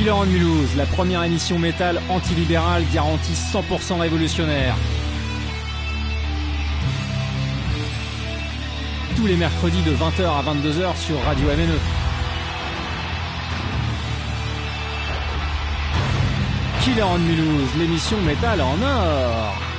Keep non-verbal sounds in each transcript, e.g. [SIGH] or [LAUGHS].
Killer on Mulhouse, la première émission métal antilibérale garantie 100% révolutionnaire. Tous les mercredis de 20h à 22h sur Radio MNE. Killer on Mulhouse, l'émission métal en or.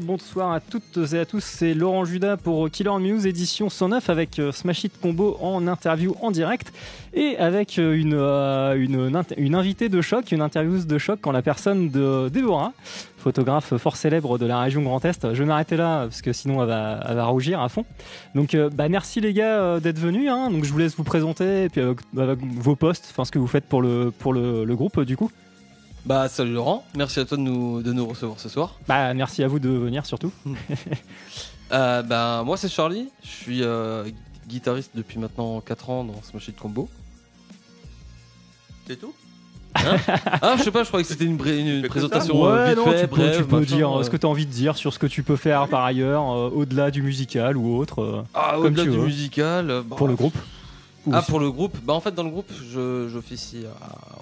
Bonsoir à toutes et à tous, c'est Laurent Judas pour Killer News édition 109 avec euh, Smash It Combo en interview en direct et avec euh, une, euh, une, invitée de choc, une intervieweuse de choc en la personne de Déborah, photographe fort célèbre de la région Grand Est. Je vais m'arrêter là parce que sinon elle va, rougir à fond. Donc bah, merci les gars d'être venus. hein. Donc je vous laisse vous présenter et puis vos posts, enfin ce que vous faites pour le, pour le, groupe du coup. Bah salut Laurent, merci à toi de nous, de nous recevoir ce soir. Bah merci à vous de venir surtout. [LAUGHS] Euh, bah moi c'est Charlie, je suis euh, guitariste depuis maintenant 4 ans dans Smash It Combo. C'est tout? Ah je sais pas, je croyais que c'était une, présentation euh, Ouais, vite non, fait, tu peux, bref, tu peux machin, dire euh. ce que tu as envie de dire sur ce que tu peux faire par ailleurs, euh, au-delà du musical ou autre, euh, Ah comme au-delà tu du veux. musical. bah, pour le groupe. Ou Ah pour le groupe, bah en fait dans le groupe je j'officie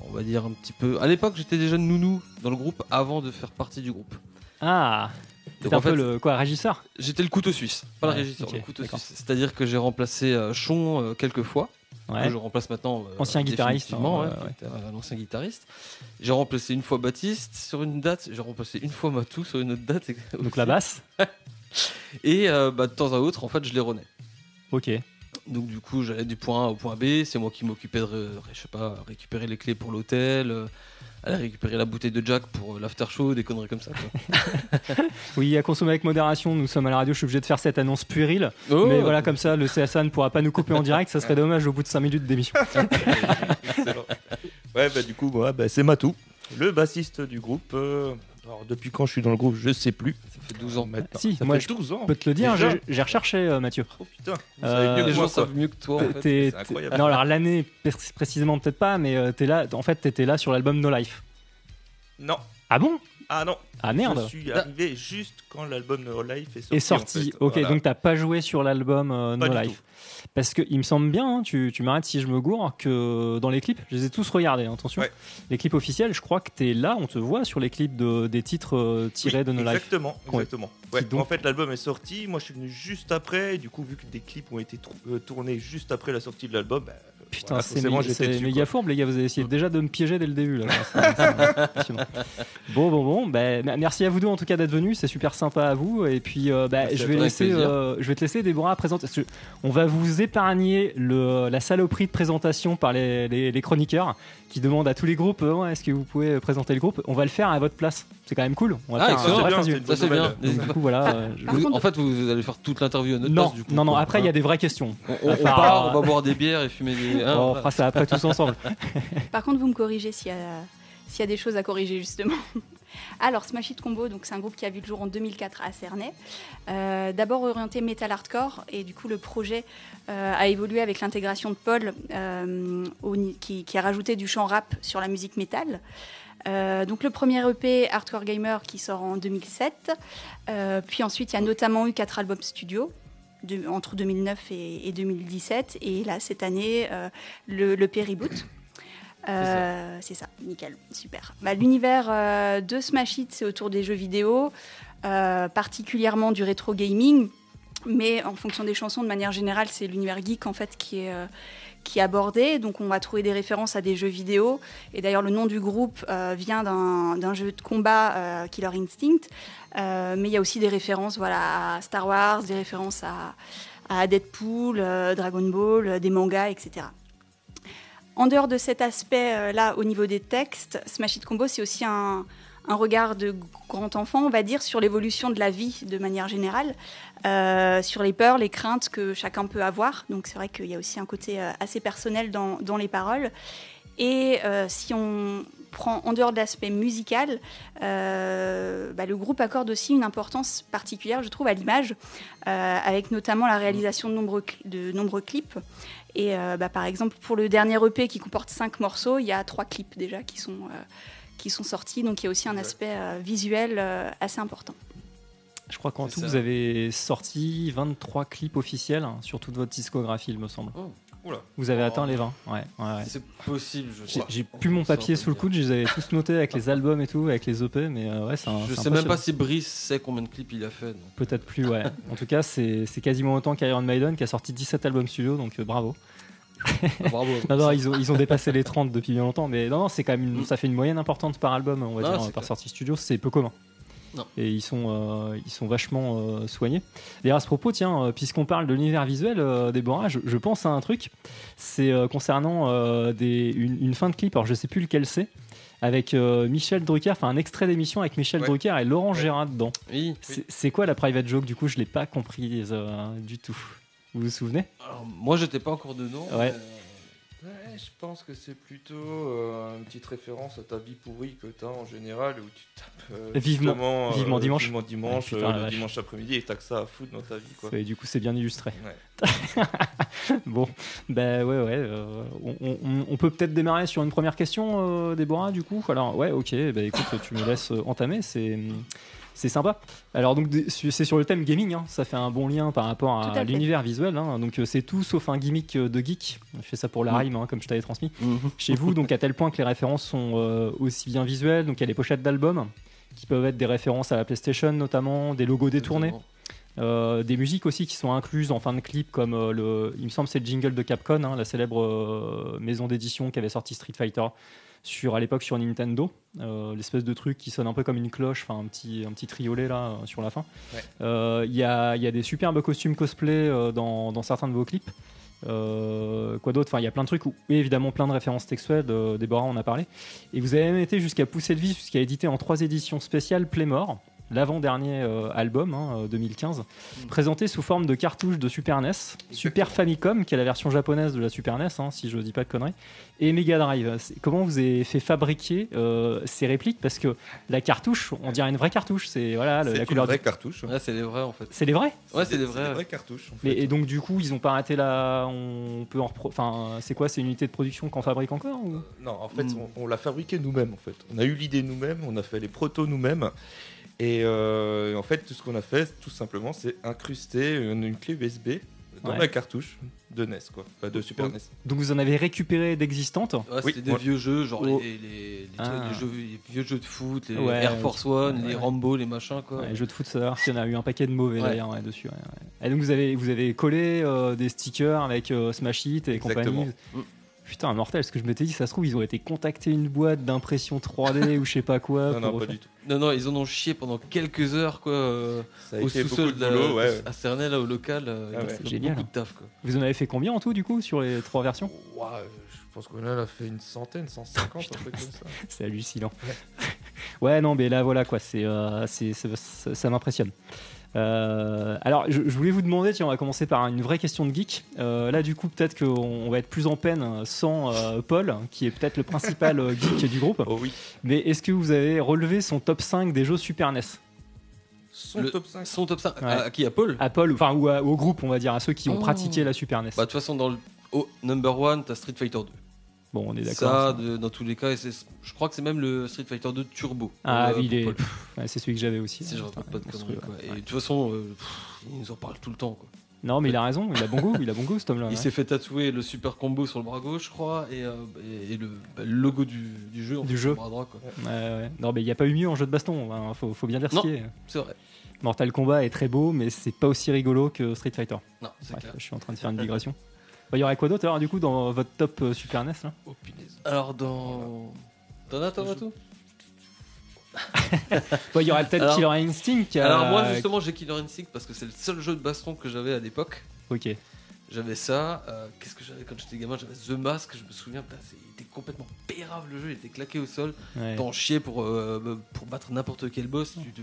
on va dire un petit peu. À l'époque j'étais déjà nounou dans le groupe avant de faire partie du groupe. Ah, c'est un fait, peu le quoi, régisseur? J'étais le couteau suisse, pas Ouais, le régisseur, le couteau suisse. C'est-à-dire que j'ai remplacé euh, Chon euh, quelques fois. Ouais. que je remplace maintenant. euh, Ancien guitariste, hein, ouais, ouais, ouais. qui était un ancien guitariste. J'ai remplacé une fois Baptiste sur une date, j'ai remplacé une fois Matou sur une autre date. Donc aussi. la basse? [LAUGHS] Et euh, bah, de temps à autre, en fait, je les renais. Ok. Donc du coup, j'allais du point A au point B. C'est moi qui m'occupais de, je sais pas, récupérer les clés pour l'hôtel, euh, aller récupérer la bouteille de Jack pour euh, l'after show, des conneries comme ça. quoi. [LAUGHS] Oui, à consommer avec modération. Nous sommes à la radio. Je suis obligé de faire cette annonce puérile. Oh, mais voilà, comme ça, le CSA ne pourra pas nous couper en direct. Ça serait dommage au bout de 5 minutes d'émission. [LAUGHS] Excellent. Ouais, bah du coup, moi, bah, c'est Matou, le bassiste du groupe. euh, Alors, depuis quand je suis dans le groupe, je sais plus. Ça fait 12 ans. Maintenant. Si, ça moi, fait je 12 ans. Je peux te le dire, Déjà j'ai j'ai recherché euh, Mathieu. Oh putain, vous Euh, savez mieux Les que gens moi, quoi. savent mieux que toi. en fait. T'es- c'est incroyable. Non, alors l'année pr- précisément peut-être pas, mais euh, t'es là. En fait, t'étais là sur l'album No Life. Non. Ah bon? Ah non. Ah merde. Je suis arrivé juste quand l'album No Life est sorti. Est sorti. en fait. Ok, Voilà. donc t'as pas joué sur l'album euh, No Life. Parce que il me semble bien, hein, tu, tu m'arrêtes si je me gourre, que dans les clips, je les ai tous regardés, hein, attention. Ouais. Les clips officiels, je crois que t'es là, on te voit sur les clips de, des titres euh, tirés Oui, de No Life. Exactement, Ouais. exactement. Ouais, donc- En fait, l'album est sorti. Moi, je suis venu juste après. Et du coup, vu que des clips ont été euh, tournés juste après la sortie de l'album, bah, Putain, voilà, c'est méga, j'étais c'est dessus, méga quoi. fourbe, les gars. Vous avez essayé déjà de me piéger dès le début. Là. [LAUGHS] C'est- c'est impressionnant. bon, bon, bon. bah, m- merci à vous deux en tout cas d'être venus. C'est super sympa à vous. Et puis, euh, bah, Merci je vais laisser, euh, je vais te laisser Déborah présenter. parce que On va vous épargner le, la saloperie de présentation par les, les- les chroniqueurs qui demandent à tous les groupes euh, est-ce que vous pouvez présenter le groupe? On va le faire à votre place. C'est quand même cool. On va Ah, faire Ça c'est bien. Donc, du coup, voilà. Vous- En fait, vous allez faire toute l'interview à notre Non, place du coup. non, non. Après, il y a des vraies questions. On, on- on Enfin, part, on va boire des bières et fumer des. Hein, on fera ça après tous ensemble. [LAUGHS] Par contre, vous me corrigez s'il y, a- s'il y a des choses à corriger, justement. [LAUGHS] Alors, Smash It Combo, donc c'est un groupe qui a vu le jour en 2004 à Cernay. Euh, D'abord orienté metal hardcore, et du coup, le projet euh, a évolué avec l'intégration de Paul, euh, au qui, qui a rajouté du chant rap sur la musique métal. Euh, donc le premier EP Hardcore Gamer qui sort en 2007. Euh, puis ensuite, il y a notamment eu quatre albums studio de- entre 2009 et, et 2017. Et là, cette année, euh, le, le Reboot. Euh, c'est ça, nickel, super. Bah, L'univers euh, de Smash It, c'est autour des jeux vidéo, euh, particulièrement du rétro gaming, mais en fonction des chansons, de manière générale, c'est l'univers geek en fait qui est, qui abordé. Donc on va trouver des références à des jeux vidéo. Et d'ailleurs, le nom du groupe euh, vient d'un jeu de combat, euh, Killer Instinct. Euh, mais il y a aussi des références voilà, à Star Wars, des références à, à Deadpool, euh, Dragon Ball, des mangas, etc. En dehors de cet aspect-là, au niveau des textes, Smash It Combo, c'est aussi un, un regard de grand enfant, on va dire, sur l'évolution de la vie de manière générale, euh, sur les peurs, les craintes que chacun peut avoir. Donc c'est vrai qu'il y a aussi un côté euh, assez personnel dans, dans les paroles. Et euh, si on prend en dehors de l'aspect musical, euh, bah, le groupe accorde aussi une importance particulière, je trouve, à l'image, euh, avec notamment la réalisation de nombreux, cli- de nombreux clips. Et bah, par exemple, pour le dernier EP qui comporte cinq morceaux, il y a trois clips déjà qui sont, qui sont sortis. Donc il y a aussi un aspect visuel assez important. Je crois qu'en tout, ça. vous avez sorti 23 clips officiels hein, sur toute votre discographie, il me semble. Oh. Oula. Vous avez Oh. atteint les 20. Ouais, ouais, ouais. C'est possible, je J'ai crois. j'ai plus mon papier sous le coude, je les avais [LAUGHS] tous notés avec les albums et tout, avec les EP, mais euh, ouais, c'est. Je sais même pas si Brice sait combien de clips il a fait. Peut-être plus, ouais. [LAUGHS] En tout cas, c'est quasiment autant qu'Iron Maiden qui a sorti 17 albums studio, donc euh, bravo. Ah, bravo. [LAUGHS] Non, non, ils ont, ils ont dépassé les 30 depuis bien longtemps, mais non, non, c'est quand même une- Mm. ça fait une moyenne importante par album, on va dire, par clair. sortie studio, c'est peu commun. Non. Et ils sont, euh, ils sont vachement euh, soignés. D'ailleurs, à ce propos, tiens, euh, puisqu'on parle de l'univers visuel, euh, Déborah, je, je pense à un truc. C'est euh, concernant euh, des, une, une fin de clip, alors je sais plus lequel c'est, avec euh, Michel Drucker, enfin un extrait d'émission avec Michel Ouais. Drucker et Laurent Ouais. Gérard dedans. Oui. C'est c'est quoi la private joke Du coup, je l'ai pas compris euh, du tout. Vous vous souvenez? Alors, moi, j'étais pas encore dedans. Ouais. Ouais, je pense que c'est plutôt euh, une petite référence à ta vie pourrie que tu as en général où tu tapes euh, Vivement- euh, vivement dimanche. vivement dimanche, Ouais, putain, euh, le dimanche après-midi et t'as que ça à foutre dans ta vie quoi. Et du coup, c'est bien illustré. Ouais. [LAUGHS] Bon, bah ouais, ouais. euh, on, on- on peut peut-être démarrer sur une première question, euh, Déborah, du coup? Alors, ouais, ok, bah écoute, tu me laisses euh, entamer, c'est. C'est sympa. Alors donc c'est sur le thème gaming, hein. ça fait un bon lien par rapport à, l'univers visuel. hein. Donc euh, c'est tout sauf un gimmick euh, de geek. Je fais ça pour la Mm. rime, hein, comme je t'avais transmis. Mhm. Chez vous, donc à tel point que les références sont euh, aussi bien visuelles. Donc il y a les pochettes d'albums qui peuvent être des références à la PlayStation notamment, des logos détournés. Euh, des musiques aussi qui sont incluses en fin de clip, comme euh, le, il me semble c'est le jingle de Capcom, hein, la célèbre euh, maison d'édition qui avait sorti Street Fighter sur à l'époque sur Nintendo, euh, l'espèce de truc qui sonne un peu comme une cloche, enfin un petit un petit triolet là euh, sur la fin. Ouais. Euh, Il y, a, il y a des superbes costumes cosplay dans, dans certains de vos clips. Quoi d'autre? Enfin, il y a plein de trucs où, et évidemment, plein de références textuelles. Déborah en a parlé. Et vous avez même été jusqu'à pousser le vice, jusqu'à éditer en trois éditions spéciales Playmore. L'avant-dernier euh, album, hein, euh, 2015, présenté sous forme de cartouche de Super NES, Super Famicom, qui est la version japonaise de la Super NES, hein, si je dis pas de conneries, et Mega Drive. Comment vous avez fait fabriquer euh, ces répliques? Parce que la cartouche, on dirait une vraie cartouche, c'est voilà la une couleur. vraie du- cartouche. Ouais, c'est les vrais en fait. C'est les vrais? Ouais, c'est des des vrais. ouais. vraies cartouches. en mais, et donc du coup, ils ont pas arrêté la. On peut en repro- Enfin, c'est quoi C'est une unité de production qu'on fabrique encore ou... Non, en fait, Mm. on, on l'a fabriqué nous-mêmes. En fait, on a eu l'idée nous-mêmes, on a fait les protos nous-mêmes, et euh, en fait, tout ce qu'on a fait, tout simplement, c'est incruster une, une clé USB dans Ouais. la cartouche de NES, quoi, Enfin, de Super. NES. Donc vous en avez récupéré d'existantes Ouais, Oui, c'était des ouais. vieux jeux, genre Oh. les, les, les, Ah. les jeux, les vieux jeux de foot, les Ouais, Air Force One, les. Rambo, les machins quoi. Ouais, les jeux de foot, ça va, il y en a eu un paquet de mauvais Ouais. d'ailleurs ouais, dessus. ouais, ouais. Et donc vous avez, vous avez collé euh, des stickers avec euh, Smash Hit et Exactement. compagnie. Mm. Putain, mortel, ce que je m'étais dit, ça se trouve, ils ont été contacter une boîte d'impression 3D [LAUGHS] ou je sais pas quoi. Non, non, pas du tout. Non, non, ils en ont chié pendant quelques heures quoi. euh, Ça a au été beaucoup sous-sol de la, ouais. à Cernay, là au local. euh, Ah ouais. C'est génial. Beaucoup de taf quoi. Vous en avez fait combien en tout du coup sur les trois versions? Ouah, je pense qu'on en a fait une centaine, 150, [LAUGHS] un truc comme ça. [LAUGHS] C'est hallucinant. ouais, non, mais là, voilà quoi, c'est, euh, c'est, c'est- ça, ça m'impressionne. Euh, alors, je, je voulais vous demander, tiens, on va commencer par une vraie question de geek. Euh, là, du coup, peut-être qu'on on va être plus en peine sans euh, Paul, qui est peut-être le principal geek du groupe. Oh oui. Mais est-ce que vous avez relevé son top 5 des jeux Super NES Son Le- top 5. Son top 5. Ouais. À, à qui À Paul? À Paul, enfin, ou à- au groupe, on va dire, à ceux qui ont Oh. pratiqué la Super NES. Bah, de toute façon, dans le au number one, t'as Street Fighter 2. Bon, on est d'accord. Ça, de- dans tous les cas, et c'est- je crois que c'est même le Street Fighter 2 Turbo. Ah, Euh, oui, ouais, c'est celui que j'avais aussi. Si je raconte pas de conneries. Ouais. Et de toute façon, euh, pff, il nous en parle tout le temps. Quoi. Non, mais il a raison, il a bon goût, il a bon goût, cet homme-là. Il ouais. s'est fait tatouer le super combo sur le bras gauche, je crois, et, euh, et, et le, bah, le logo du, du jeu en Du fait, jeu. sur le bras droit. Quoi. Ouais, ouais. Non, mais il n'y a pas eu mieux en jeu de baston, hein, faut, faut bien dire ce qui est. C'est vrai. Mortal Kombat est très beau, mais c'est pas aussi rigolo que Street Fighter. Non, c'est je suis en train de faire une digression. [LAUGHS] Bah, Il y aurait quoi d'autre alors du coup dans votre top euh, Super NES là? Oh punaise. Alors, dans. T'en as, tout Bah, Il y aurait peut-être Alors- Killer Instinct. qui a- Alors, moi, justement, j'ai Killer Instinct parce que c'est le seul jeu de baston que j'avais à l'époque. Ok. J'avais ça. euh, Qu'est-ce que j'avais quand j'étais gamin? J'avais The Mask, je me souviens. putain, c'est- il était complètement pérave le jeu, il était claqué au sol. Ouais. T'en chiais pour, euh, pour battre n'importe quel boss. Tu, tu-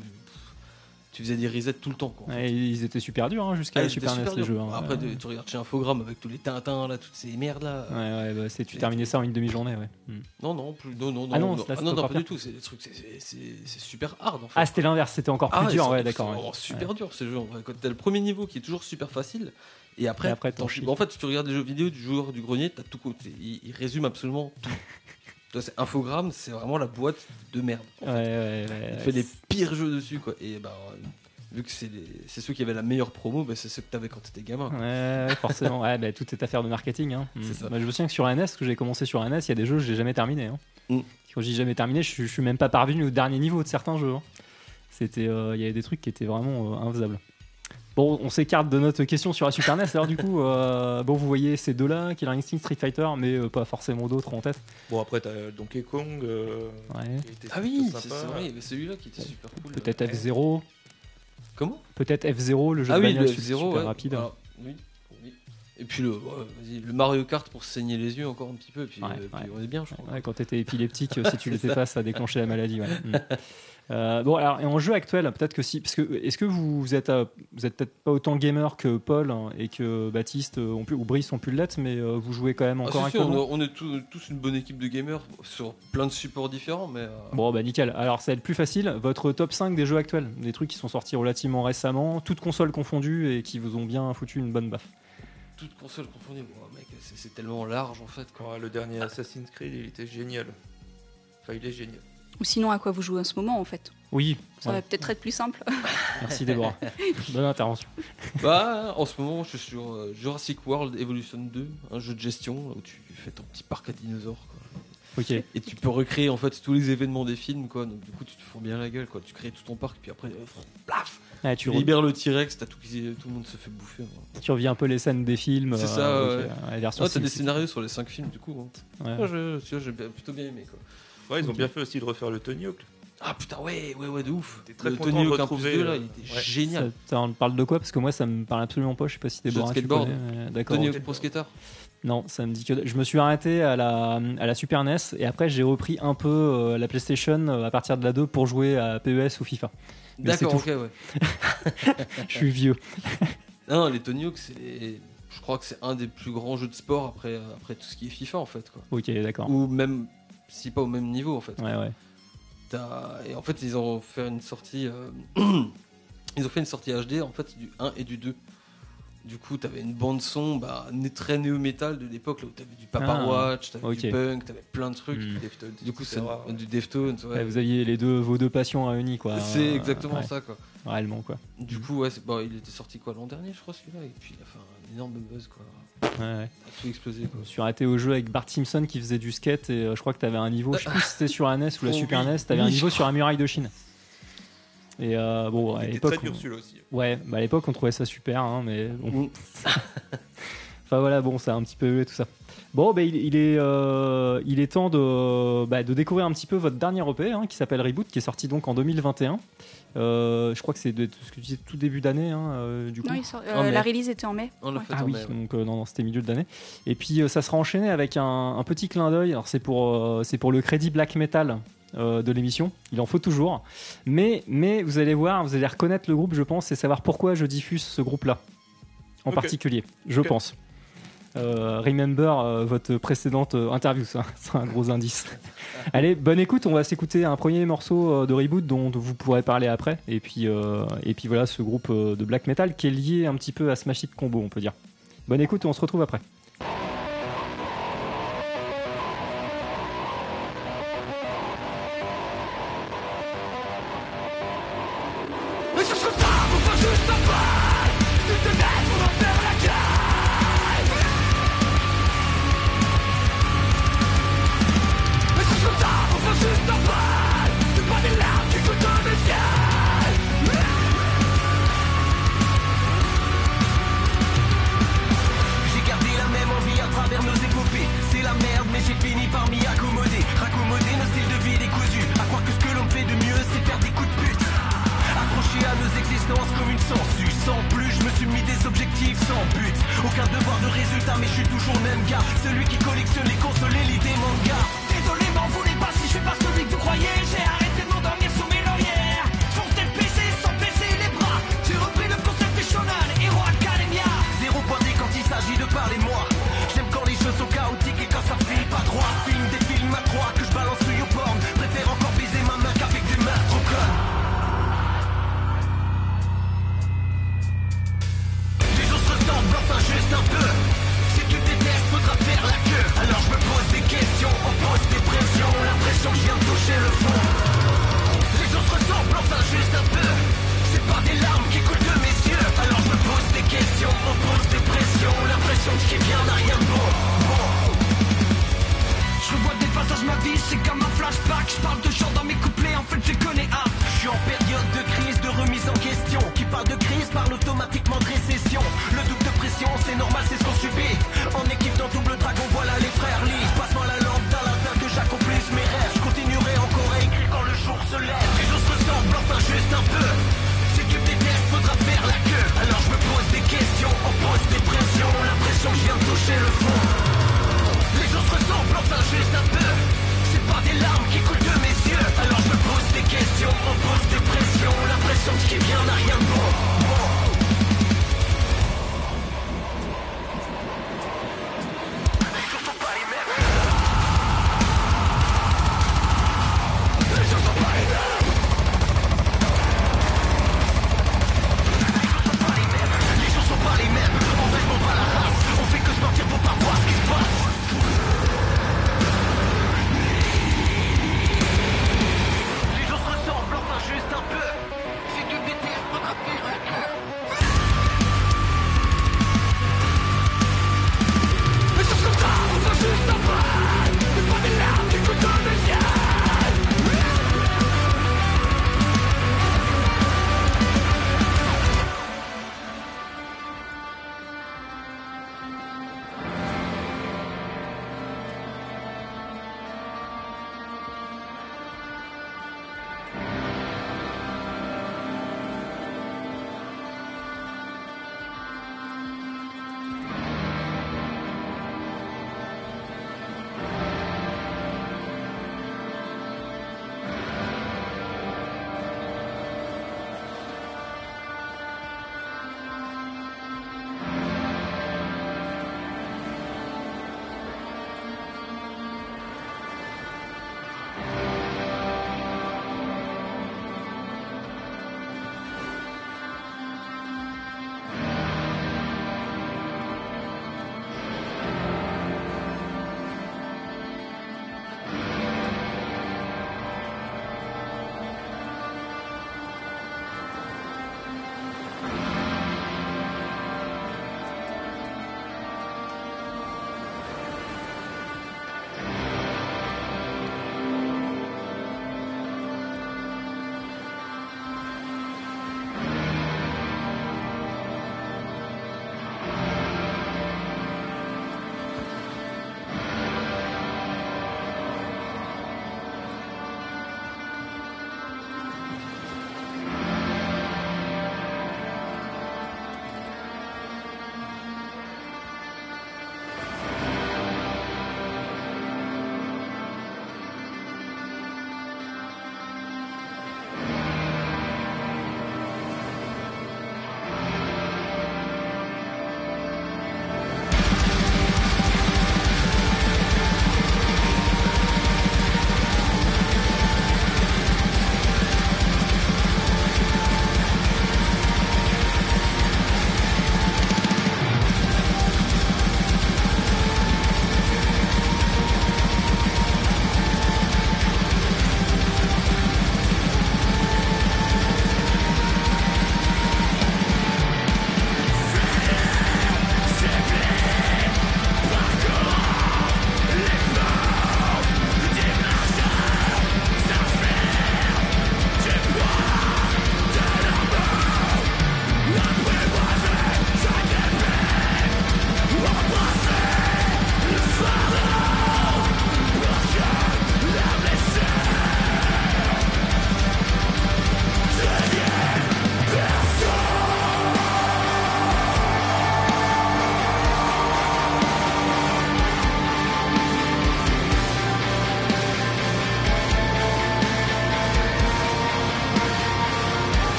tu faisais des resets tout le temps. Quoi. Ils étaient super durs hein, jusqu'à Ah, Super NES les jeux. hein. Après, ouais. tu- regardes chez Infogrames avec tous les Tintins, là, toutes ces merdes là. Ouais, ouais, bah, c'est tu terminais ça en une demi-journée. Ouais. Hmm. Non, non, plus, non, non, Ah non, non, là, non, ah, non, non, encore pas du tout. C'est des trucs, c'est- super hard en fait. Ah, c'était l'inverse, c'était encore plus Ah, dur. Ouais, d'accord. vraiment super dur ces jeux. Quand t'as le premier niveau qui est toujours super facile, et après, Et après, en fait, si tu regardes les jeux vidéo du joueur du grenier, t'as tout côté. Il, il résume absolument tout. [LAUGHS] Infogrames, c'est vraiment la boîte de merde. Ouais, ouais, ouais, Il fait les pires jeux dessus, quoi. Et bah, euh, vu que c'est les- c'est ceux qui avaient la meilleure promo, bah, c'est ceux que t'avais quand t'étais gamin. quoi. Ouais, forcément. Ouais, bah, tout est affaire de marketing. Hein. C'est ça. Je me souviens que sur NS, que j'ai commencé sur NS, il y a des jeux que j'ai jamais terminé. Hein. Mm. Quand dis jamais terminé, je, suis- je suis même pas parvenu au dernier niveau de certains jeux. hein. C'était, euh, il y avait des trucs qui étaient vraiment euh, infaisables. Bon, on s'écarte de notre question sur la Super NES. Alors du coup, euh, bon, vous voyez ces deux-là, Killer Instinct, Street Fighter, mais euh, pas forcément d'autres en tête. Bon, après, t'as Donkey Kong. euh, Ouais. qui était Ah oui, c'est vrai, il y avait celui-là qui était super cool. Peut-être Ouais. F0. Comment? Peut-être F0, le jeu Ah de oui, le su- F0, super ouais. rapide. Alors, oui, oui. Et puis le, Mario Kart pour saigner les yeux encore un petit peu, et puis, Ouais, puis ouais. on est bien, je crois. Ouais, quand t'étais épileptique, si tu [LAUGHS] l'étais pas, ça déclenchait la maladie. ouais. Mm. [LAUGHS] Euh, bon, alors, et en jeu actuel, peut-être que si. Parce que, est-ce que vous, vous êtes, euh, vous êtes peut-être pas autant gamer que Paul hein, et que Baptiste euh, ont pu, ou Brice ont pu l'être, mais euh, vous jouez quand même Ah, encore si, si, on, on est tous, tous une bonne équipe de gamers sur plein de supports différents, mais euh, Bon, bah nickel. Alors, ça va être plus facile. Votre top 5 des jeux actuels, des trucs qui sont sortis relativement récemment, toutes consoles confondues et qui vous ont bien foutu une bonne baffe. toutes consoles confondues, bon, mec, c'est c'est tellement large en fait. Quoi. Ouais, le dernier Assassin's Creed, il était génial. Enfin, il est génial. Ou sinon, à quoi vous jouez en ce moment, en fait? Oui, Ça ouais. va peut-être être plus simple. [LAUGHS] merci Déborah. [LAUGHS] bonne intervention. Bah, en ce moment, je suis sur euh, Jurassic World Evolution 2, un jeu de gestion où tu fais ton petit parc à dinosaures. Quoi. Ok. Et tu peux recréer en fait tous les événements des films, quoi. Donc du coup, tu te fous bien la gueule, quoi. Tu crées tout ton parc, puis après, euh, plaf, Ouais, tu tu, re- libères le T-Rex, t'as tout, tout le monde se fait bouffer. hein. tu reviens un peu les scènes des films. C'est euh, ça, ok, ouais. Ah, t'as des scénarios sur les 5 films, du coup. hein. ouais. Moi, je- tu vois, j'ai plutôt bien aimé, quoi. Ouais, ils ont bien fait aussi de refaire le Tony Hawk. Ah putain, ouais, ouais, ouais, de ouf. T'es très le content Tony de Hawk 1 plus retrouver, 2, là, euh, il était ouais. génial. Ça, ça en parle de quoi? Parce que moi, ça me parle absolument pas. Je sais pas si Jeu de Déborah, tu skateboard. euh, D'accord. Tony. Hawk Pro Skater. Non, ça me dit que je me suis arrêté à la, à la Super NES et après j'ai repris un peu euh, la PlayStation euh, à partir de la 2 pour jouer à PES ou FIFA. D'accord, ok, ouais. [LAUGHS] Je suis vieux. [LAUGHS] Non, les Tony Hawk, c'est les- Je crois que c'est un des plus grands jeux de sport après, après tout ce qui est FIFA en fait. Quoi. Ok, d'accord. Ou même, si pas au même niveau en fait. Ouais, ouais. T'as- Et en fait, ils ont fait une sortie. euh, [CLEARS THROAT] ils ont fait une sortie HD en fait du 1 et du 2. Du coup, t'avais une bande son bah, né- très néo-metal de l'époque là où t'avais du Papa Ah, Watch, t'avais ok. du punk, t'avais plein de trucs. Hmm. Deftones, Du coup, c'est du Deftones. ouais. Ouais, vous aviez les deux, vos deux passions réunies, quoi. C'est Euh, exactement ouais, ça quoi. Réellement, quoi. Du coup, ouais, c'est- bon, il était sorti quoi l'an dernier, je crois celui-là, et puis il a fait un énorme buzz quoi. Ouais, tout explosé quoi. Je me suis arrêté au jeu avec Bart Simpson qui faisait du skate et euh, je crois que t'avais un niveau, je sais plus si c'était sur la NES ou la Oh, Super oui. NES, t'avais un Oui, niveau sur la muraille de Chine. Et euh, bon, à Il était l'époque, très dur on- celui-là aussi. ouais, bah à l'époque on trouvait ça super, hein, mais bon. Mm. [LAUGHS] enfin voilà, bon, ça a un petit peu évolué tout ça. Bon, bah, il, il est, euh, il est temps de, bah, de découvrir un petit peu votre dernier EP hein, qui s'appelle Reboot, qui est sorti donc en 2021. Euh, je crois que c'est de, ce que tu disais tout début d'année, hein, euh, du coup. Non, il sort- En euh, mai. la release était en mai. On l'a Ouais. fait Ah en oui, mai, ouais. donc euh, non, non, c'était milieu de l'année. Et puis euh, ça sera enchaîné avec un, un petit clin d'œil. Alors c'est pour, euh, c'est pour le crédit black metal euh, de l'émission. Il en faut toujours. Mais, mais vous allez voir, vous allez reconnaître le groupe, je pense, et savoir pourquoi je diffuse ce groupe-là en Ok. particulier. Je Ok. pense. Euh, remember euh, votre précédente euh, interview, ça, [LAUGHS] c'est un gros indice. Allez, bonne écoute. On va s'écouter un premier morceau de reboot dont vous pourrez parler après. Et puis, et puis voilà, ce groupe de black metal qui est lié un petit peu à Smash Hit Combo, on peut dire. Bonne écoute, on se retrouve après.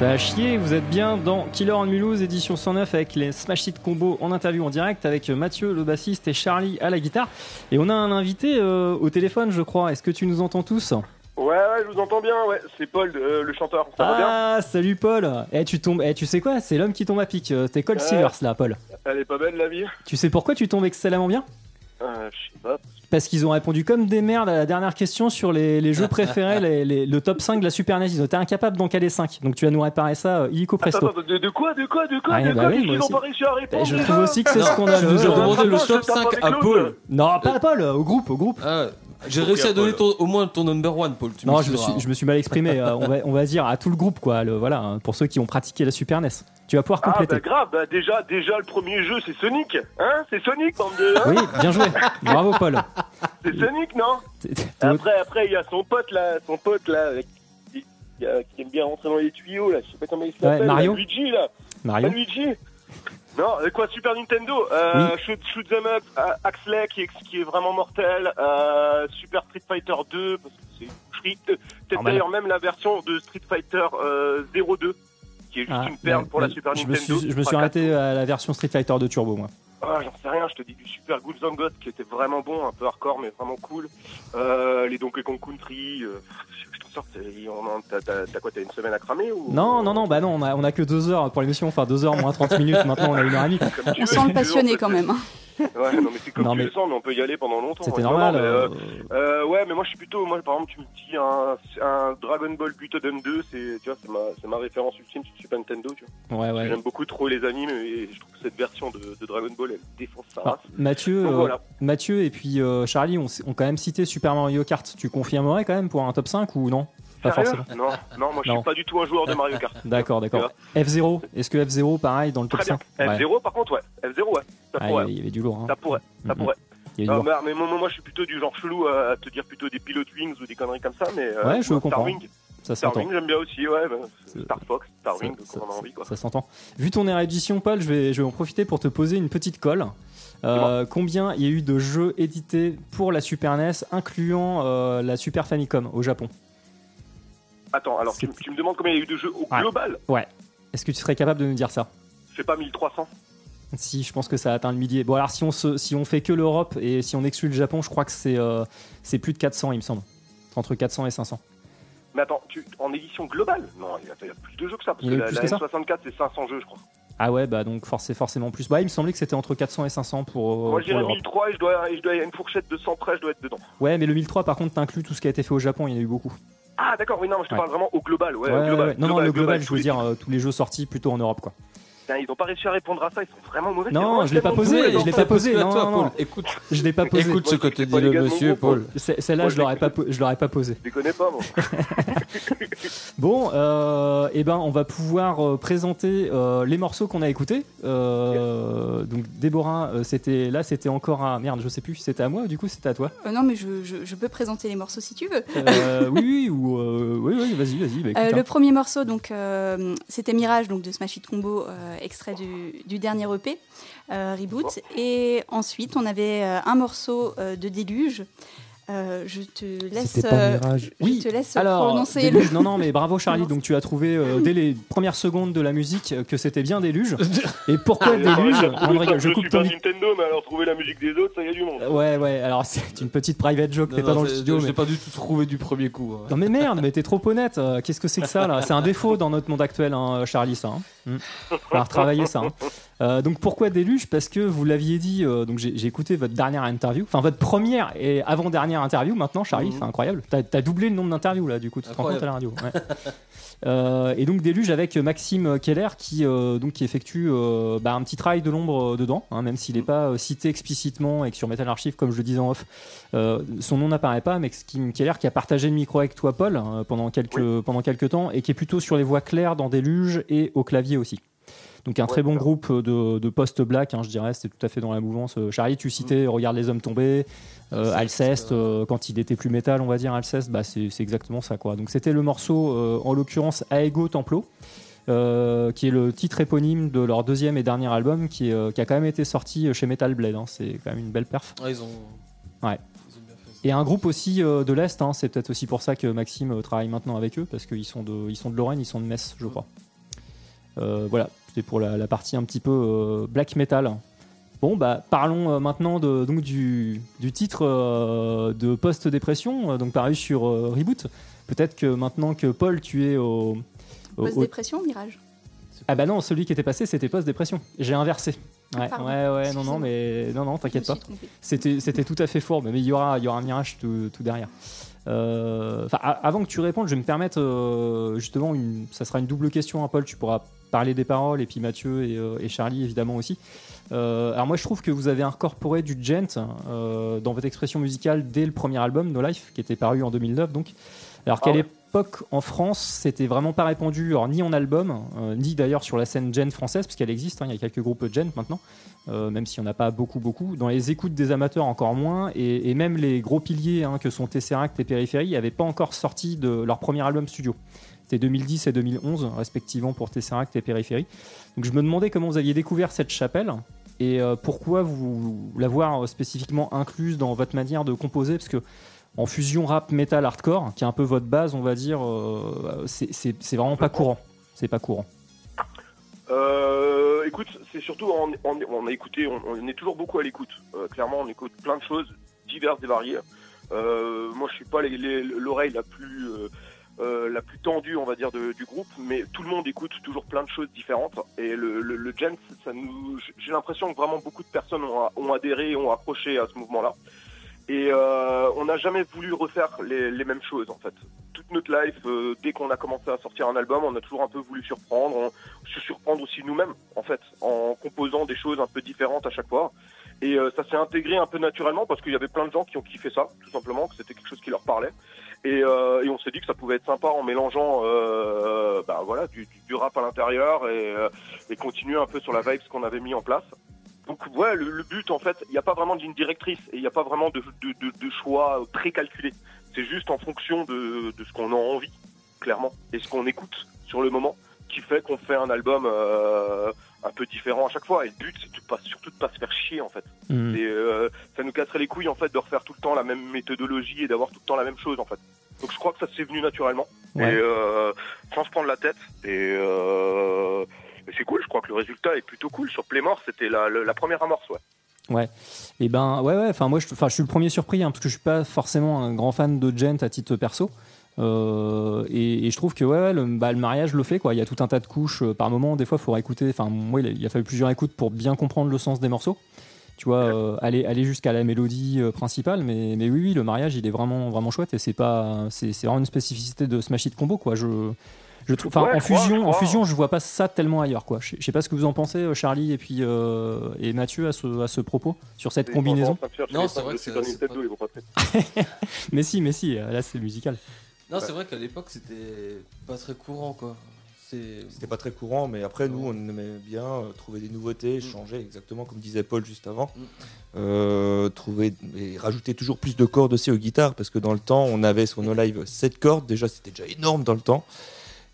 Ça a chié, vous êtes bien dans Killer on Mulhouse, édition 109 avec les Smash Hit Combo en interview en direct avec Mathieu le bassiste et Charlie à la guitare. Et on a un invité euh, au téléphone je crois, est-ce que tu nous entends tous? Ouais, ouais, je vous entends bien, ouais. C'est Paul, euh, le chanteur. Ça va bien? Ah salut Paul Eh tu tombes, eh, tu sais quoi, c'est l'homme qui tombe à pic, Euh, t'es Cold Ouais. Silvers là Paul. Elle est pas belle, la vie? Tu sais pourquoi tu tombes excellemment bien? Euh, Je sais pas. Parce qu'ils ont répondu comme des merdes à la dernière question sur les, les jeux [LAUGHS] préférés, les- les- le top 5 de la Super NES. Ils ont été incapables d'en caler 5. Donc tu vas nous réparer ça euh, illico presto. Attends, attends, de, de quoi, de quoi, de quoi, de bah quoi oui, qu'ils n'ont pas réussi à répondre Eh, je trouve aussi que c'est Non, scandaleux. nous Euh, demandé le top tape 5 avec à. Paul. Non, pas à Paul, au groupe, au groupe. Ah, j'ai réussi à donner ton- au moins ton number one, Paul. Tu Non, je me, m'excuseras. suis, je me suis mal exprimé. euh, on, va, on va dire à tout le groupe, quoi. Le, voilà, hein, pour ceux qui ont pratiqué la Super NES. Tu vas pouvoir Ah, compléter. bah grave, bah déjà, déjà, le premier jeu, c'est Sonic. Hein C'est Sonic, bande de. Hein Oui, bien joué. Bravo, Paul. c'est Sonic, non Après, après, il y a son pote, là, son pote, là, avec- qui, aime bien rentrer dans les tuyaux, là. Je sais pas comment il s'appelle. là, Mario Luigi, là. Mario. Luigi Non, euh, quoi, Super Nintendo euh, shoot, shoot them up, euh, Axley qui est, qui est vraiment mortel, euh, Super Street Fighter 2, parce que c'est euh, peut-être d'ailleurs même la version de Street Fighter euh, 02, qui est juste Ah, une perle pour la Super je me Nintendo. suis, je me suis arrêté à la version Street Fighter de Turbo, moi. ah, j'en sais rien, je te dis du Super Ghouls and Ghosts qui était vraiment bon, un peu hardcore mais vraiment cool. Euh, les Donkey Kong Country, euh, t'en t'as- quoi, t'as une semaine à cramer ou? Non, non, non, bah non, on a, on a que deux heures pour l'émission. Enfin, deux heures moins 30 [LAUGHS] minutes. Maintenant, on a une heure et demie. On sent le passionné quand même. hein. Ouais, non mais c'est comme Non, tu mais- le sens, mais on peut y aller pendant longtemps. C'était normal. non, mais, euh, euh, Euh, ouais, mais moi je suis plutôt, moi par exemple, tu me dis un, un Dragon Ball Butoden 2, c'est, tu vois, c'est ma, c'est ma référence ultime sur Super Nintendo, tu vois. Ouais, ouais. J'aime beaucoup trop les animes et je trouve que cette version de, de Dragon Ball, elle défonce sa Ah, race. Mathieu, Donc euh, voilà. Mathieu et puis euh, Charlie ont, ont quand même cité Super Mario Kart. Tu confirmerais quand même pour un top 5 ou non Pas Sérieux forcément. Non, non, moi je Non. suis pas du tout un joueur de Mario Kart. D'accord, d'accord. F0, est-ce que F0 pareil dans le top Très bien. 5 Ouais. F0 par contre, ouais. F0, ouais. Ça Ah, pourrait. il y avait du lourd. Hein. Ça pourrait. Ça pourrait. Non, lourd. mais, mais moi, moi, je suis plutôt du genre chelou à, te dire plutôt des Pilot Wings ou des conneries comme ça, mais. euh, Ouais, je moi, comprends. Starwing, Ça s'entend. J'aime bien aussi, ouais. bah, Star Fox, Starwing, Ça- comme on a envie, quoi. Ça s'entend. Vu ton érudition, Paul, je vais, je vais en profiter pour te poser une petite colle. Euh, combien il y a eu de jeux édités pour la Super NES, incluant euh, la Super Famicom au Japon? Attends, alors tu, me demandes combien il y a eu de jeux au Ouais. global Est-ce que tu serais capable de nous dire ça? C'est pas 1300 Si, je pense que ça a atteint le millier. Bon, alors si on, se, si on fait que l'Europe et si on exclut le Japon, je crois que c'est euh, c'est plus de 400, il me semble. Entre 400 et 500. Mais attends, tu, en édition globale? Non, il y, a, il y a plus de jeux que ça, parce Il y que a eu la, la que ça N64 c'est 500 jeux, je crois. Ah ouais, bah donc c'est forcément plus. Bah, il me semblait que c'était entre 400 et 500 pour, euh, Moi je dirais l'Europe. 1003 et je dois, je dois, il y a une fourchette de 100 près, je dois être dedans. Ouais, mais le 1003, par contre, t'inclus tout ce qui a été fait au Japon, il y en a eu beaucoup. Ah d'accord, oui, non, je te parle vraiment au global, ouais, Ouais, au global. Non, non, le global, je veux dire euh, tous les jeux sortis plutôt en Europe, quoi. Putain, ils ont pas réussi à répondre à ça, ils sont vraiment mauvais. Non, je l'ai pas posé, je l'ai pas posé, à non, toi, non. Paul. Écoute, Je l'ai pas posé. écoute ce que te dit le monsieur, Paul. Celle-là, je l'aurais pas, je l'aurais pas posé. Je les connais pas, moi. [LAUGHS] Bon, euh, eh ben, on va pouvoir euh, présenter euh, les morceaux qu'on a écoutés. Euh, Donc, Déborah, c'était là, c'était encore à merde, je sais plus, c'était à moi, ou du coup, c'était à toi. Non, mais je, je- je peux présenter les morceaux si tu veux. [LAUGHS] Oui, oui, ou oui, oui, vas-y, vas-y. bah, Euh, hein. le premier morceau, donc, c'était Mirage, donc de Smash Hit Combo, extrait du, du dernier EP, euh, Reboot. Et ensuite, on avait euh, un morceau euh, de Déluge. Euh, je te laisse, C'était pas euh, Mirage. je Oui, te laisse Alors, prononcer Déluge, le. non, non, mais bravo Charlie. Non, Donc tu as trouvé euh, [LAUGHS] dès les premières secondes de la musique que c'était bien Déluge. Et Ah, pourquoi Déluge On rigole, je je coupe suis ton Nintendo, mais alors trouver la musique des autres, ça y a du monde. Ouais, ouais. Alors [LAUGHS] c'est une petite private joke. Non, T'es non, pas dans le studio, Je mais l'ai pas du tout trouvé du premier coup. hein. non mais merde, mais t'es trop honnête. Qu'est-ce que c'est que ça là? C'est un défaut dans notre monde actuel, hein, Charlie, ça. Hein. Hmm. Falloir retravailler ça. hein. Euh, donc pourquoi Déluge? Parce que vous l'aviez dit. euh, donc j'ai écouté votre dernière interview, enfin votre première et avant dernière interview. Maintenant, Charlie, Mhm. c'est incroyable. T'as as doublé le nombre d'interviews là. Du coup, tu te rends compte à la radio. Ouais. Euh, et donc Déluge avec Maxime Keller qui donc qui effectue bah, un petit travail de l'ombre dedans, hein, même s'il n'est pas euh, cité explicitement et que sur Metal Archive, comme je le disais en off, son nom n'apparaît pas. Maxime Keller qui a partagé le micro avec toi, Paul, euh, pendant quelques pendant quelques temps et qui est plutôt sur les voix claires dans Déluge et au clavier aussi. Donc un très bon groupe de, de post-black, hein, je dirais, c'était tout à fait dans la mouvance. Euh, Charlie, tu citais Regarde les hommes tombés, euh, Alceste, euh, quand il était plus métal, on va dire Alceste, bah, c'est exactement ça. quoi. Donc c'était le morceau, euh, en l'occurrence, Aego Templo, euh, qui est le titre éponyme de leur deuxième et dernier album, qui, est, euh, qui a quand même été sorti chez Metal Blade. hein. C'est quand même une belle perf. Ils ont. Ouais. Et un groupe aussi euh, de l'Est, hein, c'est peut-être aussi pour ça que Maxime euh, travaille maintenant avec eux, parce qu'ils sont de, ils sont de Lorraine, ils sont de Metz, je crois. Euh, voilà, c'était pour la, la partie un petit peu euh, black metal. Bon, bah parlons euh, maintenant de, donc du, du titre euh, de post-dépression, donc paru sur Reboot. Peut-être que maintenant que Paul, tu es au. au- au- Post-dépression, Mirage? Ah bah non, celui qui était passé, c'était post-dépression. J'ai inversé. Ouais, Pardon. ouais, ouais, non, non, mais non, non, t'inquiète pas. C'était, tout à fait fourbe, mais il y aura, y aura un mirage tout, tout derrière. Euh, avant que tu répondes, je vais me permettre euh, justement, une, ça sera une double question à Paul. Tu pourras parler des paroles et puis Mathieu et, euh, et Charlie évidemment aussi. Alors moi, je trouve que vous avez incorporé du gent dans votre expression musicale dès le premier album No Life, qui était paru en 2009. Donc, alors qu'à Ah ouais. l'époque en France, c'était vraiment pas répandu, alors, ni en album, ni d'ailleurs sur la scène gent française, parce qu'elle existe. hein, il y a quelques groupes gent maintenant euh, même s'il n'y en a pas beaucoup, beaucoup. Dans les écoutes des amateurs, encore moins. Et, même les gros piliers hein, que sont Tesseract et Périphérie n'avaient pas encore sorti de leur premier album studio. C'était 2010 et 2011, respectivement, pour Tesseract et Périphérie. Donc je me demandais comment vous aviez découvert cette chapelle et euh, pourquoi vous l'avoir spécifiquement incluse dans votre manière de composer, parce que en fusion rap, metal, hardcore, qui est un peu votre base, on va dire, euh, c'est vraiment pas courant. C'est pas courant. Euh, écoute, c'est surtout, on, on, on a écouté, on, on est toujours beaucoup à l'écoute. Euh, clairement, on écoute plein de choses diverses et variées. Euh, moi, je suis pas l'oreille la plus euh, euh, la plus tendue, on va dire, de- du groupe, mais tout le monde écoute toujours plein de choses différentes. Et le, le, le ça nous, j'ai l'impression que vraiment beaucoup de personnes ont, ont adhéré, ont accroché à ce mouvement-là. Et euh, on n'a jamais voulu refaire les, les mêmes choses, en fait. Toute notre life, euh, dès qu'on a commencé à sortir un album, on a toujours un peu voulu surprendre. Se surprendre aussi nous-mêmes, en fait, en composant des choses un peu différentes à chaque fois. Et euh, ça s'est intégré un peu naturellement parce qu'il y avait plein de gens qui ont kiffé ça, tout simplement, que c'était quelque chose qui leur parlait. Et, euh, et on s'est dit que ça pouvait être sympa en mélangeant, euh, bah voilà, du, du- du rap à l'intérieur et, euh, et continuer un peu sur la vibe qu'on avait mis en place. Donc ouais, le, le but en fait, il n'y a pas vraiment de ligne directrice et il n'y a pas vraiment de, de, de, de choix précalculé. C'est juste en fonction de, de ce qu'on a envie, clairement, et ce qu'on écoute sur le moment, qui fait qu'on fait un album euh, un peu différent à chaque fois. Et le but, c'est de pas, surtout de pas se faire chier en fait. Mhm. Et euh, ça nous casserait les couilles en fait de refaire tout le temps la même méthodologie et d'avoir tout le temps la même chose en fait. Donc je crois que ça s'est venu naturellement Ouais. et euh, sans se prendre la tête. Et, et c'est cool. Je crois que le résultat est plutôt cool. Sur Playmore, c'était la, la, la première amorce, ouais. Et ben ouais ouais, enfin moi je, je suis le premier surpris hein, parce que je suis pas forcément un grand fan de gent à titre perso. Euh, et, et je trouve que ouais, ouais, le, bah, le mariage le fait quoi. Il y a tout un tas de couches euh, par moment. Des fois, il faut écouter. Enfin moi, il a, il a fallu plusieurs écoutes pour bien comprendre le sens des morceaux. Tu vois, euh, aller aller jusqu'à la mélodie principale. Mais mais oui oui, le mariage il est vraiment vraiment chouette et c'est pas c'est c'est vraiment une spécificité de Smash Hit Combo quoi. Je je trouve, enfin, Ouais, en crois, fusion, je en crois. fusion, je vois pas ça tellement ailleurs, quoi. Je, sais pas ce que vous en pensez, euh, Charlie et puis euh, et Mathieu à ce, à ce propos sur cette Et combinaison. Non, c'est vrai que c'est- c'est Nintendo, ils vont pas [LAUGHS] Mais si, mais si, euh, là c'est musical. Non, c'est vrai qu'à l'époque, c'était pas très courant, quoi. C'était pas très courant, mais après, nous, on aimait bien euh, trouver des nouveautés, changer, exactement comme disait Paul juste avant. Mm. Euh, trouver et rajouter toujours plus de cordes aussi aux guitares, parce que dans le temps, on avait sur nos lives 7 cordes, déjà, c'était déjà énorme dans le temps.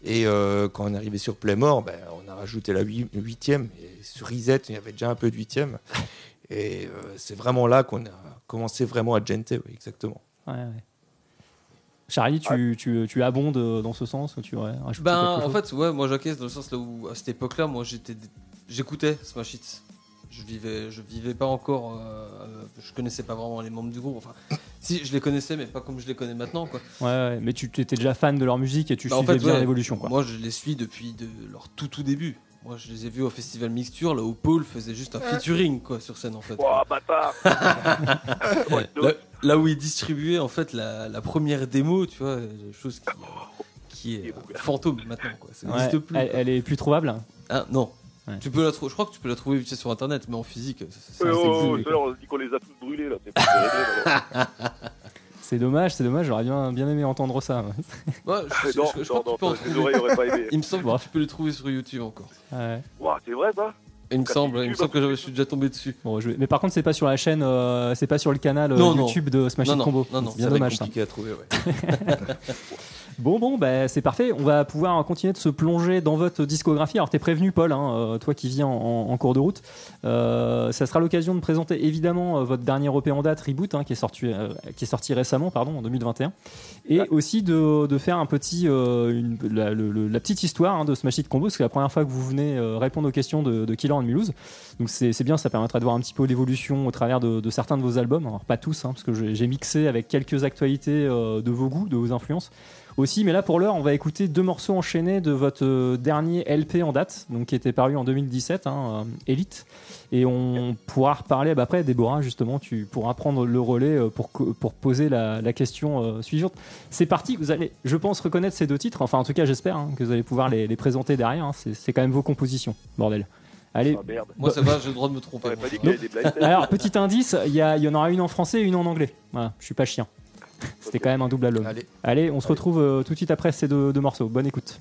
Et euh, quand on est arrivé sur Playmore, ben, on a rajouté la 8 huitième, et sur Reset, il y avait déjà un peu de huitième. [LAUGHS] Et euh, c'est vraiment là qu'on a commencé vraiment à genter, oui, exactement. Ouais, ouais. Charlie, tu, tu, tu abondes euh, dans ce sens ou tu rajouté Ben, en chose fait, ouais, moi j'acquiesce dans le sens là où, à cette époque-là, moi j'étais. J'écoutais Smash Hits. Je vivais, je vivais pas encore. euh, euh, je connaissais pas vraiment les membres du groupe. Enfin, [COUGHS] si, je les connaissais, mais pas comme je les connais maintenant, quoi. Ouais, ouais, mais tu étais déjà fan de leur musique et tu Bah, en suivais fait, bien ouais, l'évolution, quoi. Moi, je les suis depuis de leur tout tout début. Moi, je les ai vus au festival Mixture, là où Paul faisait juste un featuring, quoi, sur scène, en fait. Ouah, bâtard [LAUGHS] là, là où il distribuait en fait la, la première démo, tu vois, euh, chose qui, qui est euh, fantôme maintenant, quoi. Ça Ouais, n'existe plus. elle, quoi. elle est plus trouvable. Ah non. Ouais. Tu peux la. Je crois que tu peux la trouver vite sur internet, mais en physique. oh, oh, c'est là, on dit qu'on les a tous brûlés, là. [LAUGHS] C'est dommage, c'est dommage, j'aurais bien, bien aimé entendre ça. Ouais, je, Non, je- je non, crois que tu non, peux en pas aimé. [LAUGHS] Il me semble que tu peux les trouver sur YouTube encore. Ouais. Ouah, c'est vrai, ça? Il me semble, il me semble que j'avais- je suis déjà tombé dessus. Bon, je vais- Mais par contre, c'est pas sur la chaîne, euh, c'est pas sur le canal euh, Non, non. YouTube de Smash Non, Hit non, Combo. non, non, C'est bien dommage ça. Compliqué à trouver, ouais. [LAUGHS] Bon, bon, bah, c'est parfait. On va pouvoir continuer de se plonger dans votre discographie. Alors, t'es prévenu, Paul, hein, euh, toi qui viens en, en cours de route. Euh, ça sera l'occasion de présenter évidemment euh, votre dernier EP en date, Reboot, hein, qui, est sorti, euh, qui est sorti récemment, pardon, en 2021. Et aussi de, de faire un petit, euh, une- la, le- le- la petite histoire hein, de Smash Hit Combo, parce que c'est la première fois que vous venez répondre aux questions de, de Killer and Mulhouse. Donc, c'est bien, ça permettra de voir un petit peu l'évolution au travers de, de certains de vos albums. Alors, pas tous, hein, parce que j'ai mixé avec quelques actualités de vos goûts, de vos influences aussi. Mais là, pour l'heure, on va écouter deux morceaux enchaînés de votre euh, dernier LP en date, donc qui était paru en 2017, hein, euh, Elite. Et on pourra reparler bah, après, Déborah, justement, tu pourras prendre le relais euh, pour, poser la, la question euh, suivante. C'est parti, vous allez, je pense, reconnaître ces deux titres. Enfin, en tout cas, j'espère hein, que vous allez pouvoir les, les présenter derrière. hein. C'est c'est quand même vos compositions, bordel. Allez, Ah merde. Moi, ça va, j'ai le droit de me tromper. Pas dit moi, qu'il y ça avait des blind tests alors, petit indice, il y, a- il y en aura une en français et une en anglais. Voilà, je suis pas chien. C'était quand même un double album. Allez. Allez, on se retrouve euh, tout de suite après ces deux, deux morceaux. Bonne écoute.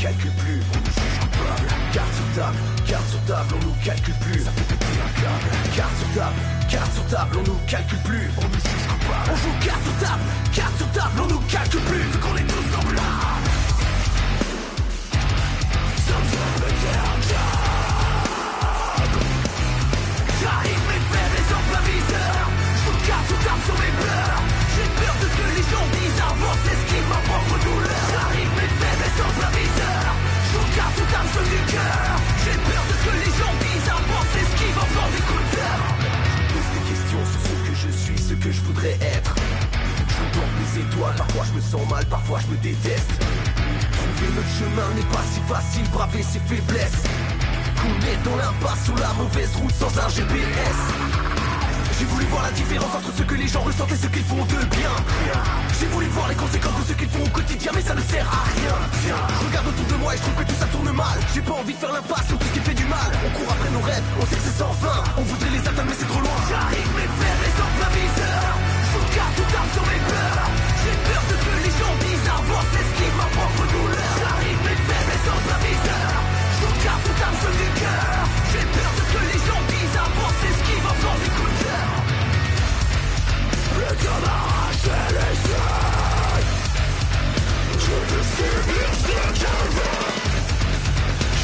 Calcule plus, on nous juge coupable. Carte sur table, carte sur table, on nous calcule plus, ça fait péter un câble. Carte sur table, carte sur table, on nous calcule plus, on nous juge coupable. On joue carte sur table, carte sur table, on nous calcule plus, vu qu'on est tous semblables. J'arrive mes faibles en plein viseur Je vous garde sous table sur mes peurs J'ai peur de ce que les gens disent Avant s'esquive ma propre douleur J'arrive mes faibles en plein viseur Je J'ai peur de ce que les gens disent. Avant s'esquive en bord d'écouteur Je pose des questions sur ce que je suis Ce que je voudrais être. Je regarde les étoiles. Parfois je me sens mal, parfois je me déteste. Trouver notre chemin n'est pas si facile. Braver ses faiblesses. On est dans l'impasse sur la mauvaise route sans un GPS J'ai voulu voir la différence entre ce que les gens ressentent et ce qu'ils font de bien. J'ai voulu voir les conséquences de ce qu'ils font au quotidien mais ça ne sert à rien. Je regarde autour de moi et je trouve que tout ça tourne mal. J'ai pas envie de faire l'impasse sur tout ce qui fait du mal. On court après nos rêves, on sait que c'est sans fin. On voudrait les atteindre mais c'est trop loin. J'arrive mes faibles et sans viseur Je garde tout arme sur mes peurs J'ai peur de ce que les gens disent. Avant s'esquive ma propre douleur. J'arrive mes faibles et sans viseur je garde tout âme sur du cœur J'ai peur de ce que les gens disent. Avant s'esquive en faisant des coups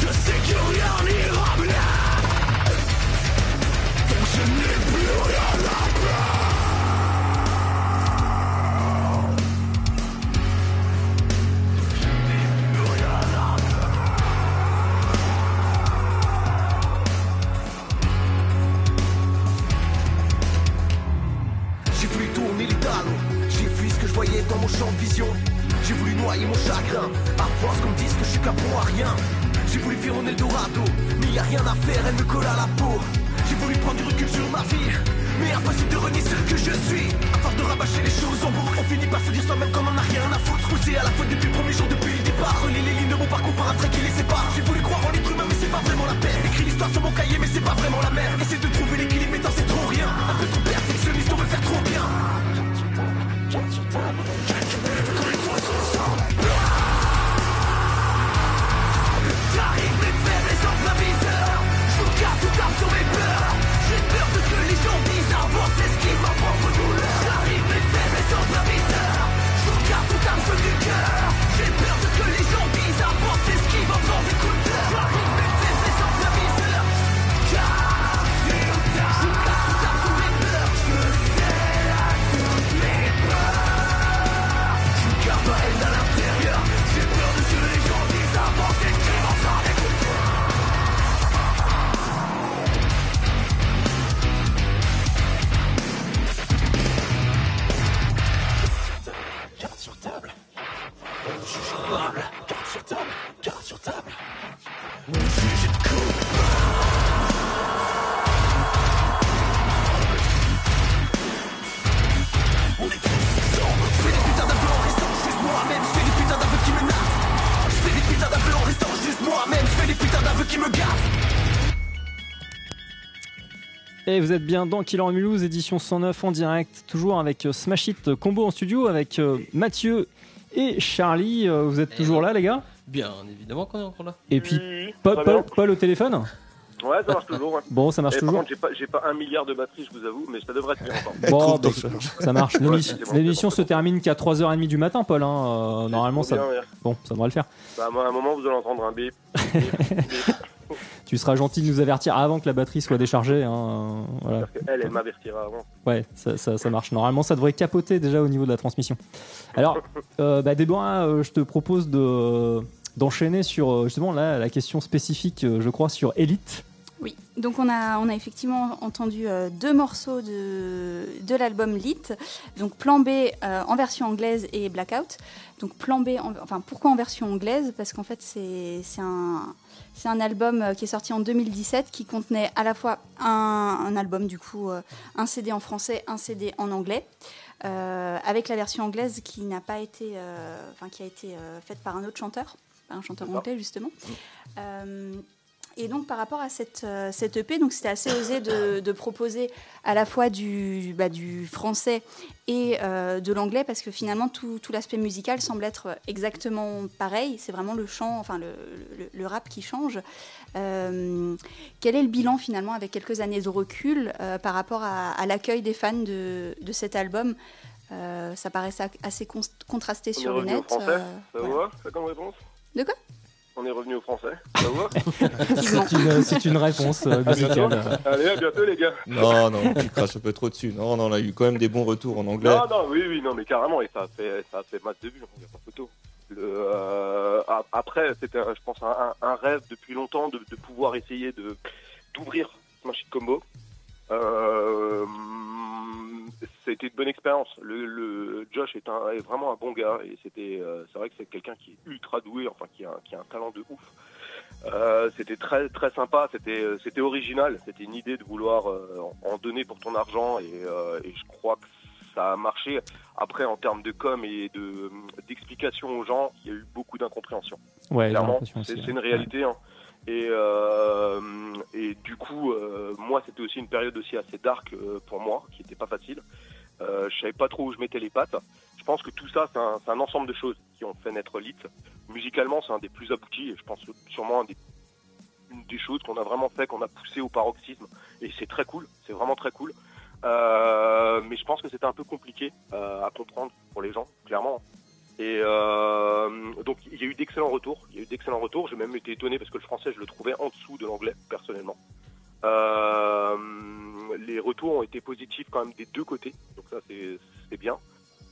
Je sais que rien n'ira bien mon champ de vision. J'ai voulu noyer mon chagrin, à force qu'on me dise que je suis qu'un bon à rien. J'ai voulu faire mon Eldorado, mais y a rien à faire, elle me colle à la peau. J'ai voulu prendre du recul sur ma vie, mais impossible de renier ce que je suis. À force de rabâcher les choses en boucle, on finit par se dire soi-même qu'on en a rien à foutre. Poussé à la faute depuis le premier jour, depuis le départ. Relier les lignes de mon parcours par un trait qui les sépare. J'ai voulu croire en l'être humain, mais c'est pas vraiment la peine. Écrit l'histoire sur mon cahier, mais c'est pas vraiment la merde. Essaie de trouver l'équilibre, mais tant c'est trop rien. Un peu trop perfectionniste, on veut faire trop bien. S'esquive ma propre douleur. J'arrive mes faibles et sans Je tout du cœur Et vous êtes bien dans Killer Mulhouse, édition 109 en direct, toujours avec euh, Smash It Combo en studio, avec euh, Mathieu et Charlie. Euh, Vous êtes toujours là, les gars? Bien évidemment qu'on est encore là. Et puis, Oui, Paul, très Paul, bien. Paul au téléphone? Ouais, ça marche toujours. ouais. [LAUGHS] Bon, ça marche Et par toujours. contre, j'ai pas, un milliard de batterie, je vous avoue, mais ça devrait tenir encore. [LAUGHS] Bon, bah, ça marche. [LAUGHS] L'émission bon, se bon. termine qu'à 3h30 du matin, Paul. hein. Euh, normalement, ça, bien, bon, ça devrait le faire. Bah, moi, à un moment, vous allez entendre un bip. bip, bip. [LAUGHS] Tu seras gentil de nous avertir avant que la batterie soit déchargée. hein. Voilà. Parce que Elle, elle m'avertira avant. Ouais, ça, ça- ça marche. Normalement, ça devrait capoter déjà au niveau de la transmission. Alors, [LAUGHS] euh, bah, Déborah, euh, je te propose de d'enchaîner sur euh, justement là, la question spécifique, euh, je crois, sur Elite. Donc on a, on a effectivement entendu euh, deux morceaux de, de l'album Lit. Donc Plan B euh, en version anglaise et Blackout. Donc Plan B, en- enfin pourquoi en version anglaise? Parce qu'en fait c'est un, c'est un album euh, qui est sorti en 2017 qui contenait à la fois un, un album du coup, un CD en français, un CD en anglais. euh, avec la version anglaise qui n'a pas été, euh, enfin qui a été euh, faite par un autre chanteur, un chanteur anglais justement. Et donc par rapport à cette, euh, cette EP, donc c'était assez osé de, de proposer à la fois du, bah, du français et euh, de l'anglais parce que finalement tout, tout l'aspect musical semble être exactement pareil. C'est vraiment le chant, enfin le, le- le rap qui change. Euh, quel est le bilan finalement avec quelques années de recul euh, par rapport à, à l'accueil des fans de, de cet album? Ça paraissait assez con- contrasté On sur le net. français, ça voilà. vous va? Ça comme réponse? De quoi? On est revenu au français, ça vous va [LAUGHS] Effectivement. C'est une, c'est une réponse euh, musicale. Allez, à bientôt les gars Non, non, tu craches un peu trop dessus. Non, non, on a eu quand même des bons retours en anglais. Non, non, oui, oui, non, mais carrément, et ça a fait, ça a fait masse de n'y a pas photo. Le, euh, a- après, c'était, un- je pense, un, un- un rêve depuis longtemps de, de pouvoir essayer de d'ouvrir Smash Hit Combo. Euh, c'était une bonne expérience. Le, le- Josh est, un, est vraiment un bon gars et c'était, euh, c'est vrai que c'est quelqu'un qui est ultra doué, enfin qui a, qui a un talent de ouf. Euh, c'était très très sympa, c'était c'était original, c'était une idée de vouloir euh, en donner pour ton argent et, et je crois que ça a marché. Après en termes de com et de d'explication aux gens, il y a eu beaucoup d'incompréhension. Ouais, Clairement, c'est une réalité. hein. Et, euh, et du coup, euh, moi, c'était aussi une période aussi assez dark euh, pour moi, qui était pas facile. Euh, je savais pas trop où je mettais les pattes. Je pense que tout ça, c'est un, ensemble de choses qui ont fait naître Lit. Musicalement, c'est un des plus aboutis et je pense sûrement un des, une des choses qu'on a vraiment fait, qu'on a poussé au paroxysme. Et c'est très cool, c'est vraiment très cool. Mais je pense que c'était un peu compliqué à comprendre pour les gens, clairement. Et euh, donc il y a eu d'excellents retours. Il y a eu d'excellents retours. J'ai même été étonné parce que le français, je le trouvais en dessous de l'anglais, personnellement. Euh, les retours ont été positifs quand même des deux côtés. Donc ça, c'est bien.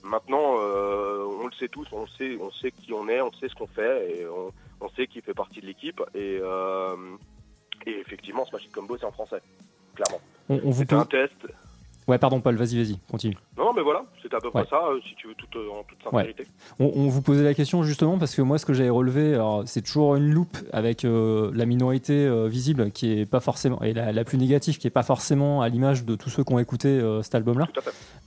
Maintenant, euh, on le sait tous, on sait, on sait qui on est, on sait ce qu'on fait et on, on sait qui fait partie de l'équipe. Et, euh, et effectivement, Smash Hit Combo, c'est en français, clairement. On, vous un test. Ouais, pardon, Paul, vas-y, vas-y, continue. Non, mais voilà, c'était à peu près Ouais. ça, euh, si tu veux, tout, euh, en toute sincérité. On, on vous posait la question justement parce que moi, ce que j'avais relevé, c'est toujours une loupe avec euh, la minorité visible qui est pas forcément, et la, la plus négative qui est pas forcément à l'image de tous ceux qui ont écouté cet album-là.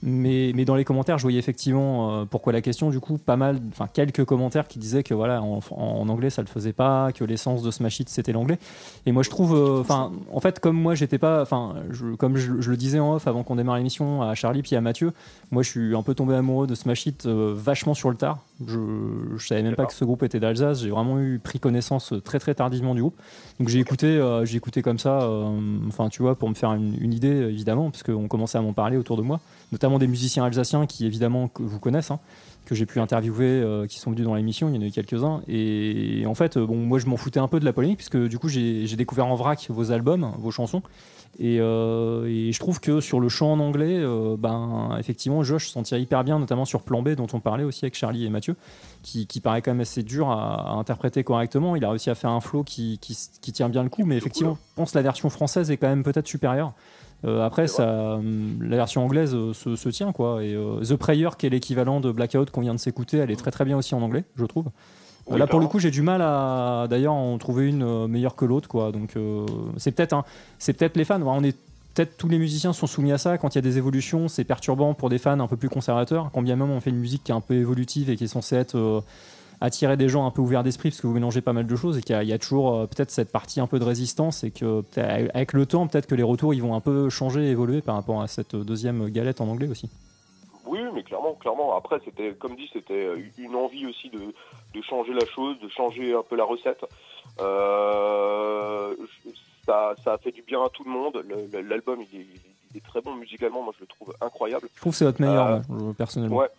Mais, mais dans les commentaires, je voyais effectivement pourquoi la question, du coup, pas mal, enfin quelques commentaires qui disaient que voilà, en, en anglais ça le faisait pas, que l'essence de Smash Hit c'était l'anglais. Et moi je trouve, enfin, en fait, comme moi j'étais pas, enfin, comme je, je le disais en off avant qu'on démarre l'émission à Charlie puis à Mathieu, moi je suis un peu tombé amoureux de Smash Hit euh, vachement sur le tard. Je, je savais même pas que ce groupe était d'Alsace, j'ai vraiment eu pris connaissance euh, très très tardivement du groupe. Donc j'ai écouté, euh, j'ai écouté comme ça, enfin tu vois, pour me faire une, une idée évidemment, parce qu'on commençait à m'en parler autour de moi notamment des musiciens alsaciens qui évidemment que vous connaissez, hein, que j'ai pu interviewer, euh, qui sont venus dans l'émission, il y en a eu quelques-uns. Et en fait, euh, bon, moi je m'en foutais un peu de la polémique, puisque du coup j'ai découvert en vrac vos albums, vos chansons. Et, euh, et je trouve que sur le chant en anglais, euh, ben, effectivement, Josh s'en tire hyper bien, notamment sur Plan B, dont on parlait aussi avec Charlie et Mathieu, qui, qui paraît quand même assez dur à, à interpréter correctement. Il a réussi à faire un flow qui, qui, qui tient bien le coup, mais effectivement, je pense que la version française est quand même peut-être supérieure. Euh, après, ça, la version anglaise se, se tient quoi. Et The Prayer, qui est l'équivalent de Blackout qu'on vient de s'écouter, elle est très très bien aussi en anglais, je trouve. Oui, Là, pour le coup, j'ai du mal à d'ailleurs en trouver une euh, meilleure que l'autre, quoi. Donc, euh, c'est peut-être, c'est peut-être les fans. On est peut-être tous les musiciens sont soumis à ça. Quand il y a des évolutions, c'est perturbant pour des fans un peu plus conservateurs. Quand bien même on fait une musique qui est un peu évolutive et qui est censée être euh, attirer des gens un peu ouverts d'esprit parce que vous mélangez pas mal de choses et qu'il y a, il y a toujours euh, peut-être cette partie un peu de résistance et que avec le temps peut-être que les retours ils vont un peu changer évoluer par rapport à cette deuxième galette en anglais aussi Oui, mais clairement, clairement. Après, c'était, comme dit, c'était une envie aussi de, de changer la chose, de changer un peu la recette. Euh, ça, ça a fait du bien à tout le monde. L'album, il est, il est très bon musicalement. Moi, je le trouve incroyable. je trouve que c'est votre meilleur Euh, moi, personnellement ouais.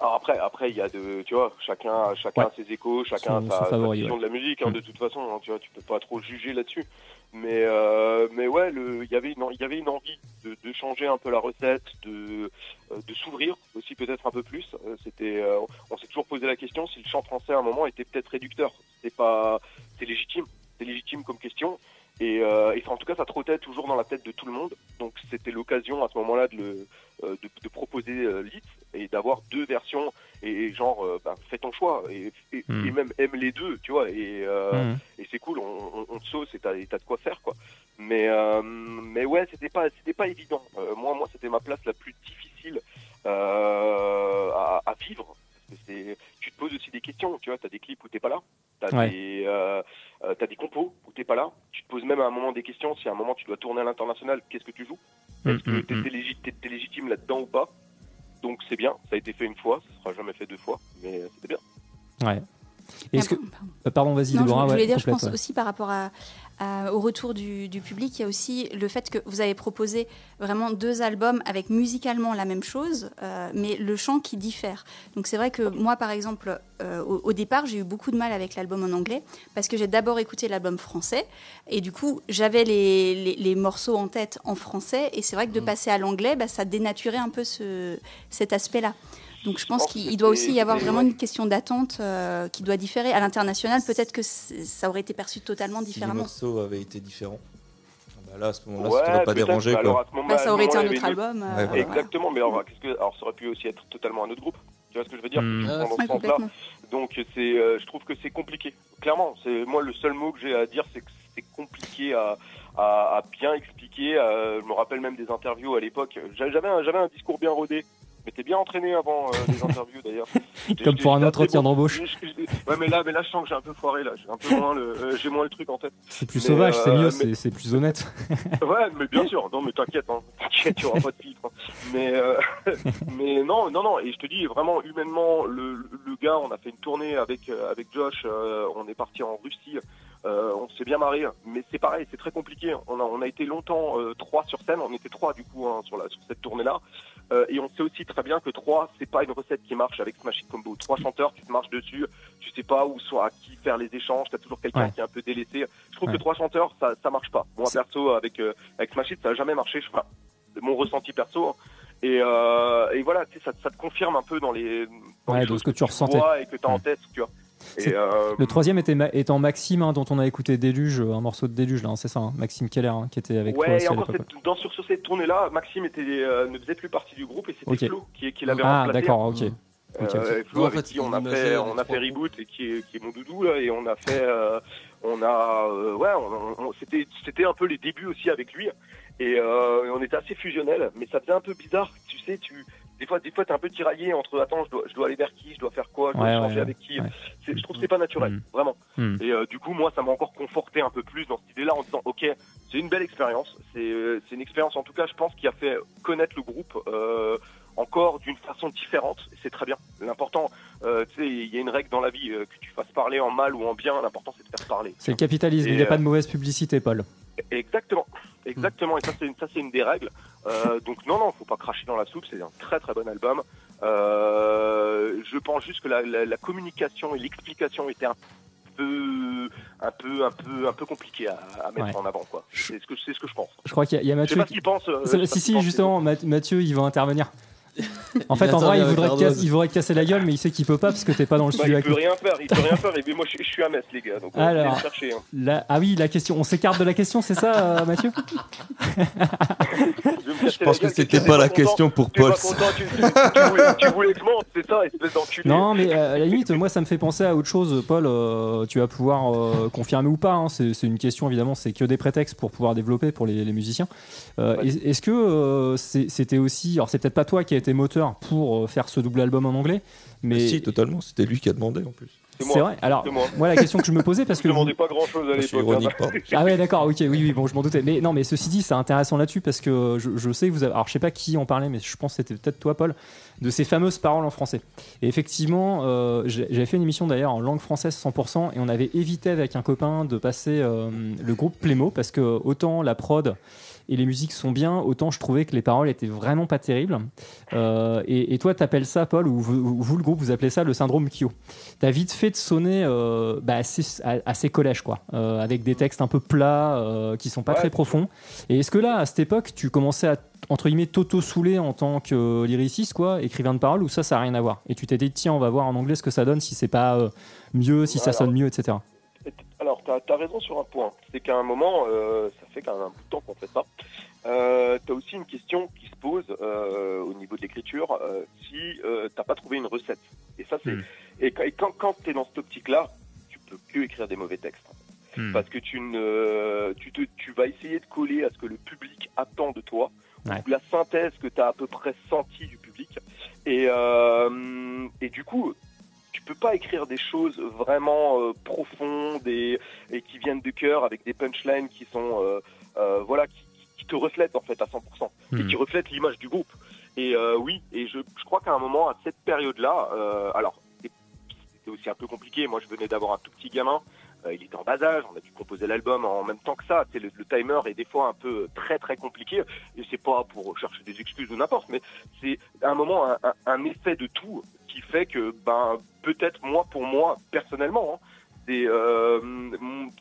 Alors après, après, il y a de, tu vois, chacun, chacun Ouais. ses échos, chacun Son- sa, son sa favori, vision de la musique. hein, Mm. De toute façon, hein, tu vois, tu peux pas trop juger là-dessus. Mais, euh, mais ouais, il y avait une, il y avait une envie de, de changer un peu la recette, de, euh, de s'ouvrir aussi peut-être un peu plus. Euh, C'était, euh, on s'est toujours posé la question si le chant français à un moment était peut-être réducteur. C'est pas, c'est légitime, c'est légitime comme question. Et, euh, et ça, en tout cas, ça trottait toujours dans la tête de tout le monde. Donc c'était l'occasion à ce moment-là de, le, euh, de, de proposer euh, Lit et d'avoir deux versions et, et genre euh, ben, fais ton choix et, et, Mm. et même aime les deux, tu vois. Et, et c'est cool, on, on, on te sauce et t'as et t'as de quoi faire quoi. Mais euh, mais ouais, c'était pas c'était pas évident. Euh, moi moi c'était ma place la plus difficile euh, à, à vivre. Tu te poses aussi des questions, tu vois. T'as des clips où t'es pas là, t'as Ouais. des, euh, euh, t'as des compos où t'es pas là. Tu te poses même à un moment des questions. Si à un moment tu dois tourner à l'international, qu'est-ce que tu joues? Est-ce que Mm, mm, t'es mm. t'es légitime là-dedans ou pas? Donc c'est bien. Ça a été fait une fois. Ça sera jamais fait deux fois, mais c'était bien. Ouais. Est-ce que. Ah, pardon. euh, Pardon, vas-y, je, ouais, voulais dire, je pense ouais. aussi par rapport à, à- au retour du, du public, il y a aussi le fait que vous avez proposé vraiment deux albums avec musicalement la même chose, euh, mais le chant qui diffère. Donc c'est vrai que moi, par exemple, euh, au, au départ, j'ai eu beaucoup de mal avec l'album en anglais, parce que j'ai d'abord écouté l'album français, et du coup, j'avais les, les- les morceaux en tête en français, et c'est vrai que de Mm. passer à l'anglais, bah, ça dénaturait un peu ce, cet aspect-là. Donc je pense qu'il doit aussi y avoir vraiment une question d'attente euh, qui doit différer. À l'international, peut-être que ça aurait été perçu totalement Si différemment. morceaux avaient été différents, bah là, à ce moment-là, Ouais, ça t'aurait pas dérangé. mais Quoi. alors, à ce moment- Bah, ça aurait ce été un autre avait album. Ouais, euh, voilà. Exactement, mais alors, qu'est-ce que, alors ça aurait pu aussi être totalement un autre groupe. Tu vois ce que je veux dire? Mm. Dans Ouais, ce Ouais, sens-là. complètement. Donc c'est, euh, je trouve que c'est compliqué. Clairement, c'est moi le seul mot que j'ai à dire, c'est que c'est compliqué à, à, à bien expliquer. Euh, je me rappelle même des interviews à l'époque. J'avais j'avais un, j'avais un discours bien rodé. M'étais bien entraîné avant euh, les interviews d'ailleurs. [LAUGHS] Comme pour un entretien bon. d'embauche. Ouais, mais là, mais là, je sens que j'ai un peu foiré là. J'ai un peu moins le, euh, j'ai moins le truc en tête. C'est plus Mais, sauvage, c'est euh, mieux, mais- c'est- plus honnête. [LAUGHS] Ouais, mais bien sûr. Non, mais t'inquiète, hein. [LAUGHS] t'inquiète, tu auras pas de filtre. hein. Mais, mais non, non, non. Et je te dis vraiment humainement, le, le gars, on a fait une tournée avec avec Josh. on est parti en Russie. euh, on s'est bien marré, mais c'est pareil, c'est très compliqué. On a, on a été longtemps euh, trois sur scène, on était trois du coup hein, sur, la, sur cette tournée-là, Euh, et on sait aussi très bien que trois, c'est pas une recette qui marche avec Smash It Combo. Trois chanteurs, tu te marches dessus, tu sais pas où soit à qui faire les échanges, t'as toujours quelqu'un Ouais. qui est un peu délaissé. Je trouve Ouais. que trois chanteurs, ça, ça marche pas. Moi perso, avec euh, avec Smash It, ça a jamais marché. Je, c'est mon ressenti perso. hein. Et, euh, et voilà, ça, ça te confirme un peu dans les, dans Ouais, les choses ce que tu ressentais. et que t'as en Mm. tête, tu vois. Et, euh, Le troisième était ma- étant Maxime, hein, dont on a écouté Déluge, un morceau de Déluge, là, hein, c'est ça, hein, Maxime Keller, hein, qui était avec toi Ouais, aussi encore l'époque. cette, dans, sur, sur cette tournée-là, Maxime était, euh, ne faisait plus partie du groupe et c'était Ok. Flo qui, qui l'avait Ah, remplacé. d'accord, ok. Mm. Euh, et Flo avec fait, qui on a fait, on a fait reboot et qui est, qui est mon doudou là, et on a fait, euh, on a, euh, ouais, on, on- c'était, c'était un peu les débuts aussi avec lui et euh, on était assez fusionnels, mais ça faisait un peu bizarre, tu sais, tu, des fois, des fois t'es un peu tiraillé entre, attends, je dois, je dois aller vers qui, je dois faire quoi, je dois Ouais, changer ouais, avec qui. Je trouve que c'est pas naturel, Mm. vraiment. Mm. Et euh, du coup, moi, ça m'a encore conforté un peu plus dans cette idée-là en disant, ok, c'est une belle expérience. C'est euh, une expérience, en tout cas, je pense, qui a fait connaître le groupe euh, encore d'une façon différente. C'est très bien. L'important, euh, tu sais, il y a une règle dans la vie, que tu fasses parler en mal ou en bien, l'important, c'est de faire parler. C'est le capitalisme, Et, il n'y a pas de mauvaise publicité, Paul. Exactement, exactement. Et ça, c'est une, ça, une des règles. Donc non, non, faut pas cracher dans la soupe. C'est un très, très bon album. Euh, je pense juste que la, la, la communication et l'explication étaient un peu, un peu, un peu, un peu compliquées à, à mettre Ouais. en avant, quoi. C'est ce que, c'est ce que je pense. Je crois qu'il y a- il y, a Je sais Mathieu pas qui... ce qu'il pense. euh, je sais pas Si, si, pense, justement, Math- Mathieu, il va intervenir. En fait, en vrai, il voudrait, te casser, il voudrait te casser la gueule, mais il sait qu'il peut pas parce que t'es pas dans le Bah, studio il peut rien faire, il peut rien faire. Et puis moi, je, je suis à Metz, les gars. Donc, euh, Alors. venez me chercher. hein. La- Ah oui, la question. On s'écarte de la question, c'est ça, euh, Mathieu? Je, pense que c'était pas la content, question pour Paul. tu, tu, tu voulais, tu voulais que c'est ça, espèce d'enculé. Non, mais euh, à la limite, moi, ça me fait penser à autre chose, Paul. euh, tu vas pouvoir euh, confirmer ou pas. hein, c'est une question, évidemment. C'est que des prétextes pour pouvoir développer pour les, les musiciens. Euh, Ouais. Est-ce que euh, c'était aussi. Alors, c'est peut-être pas toi qui a été moteur pour euh, faire ce double album en anglais, mais. Si, totalement. C'était lui qui a demandé en plus. C'est vrai. Alors, moi. moi, la question que je me posais, parce Je que. demandais pas grand chose à Je l'époque. hein. [LAUGHS] Ah ouais, d'accord, ok, oui, oui, bon, je m'en doutais. Mais non, mais ceci dit, c'est intéressant là-dessus parce que je, je sais que vous avez. Alors, je sais pas qui en parlait, mais je pense que c'était peut-être toi, Paul, de ces fameuses paroles en français. Et effectivement, euh, j'ai- j'avais fait une émission d'ailleurs en langue française 100% et on avait évité avec un copain de passer euh, le groupe Plémo parce que autant la prod et les musiques sont bien, autant je trouvais que les paroles étaient vraiment pas terribles. Euh, et, et toi, t'appelles ça, Paul, ou vous, ou vous, le groupe, vous appelez ça le syndrome Kyo. T'as vite fait de sonner euh, bah, assez, assez collège, quoi, euh, avec des textes un peu plats, qui sont pas Ouais. très profonds. Et est-ce que là, à cette époque, tu commençais à entre guillemets t'auto-souler en tant que lyriciste, quoi, écrivain de paroles, ou ça, ça n'a rien à voir? Et tu t'es dit, tiens, on va voir en anglais ce que ça donne, si c'est pas mieux, si ça sonne mieux, etc. Alors, tu as, raison sur un point. C'est qu'à un moment, euh, fait quand même un bout de temps qu'on fait ça. Euh, tu as aussi une question qui se pose euh, au niveau de l'écriture euh, si euh, t'as pas trouvé une recette. Et ça, c'est. Mm. Et, quand- et quand, quand tu es dans cette optique-là, tu peux que écrire des mauvais textes. Hmm. Parce que tu, ne, tu, te, tu vas essayer de coller à ce que le public attend de toi, Ouais. ou la synthèse que tu as à peu près senti du public. Et, euh, et du coup, tu peux pas écrire des choses vraiment euh, profondes et, et qui viennent du cœur avec des punchlines qui sont euh, euh, voilà qui, qui te reflètent en fait à 100% et Hmm. qui reflètent l'image du groupe. Et oui, et je, je crois qu'à un moment, à cette période-là, alors c'était aussi un peu compliqué. Moi, je venais d'avoir un tout petit gamin. Il était en bas âge. On a dû composer l'album en même temps que ça. C'est le, le timer est des fois un peu très très compliqué. Et c'est pas pour chercher des excuses ou n'importe, mais c'est à un moment un, un- un effet de tout qui fait que ben peut-être moi pour moi personnellement. hein, c'est euh,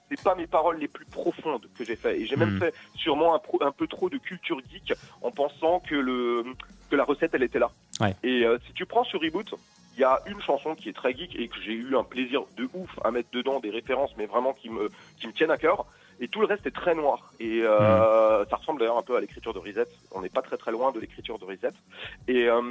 c'est pas mes paroles les plus profondes que j'ai fait et j'ai même Hmm. fait sûrement un, pro- un peu trop de culture geek en pensant que le que la recette elle était là. Ouais. Et euh, si tu prends sur Reboot, il y a une chanson qui est très geek et que j'ai eu un plaisir de ouf à mettre dedans des références, mais vraiment qui me qui me tiennent à cœur. Et tout le reste est très noir. Et euh, ça ressemble d'ailleurs un peu à l'écriture de Reset. On n'est pas très très loin de l'écriture de Reset. Et euh,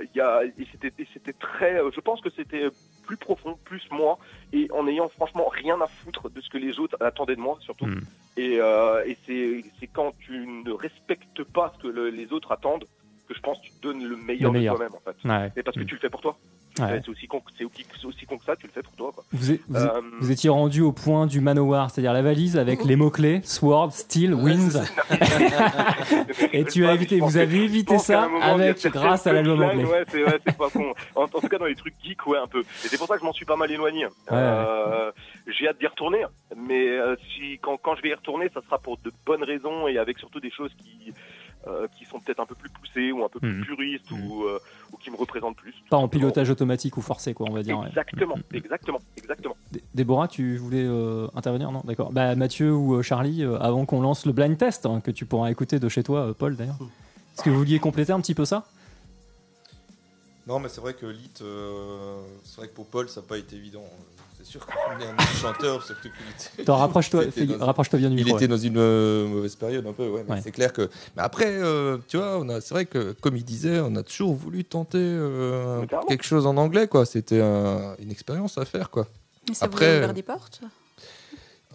il y a, et c'était, très, euh, je pense que c'était plus profond, plus moi, et en ayant franchement rien à foutre de ce que les autres attendaient de moi surtout. Mm. Et, euh, et c'est, c'est quand tu ne respectes pas ce que le- les autres attendent que je pense que tu te donnes le meilleur, Le meilleur. de toi-même en fait. Ouais. Et parce que tu le fais pour toi. Ouais. C'est aussi con, c'est aussi, c'est aussi con que ça, tu le fais pour toi. Quoi. Vous, Euh, vous étiez rendu au point du manowar, c'est-à-dire la valise avec les mots-clés Sword, Steel, Winds. c'est [LAUGHS] Et tu as évité, vous avez évité ça avec, grâce à l'album anglais. Ouais, c'est ouais, c'est pas con. En, en tout cas, dans les trucs geeks, ouais, un peu. Et c'est pour ça que je m'en suis pas mal éloigné. Euh, J'ai hâte d'y retourner, mais euh, si quand, quand je vais y retourner, ça sera pour de bonnes raisons et avec surtout des choses qui euh, qui sont peut-être un peu plus poussées ou un peu plus Mhm. puristes ou, euh, ou qui me représentent plus. Pas en pilotage automatique ou forcé, quoi, on va dire. Exactement, Mhm. exactement, exactement. Dé- Déborah, tu voulais euh, intervenir? Non, d'accord. Bah, Mathieu ou euh, Charlie, euh, avant qu'on lance le blind test, hein, que tu pourras écouter de chez toi, euh, Paul d'ailleurs. Est-ce que vous vouliez compléter un petit peu ça? Non, mais c'est vrai que Lit, euh, c'est vrai que pour Paul, ça n'a pas été évident. C'est sûr qu'on est un chanteur, surtout qu'il était. Attends, rapproche-toi il était fais- dans- rapproche-toi bien du Il micro. était dans une euh, mauvaise période un peu, ouais. mais Ouais. C'est clair que. Mais après, euh, tu vois, on a, c'est vrai que comme il disait, on a toujours voulu tenter euh, quelque chose en anglais, quoi. C'était un- une expérience à faire, quoi. Mais ça Après, vous a ouvert des portes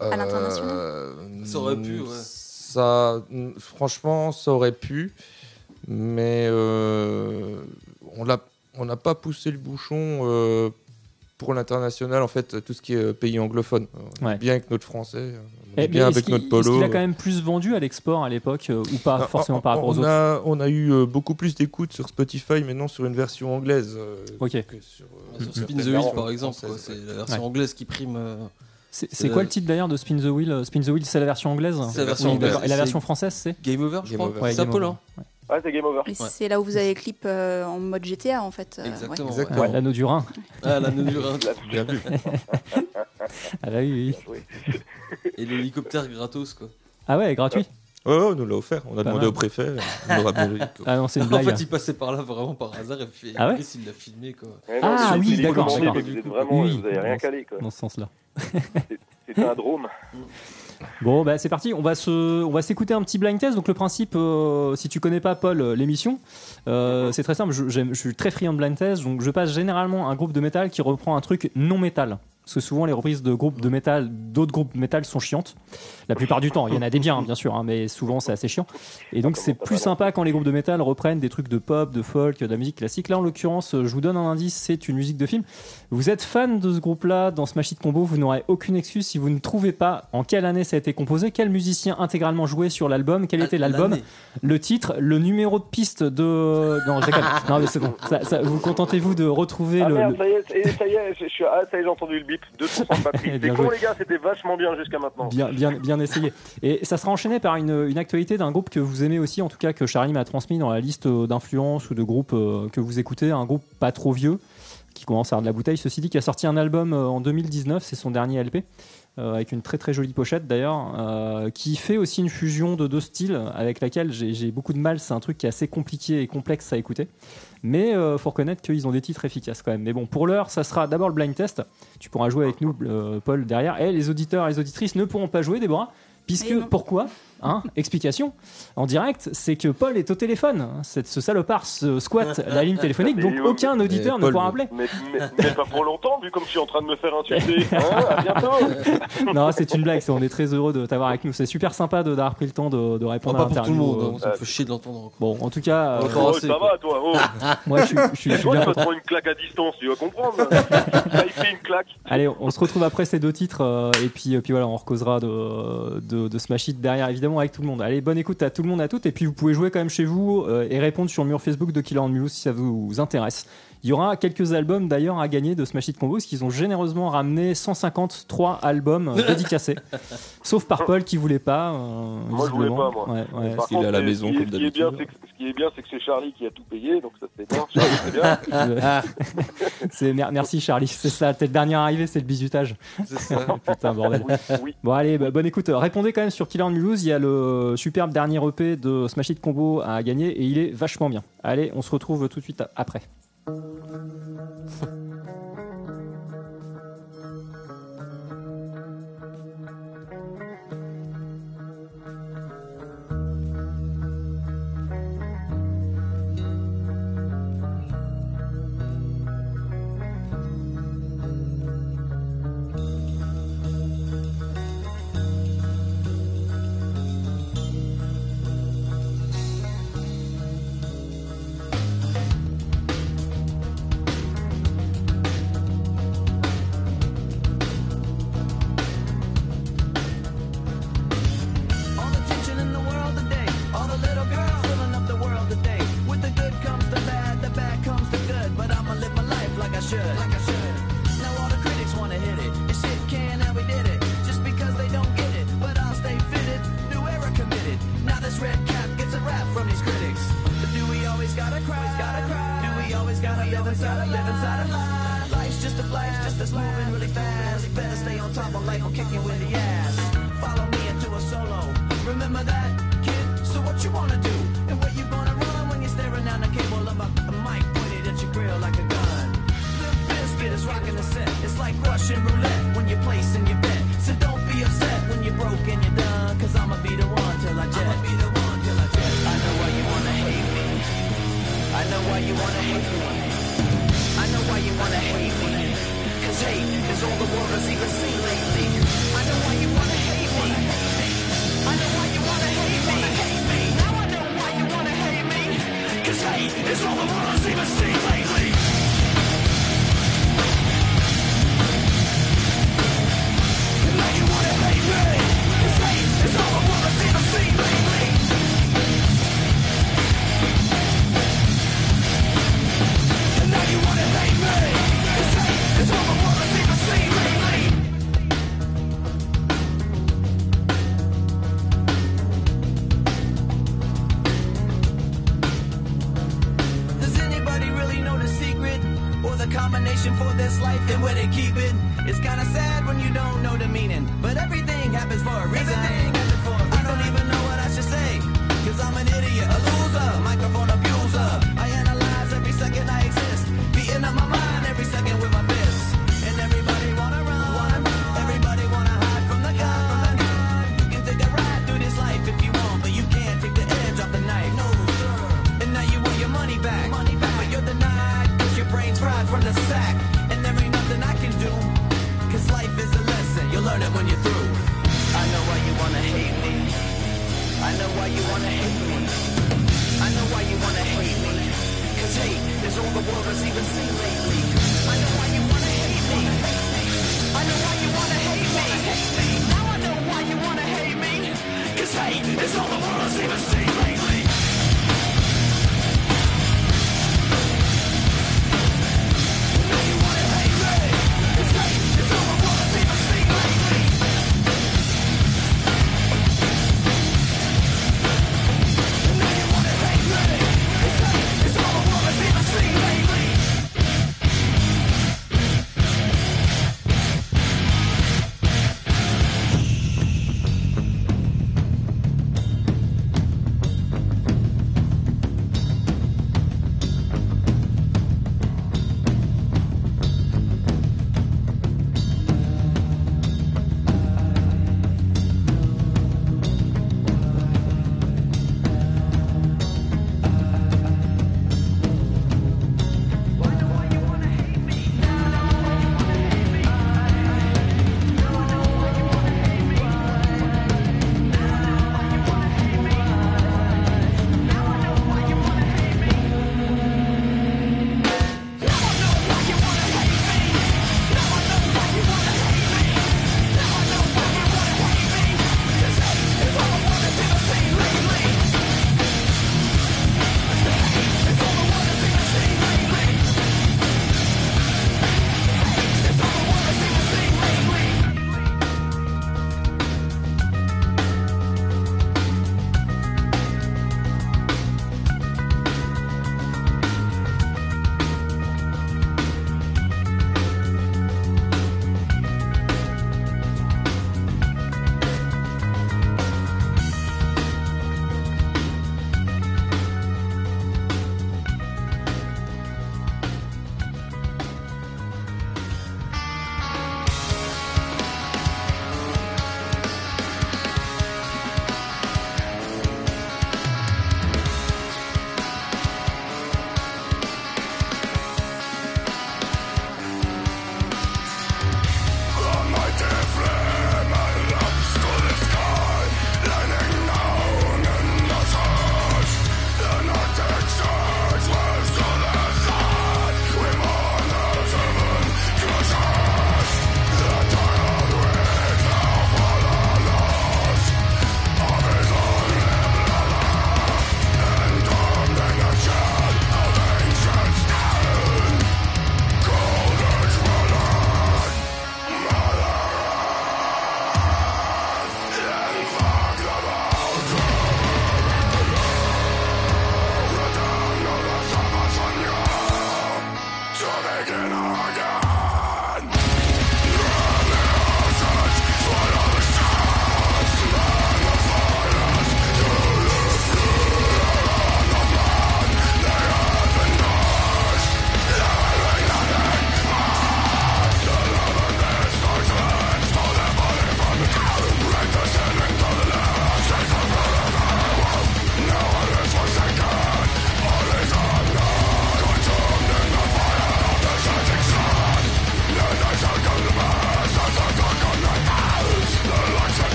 À l'international? Ça aurait pu, ouais. Ça, franchement, ça aurait pu, mais euh, on l'a, on n'a pas poussé le bouchon euh, pour l'international. En fait, tout ce qui est euh, pays anglophone, On est Ouais. bien avec notre français, on Eh, est bien est-ce avec notre Est-ce polo. qu'il a quand même plus vendu à l'export à l'époque euh, ou pas Non, forcément on- par rapport aux on autres a, on a eu euh, beaucoup plus d'écoutes sur Spotify, mais non sur une version anglaise. euh, Ok. que sur, euh, Spin the Wheel, par exemple, ouais. c'est la version Ouais. anglaise qui prime. euh, C'est quoi le titre d'ailleurs de Spin the Wheel Euh, Spin the Wheel, c'est la version anglaise C'est la version Oui, anglaise. Et la version française, c'est Game Over, je Game crois. C'est Game Apple, Over. hein. Ouais, c'est game over. Et c'est là où vous avez les clips euh, en mode GTA en fait. euh, ouais. Exactement. Exactement. Ouais, L'anneau du Rhin. Ah, la du Rhin. Bien vu. [LAUGHS] Ah bah oui, oui. Et l'hélicoptère gratos, quoi. Ah ouais, gratuit Ouais, ouais, on nous l'a offert. On a Pas demandé mal. au préfet. On nous a Ah non, c'est une [LAUGHS] En blague. fait, il passait par là vraiment par hasard et puis Ah ouais il l'a filmé, quoi. Ouais, Ah c'est- oui, d'accord, Vous vraiment, Oui, vous avez rien calé quoi. Dans ce sens-là. C'était un drôme. Bon, bah c'est parti. On va se, on va s'écouter un petit blind test. Donc le principe, euh, si tu connais pas Paul, euh, l'émission, euh, c'est très simple. Je, j'aime- je suis très friand de blind test, donc je passe généralement un groupe de métal qui reprend un truc non métal. Parce que souvent les reprises de groupes de métal, d'autres groupes de métal sont chiantes. La plupart du temps, il y en a des biens, bien sûr, hein, mais souvent c'est assez chiant. Et donc c'est plus sympa quand les groupes de métal reprennent des trucs de pop, de folk, de la musique classique. Là, en l'occurrence, je vous donne un indice, c'est une musique de film. Vous êtes fan de ce groupe-là, dans Smash Hit Combo, vous n'aurez aucune excuse si vous ne trouvez pas en quelle année ça a été composé, quel musicien intégralement joué sur l'album, quel était l'album, le titre, le numéro de piste de. Non. Non, mais c'est bon. Ça- ça- vous contentez-vous de retrouver Ah le. merde, ça y est, et ça y est, je, suis, ah, ça y est, j'ai entendu le 2% de batterie. [LAUGHS] C'est Bien con les gars, c'était vachement bien jusqu'à maintenant. Bien, bien, bien essayé. Et ça sera enchaîné par une, une actualité d'un groupe que vous aimez aussi, en tout cas que Charlie m'a transmis dans la liste euh, d'influences ou de groupes euh, que vous écoutez, un groupe pas trop vieux, qui commence à avoir de la bouteille, ceci dit, qui a sorti un album euh, en 2019, c'est son dernier LP, euh, avec une très très jolie pochette d'ailleurs, euh, qui fait aussi une fusion de deux styles, avec laquelle j'ai j'ai beaucoup de mal, c'est un truc qui est assez compliqué et complexe à écouter. Mais euh, faut reconnaître qu'ils ont des titres efficaces quand même. Mais bon, pour l'heure, ça sera d'abord le blind test. Tu pourras jouer avec nous, euh, Paul, derrière. Et les auditeurs et les auditrices ne pourront pas jouer, Déborah. Puisque, pourquoi? Hein Explication en direct, c'est que Paul est au téléphone. Cette- ce salopard se squatte [LAUGHS] la ligne téléphonique, donc aucun auditeur ne pourra mais- appeler. Mais, mais, mais pas pour longtemps, vu comme je suis en train de me faire insulter. [LAUGHS] Hein, à bientôt. non, c'est une blague. On est très heureux de t'avoir avec nous. C'est super sympa de- d'avoir pris le temps de, de Oh, répondre pas à pour tout le l'interview. monde, hein, ça me euh, fait chier de l'entendre. Bon, en tout cas, euh, Oh, assez, ça va, toi. Oh. [LAUGHS] moi, je suis, je Toi, tu vas te prendre une claque à distance, tu vas comprendre. Il fait une claque. Allez, on se retrouve après ces deux titres euh, et puis, euh, puis voilà, on recausera de, de, de Smash Hit derrière évidemment avec tout le monde. Allez, bonne écoute à tout le monde, à toutes et puis vous pouvez jouer quand même chez vous euh, et répondre sur le mur Facebook de Killer News si ça vous intéresse. Il y aura quelques albums d'ailleurs à gagner de Smash Hit Combo parce qu'ils ont généreusement ramené 153 albums euh, dédicacés, [LAUGHS] sauf par Paul qui voulait pas. euh, Moi, je voulais pas, moi. Ouais, ouais. Par qu'il est à la maison, comme ce qui est bien, d'habitude. c'est que- Ce qui est bien, c'est que c'est Charlie qui a tout payé, donc ça c'est bien. Charlie, c'est bien. [LAUGHS] [LAUGHS] Merci Charlie, c'est ça. T'es le dernier arrivé, c'est le bisutage. C'est ça. Putain bordel. Oui, oui. Bon allez, bah, bonne écoute. Répondez quand même sur Killer News. Il y a le superbe dernier EP de Smash Hit Combo à gagner et il est vachement bien. Allez, on se retrouve tout de suite après.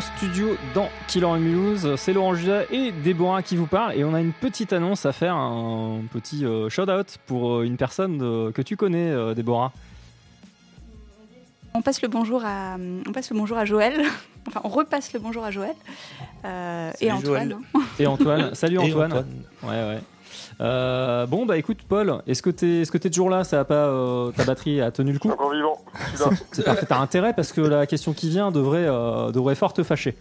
En studio dans Killer News. C'est Laurent Judas et Déborah qui vous parlent et on a une petite annonce à faire, un petit euh, shout-out pour euh, une personne euh, que tu connais, euh, Déborah. On passe le bonjour à, on passe le bonjour à Joël. [LAUGHS] Enfin, on repasse le bonjour à Joël Euh, et Antoine. Joël. Et Antoine. Salut Et Antoine. Ouais, ouais. Euh, bon, bah écoute, Paul, est-ce que t'es est-ce que t'es toujours là? Ça a pas, euh, ta batterie a tenu le coup? Encore vivant. T'as intérêt parce que la question qui vient devrait, euh, devrait fort te fâcher.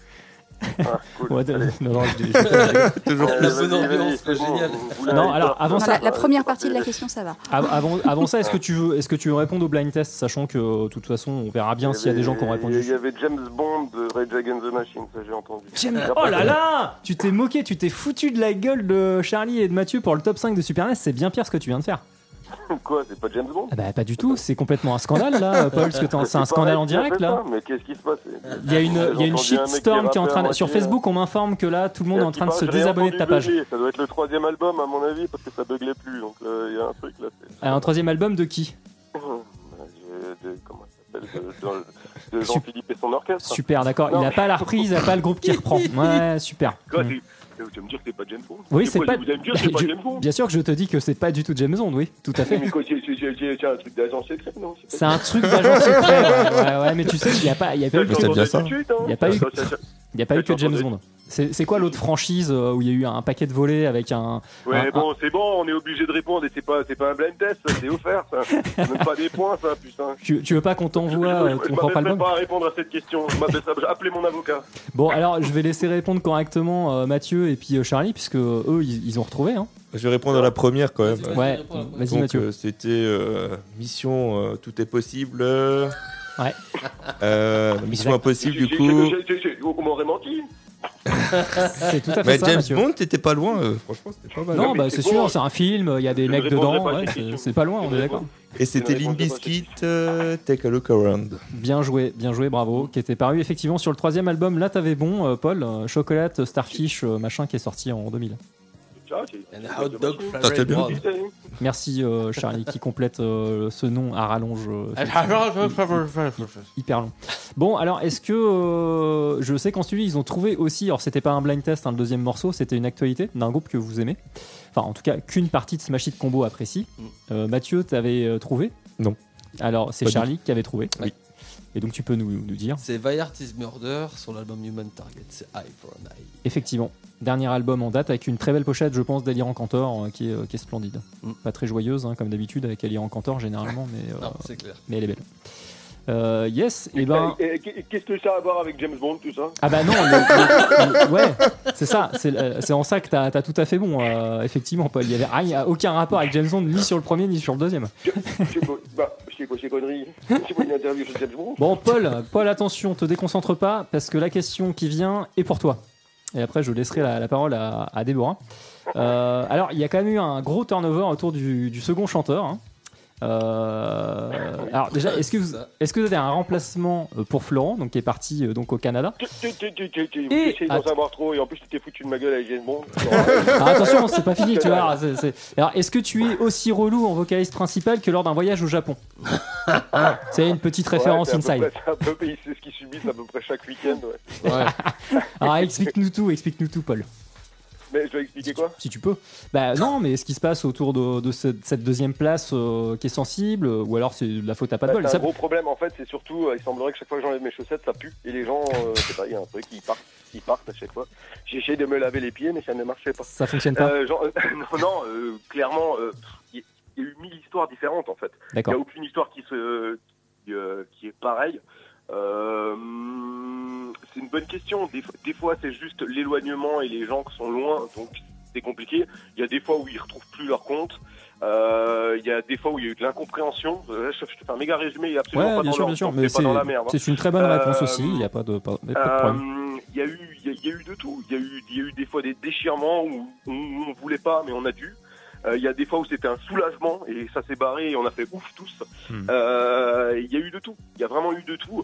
Ah, cool. Ouais, non, non, je- [LAUGHS] je- Toujours vas-y, bonne ambiance, génial. Non, alors, avant Non, ça- la, la première partie de la question, ça va. Av- Avant, avant ça, est-ce que tu veux, est-ce que tu veux répondre au blind test, sachant que euh, de toute façon, on verra bien s'il y a des gens qui ont répondu. Il y avait James Bond de Rage Against the Machine, ça j'ai entendu. Oh là là Tu t'es moqué, tu t'es foutu de la gueule de Charlie et de Mathieu pour le top 5 de Super NES, c'est bien pire ce que tu viens de faire. Quoi, c'est pas James Bond Ah bah pas du tout, c'est complètement un scandale là, [LAUGHS] Paul, parce que t'en- c'est un scandale en direct là. Mais qu'est-ce qui se passe Il y a une, il y a une shitstorm qui est en train de... Sur Facebook, on m'informe que là, tout le monde est en train de se désabonner de ta page. Ça doit être le troisième album à mon avis parce que ça buglait plus. Donc euh, il y a un truc là. Ah, Un troisième album de qui? Bah, Comment ça s'appelle De, Jean-Philippe et son orchestre. Super, d'accord. Il a mais- pas la reprise, il a pas le groupe qui reprend. [LAUGHS] Ouais, super. Mm. Tu vas me dire que c'est pas James Bond Oui, C'est pas. Vous allez me dire que [LAUGHS] c'est pas Je- James Bond Bien sûr que je te dis que c'est pas du tout James Bond, oui, tout à fait. Mais quoi, c'est un truc d'agent secret, non C'est un truc d'agent secret. Ouais, ouais, mais tu sais, il y a pas, il y a pas eu, ça. Il y a pas eu- il y a pas eu que James Bond. C'est quoi l'autre franchise euh, où il y a eu un paquet de volets avec un. Ouais, Un- bon, c'est bon, on est obligé de répondre et c'est pas, c'est pas un blind test, c'est offert, ça. Même pas des points, ça, putain. Tu, tu veux pas qu'on t'envoie je, euh, je, ton je propre m'appelle même album pas à répondre à cette question. Je appelez mon avocat. Bon, alors je vais laisser répondre correctement euh, Mathieu et puis euh, Charlie, puisque euh, eux ils, ils ont retrouvé. Hein. Je vais répondre à la première quand même. Ouais, vas-y Mathieu. euh, c'était euh, mission euh, tout est possible. Ouais. [LAUGHS] euh, mission impossible du coup. On m'aurait menti. C'est tout à fait Mais ça. James Mathieu. Bond, t'étais pas loin. euh, franchement, c'était pas mal. Non, bah c'est sûr, c'est un film, il y a des mecs dedans, ouais, c'est pas loin, on est d'accord. Et c'était cette Bizkit, euh, Take a Look Around. Bien joué, bien joué, bravo. Qui était paru effectivement sur le troisième album. Là, t'avais bon, euh, Paul, euh, Chocolate, Starfish, euh, machin, qui est sorti en 2000. Ah, hot dog. Merci euh, Charlie qui complète euh, ce nom à rallonge euh, hyper long. Bon, alors est-ce que euh, je sais qu'en studio ils ont trouvé aussi, alors c'était pas un blind test, hein, le deuxième morceau, c'était une actualité d'un groupe que vous aimez. Enfin, en tout cas, qu'une partie de Smash Hit Combo apprécie. Mm. Euh, Mathieu, t'avais euh, trouvé? Non. Alors c'est Charlie qui avait trouvé. Oui. Et donc tu peux nous, nous dire. C'est Viart is Murder sur l'album Human Target. C'est Eye for an Eye. Effectivement, dernier album en date avec une très belle pochette, je pense, d'Aliran Cantor euh, qui, est, euh, qui est splendide. Mm. Pas très joyeuse, hein, comme d'habitude avec Aliran Cantor généralement, mais, euh, Non, c'est clair. mais elle est belle. Euh, yes, et ben. Et- et- Qu'est-ce que ça a à voir avec James Bond, tout ça? Ah bah non, le- le- ouais, c'est ça, c'est euh, c'est en ça que t'as as tout à fait bon, euh, effectivement, Paul. Il y avait rien, aucun rapport avec James Bond, ni sur le premier, ni sur le deuxième. Quoi, bah, sais quoi ces conneries C'est pas une interview sur James Bond Bon, Paul, Paul, attention, te déconcentre pas, parce que la question qui vient est pour toi. Et après, je laisserai la, la parole à, à Déborah. Euh, alors, il y a quand même eu un gros turnover autour du, du second chanteur. hein. Euh, alors déjà, est-ce que vous, Ça. est-ce que vous avez un remplacement euh, pour Florent, donc qui est parti euh, donc au Canada? Tu tu- tu- tu- tu- tu- Et- d'en savoir trop et en plus tu t'es foutu de ma gueule avec James Bond. Alors, [LAUGHS] attention, c'est pas fini, tu [LAUGHS] vois. c'est- c'est- Alors, est-ce que tu es aussi relou en vocaliste principal que lors d'un voyage au Japon? [LAUGHS] C'est une petite référence Ouais, c'est à peu inside. près- C'est un peu, c'est ce qu'ils subissent à peu près chaque week-end. Ouais. Alors, explique-nous tout, explique-nous tout, Paul. Mais je dois expliquer quoi Si tu peux. Bah non, mais ce qui se passe autour de, de cette, cette deuxième place euh, qui est sensible, ou alors c'est de la faute à pas de Bah, bol. C'est Ça- un gros problème en fait, c'est surtout, euh, il semblerait que chaque fois que j'enlève mes chaussettes, ça pue. Et les gens, euh, je sais pas, il y a un truc, ils partent, ils partent à chaque fois. J'ai essayé de me laver les pieds, mais ça ne marchait pas. ça fonctionne pas. Genre, [LAUGHS] non, non clairement, il y, a eu mille histoires différentes en fait. Il n'y a aucune histoire qui, se, qui, qui est pareille. Euh, c'est une bonne question. Des, fois- des fois, c'est juste l'éloignement et les gens qui sont loin, donc c'est compliqué. Il y a des fois où ils retrouvent plus leur compte. Euh, Il y a des fois où il y a eu de l'incompréhension. Euh, Je, te fais un méga résumé, il est absolument Ouais, pas bien dans sûr, bien sûr. Mais c'est pas dans la c'est merde. hein. c'est une très bonne réponse Euh, aussi. Il n'y a pas de, pas, pas de problème. Euh, Il y, a eu, il y, a- il y a eu de tout. Il y, a eu- il y a eu des fois des déchirements où, on voulait pas, mais on a dû. Euh, Il y a des fois où c'était un soulagement et ça s'est barré et on a fait ouf tous. Hmm. Euh, Il y a eu de tout. Il y a vraiment eu de tout.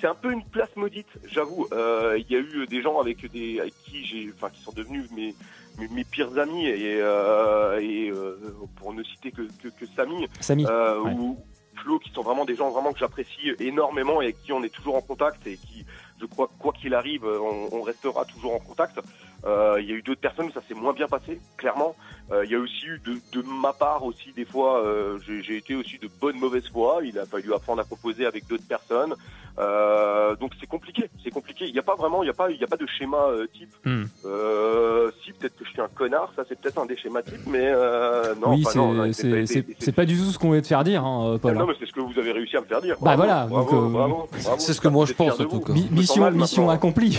C'est un peu une place maudite, j'avoue. Euh, Il y a eu des gens avec des avec qui j'ai, enfin, qui sont devenus mes mes, mes pires amis et, euh, et euh, pour ne citer que que, que Samy Samy. euh, Ouais. ou Flo, qui sont vraiment des gens vraiment que j'apprécie énormément et avec qui on est toujours en contact et qui je crois quoi qu'il arrive, on, on restera toujours en contact. Euh, Il y a eu d'autres personnes où ça s'est moins bien passé, clairement. Euh, Il y a aussi eu de, de ma part aussi des fois, euh, j'ai j'ai été aussi de bonne mauvaise foi. Il a fallu apprendre à composer avec d'autres personnes. Euh, donc c'est compliqué, c'est compliqué. Il n'y a pas vraiment, il n'y a pas, il y a pas de schéma euh, type. Hmm. Euh, si peut-être que je suis un connard, ça c'est peut-être un des schémas types, mais euh, non, oui, enfin, c'est- c'est pas c'est été- c'est- c'est pas du tout ce qu'on voulait te faire dire, hein, Paul. non, hein. mais c'est ce que vous avez réussi à me faire dire. Bah Bravo, voilà, euh, c'est ce que moi je pense, en tout cas. Mi- mission, mal mission accomplie.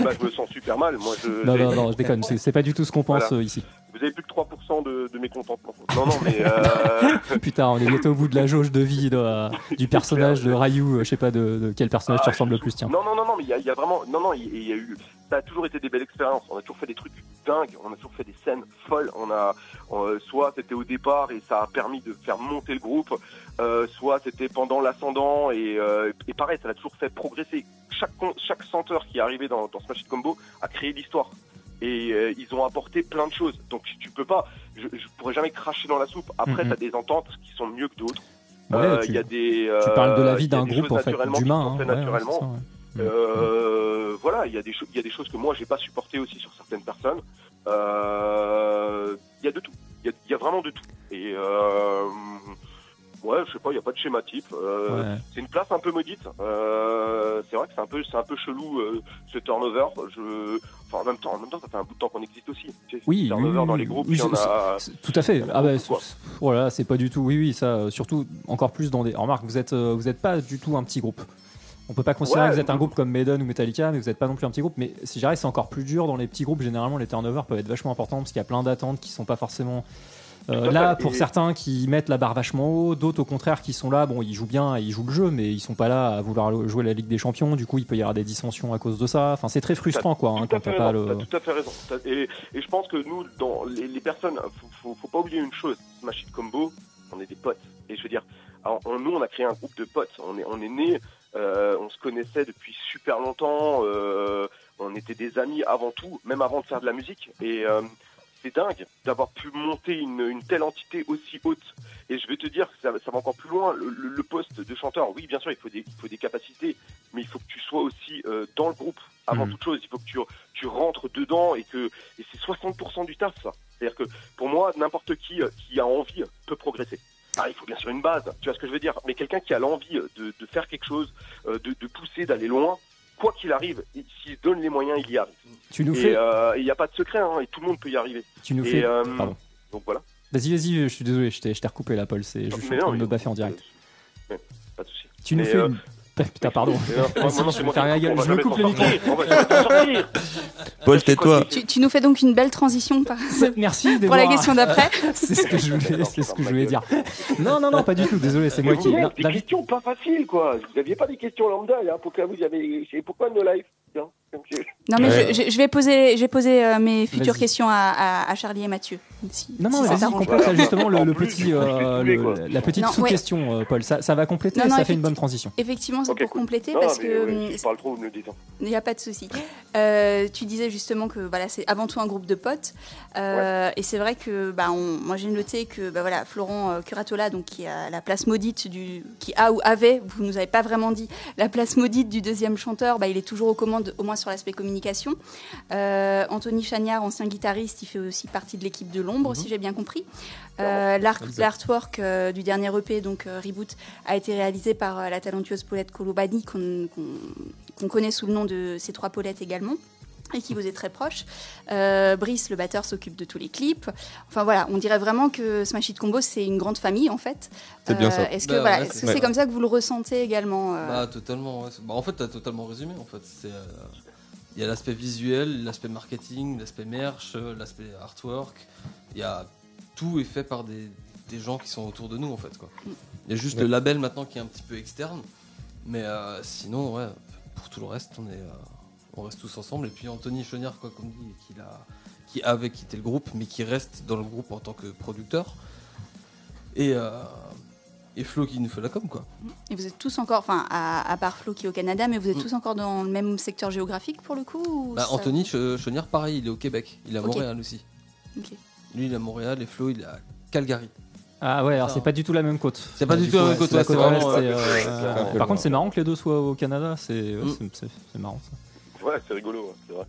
Bah, je me sens super mal. Moi, je, Non, non, non, je déconne. [LAUGHS] C'est pas du tout ce qu'on pense Voilà. ici. Vous avez plus que 3% de, de mécontentement. Non, non, mais euh, [LAUGHS] Putain, on est bientôt au bout de la jauge de vie de, euh, du personnage de Ryu. euh, Je sais pas de, de quel personnage tu Ah, ressembles le plus, tiens. non, non, non, non, mais il y, y a vraiment, non, non, il y a eu, ça a toujours été des belles expériences. On a toujours fait des trucs dingues. On a toujours fait des scènes folles. On a, on- soit c'était au départ et ça a permis de faire monter le groupe, euh, soit c'était pendant l'ascendant et, euh, et pareil, ça l'a toujours fait progresser. Chaque chaque chanteur qui est arrivé dans, dans Smash Hit Combo a créé l'histoire. Et euh, ils ont apporté plein de choses. Donc tu peux pas, je, je pourrais jamais cracher dans la soupe. Après, Mhm. t'as des ententes qui sont mieux que d'autres. Ouais, Euh, tu, Il y a des, tu parles de la euh, vie d'un groupe, en fait, naturellement qui d'humain. sont hein. faites Ouais, ouais, naturellement. ça, ouais. Euh, voilà, il y a des choses, il y a des choses que moi j'ai pas supporté aussi sur certaines personnes. Euh, Il y a de tout. Il y a, il y a vraiment de tout. Et euh, ouais, je sais pas, il y a pas de schéma type. Euh, Ouais. C'est une place un peu maudite. Euh, c'est vrai que c'est un peu, c'est un peu chelou euh, ce turnover. Je, enfin en même temps, en même temps, ça fait un bout de temps qu'on existe aussi. Tu sais, Oui, turnover oui, dans les groupes, oui, il y en c'est- a. C'est- Tout à fait. Ah bah, voilà, c'est pas du tout. Oui, oui, ça. Surtout, encore plus dans des. Remarque, vous êtes, vous êtes pas du tout un petit groupe. On peut pas considérer Ouais, que vous êtes un groupe comme Maiden ou Metallica, mais vous êtes pas non plus un petit groupe. Mais si j'arrive, c'est encore plus dur dans les petits groupes. Généralement, les turnovers peuvent être vachement importants parce qu'il y a plein d'attentes qui sont pas forcément. Euh, là, fait. pour Et- certains qui mettent la barre vachement haut, d'autres au contraire qui sont là, bon, ils jouent bien, et ils jouent le jeu, mais ils sont pas là à vouloir jouer la Ligue des Champions. Du coup, il peut y avoir des dissensions à cause de ça. Enfin, c'est très frustrant, quoi, hein, quand t'as pas le. t'as tout à fait raison. Et, et je pense que nous, dans les, les personnes, faut, faut, faut pas oublier une chose. Smash Hit Combo, on est des potes. Et je veux dire, alors, on- nous, on a créé un groupe de potes. On est, on est nés, euh, on se connaissait depuis super longtemps. euh, on était des amis avant tout, même avant de faire de la musique. Et euh, c'est dingue d'avoir pu monter une, une telle entité aussi haute. Et je vais te dire que ça, ça va encore plus loin. Le, le- le poste de chanteur, oui, bien sûr, il faut des, il faut des capacités, mais il faut que tu sois aussi euh, dans le groupe avant Mhm. toute chose. Il faut que tu, tu rentres dedans et que et c'est 60% du taf, ça. C'est-à-dire que pour moi, n'importe qui euh, qui a envie peut progresser. Ah, il faut bien sûr une base, tu vois ce que je veux dire. Mais quelqu'un qui a l'envie de, de faire quelque chose, euh, de, de pousser, d'aller loin, quoi qu'il arrive, il- s'il donne les moyens, il y arrive. Tu nous Et fais. euh, il n'y a pas de secret, hein, et tout le monde peut y arriver. tu nous et, fais. euh, Pardon. Donc voilà. Vas-y, vas-y, je suis désolé, je t'ai recoupé la Paul, c'est je suis Mais en train non, de me baffer en direct. Pas de souci. Tu nous Mais, fais euh, une... Putain, pardon. Je me coupe le micro. Paul, tais-toi. Tu, tu nous fais donc une belle transition par- [LAUGHS] Merci pour la question d'après. [LAUGHS] C'est ce que je voulais, c'est ce que je voulais dire. Non, non, non, pas du tout. Désolé, c'est moi qui. des questions pas faciles, quoi. Vous n'aviez pas des questions lambda, là. Pourquoi vous avez. c'est Pourquoi No Life Non, mais Ouais. je, je- je vais poser, je vais poser euh, mes futures questions à, à- à Charlie et Mathieu. Si, Non, non, si vas-y, complète justement le, petit, euh, le- la petite ouais. sous-question, euh, Paul. Ça, ça va compléter. Non, non, ça fait une bonne transition. Effectivement, c'est pour cool. compléter Non, parce mais, que ouais, hum, je parle trop, vous me le dites. Il n'y a pas de souci. Euh, tu disais justement que voilà, c'est avant tout un groupe de potes. Euh, Et c'est vrai que bah, on- moi j'ai noté que bah, voilà, Florent euh, Curatola, donc, qui a la place maudite, du, qui a ou avait, vous nous avez pas vraiment dit, la place maudite du deuxième chanteur, bah, il est toujours aux commandes, au moins sur l'aspect communication. Euh, Anthony Chagnard, ancien guitariste, il fait aussi partie de l'équipe de l'ombre, si j'ai bien compris. Euh. L'artwork euh, du dernier EP, donc euh, Reboot, a été réalisé par euh, la talentueuse Paulette Colobani, qu'on qu'on- qu'on connaît sous le nom de ces trois Paulettes également et qui vous est très proche. Euh, Brice, le batteur, s'occupe de tous les clips. Enfin voilà, on dirait vraiment que Smash Hit Combo, c'est une grande famille en fait. C'est bien ça. Est-ce que Bah, voilà, ouais, est-ce que c'est- c'est ouais. comme ça que vous le ressentez également euh, Bah totalement. ouais. Bah, en fait, t'as totalement résumé. En fait, c'est euh, il y a l'aspect visuel, l'aspect marketing, l'aspect merch, euh, l'aspect artwork. Il y a tout est fait par des, des gens qui sont autour de nous en fait quoi. Il y a juste Ouais. le label maintenant qui est un petit peu externe, mais euh, sinon ouais, pour tout le reste on est euh, on reste tous ensemble. Et puis Anthony Chenière quoi comme dit, qui a qui avait quitté le groupe, mais qui reste dans le groupe en tant que producteur. Et euh, et Flo qui nous fait la com quoi. Et vous êtes tous encore, enfin à, à part Flo qui est au Canada, mais vous êtes Mm. tous encore dans le même secteur géographique pour le coup ou Bah, ça- Anthony Che- Chenière, pareil, il est au Québec. Il est à. Montréal aussi. Lui, il est à Montréal et Flo, il est à Calgary. Ah ouais, alors c'est pas du tout la même côte. C'est pas du Du tout la même ouais, côte, euh, euh, Par contre, c'est marrant que les deux soient au Canada. C'est Mm. marrant ça. Ouais, c'est rigolo, c'est vrai.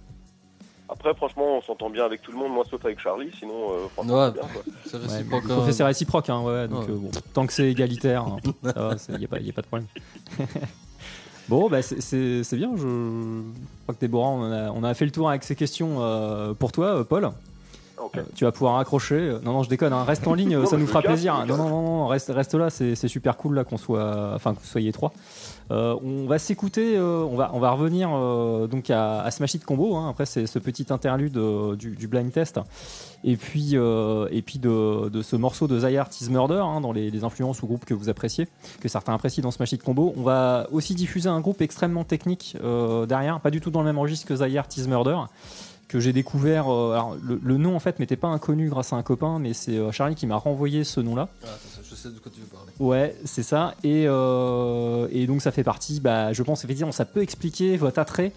Après, franchement, on s'entend bien avec tout le monde, moi sauf avec Charlie, sinon, euh, franchement, Ouais. c'est bien, quoi. [LAUGHS] C'est Ouais, réciproque. mais hein. réciproque, hein, ouais, donc Ouais. euh, bon, tant que c'est égalitaire, [LAUGHS] il n'y a, pas- y a pas de problème. [LAUGHS] bon, bah, c'est- c'est c'est bien, je crois que Déborah, on a, on a fait le tour avec ces questions euh, pour toi, euh, Paul. Euh, tu vas pouvoir accrocher. Non, non, je déconne, hein, reste en ligne, Non, ça nous fera plaisir. Non, non, non, non, reste, reste là, c'est c'est super cool là qu'on soit, enfin, que vous soyez trois. Euh, on va s'écouter, euh, on, va, on va revenir euh, donc à, à Smash Hit Combo, hein, après c'est ce petit interlude euh, du, du blind test, et puis, euh, et puis de, de ce morceau de Zyart is Murder, hein, dans les, influences ou groupes que vous appréciez, que certains apprécient dans Smash Hit Combo. On va aussi diffuser un groupe extrêmement technique euh, derrière, pas du tout dans le même registre que Zyart is Murder que j'ai découvert. euh, alors le, le nom en fait m'était pas inconnu grâce à un copain, mais c'est euh, Charlie qui m'a renvoyé ce nom-là. Ah, attends, je sais de quoi tu veux parler. Ouais, c'est ça. Et, euh, et donc ça fait partie, bah, je pense effectivement, ça peut expliquer votre attrait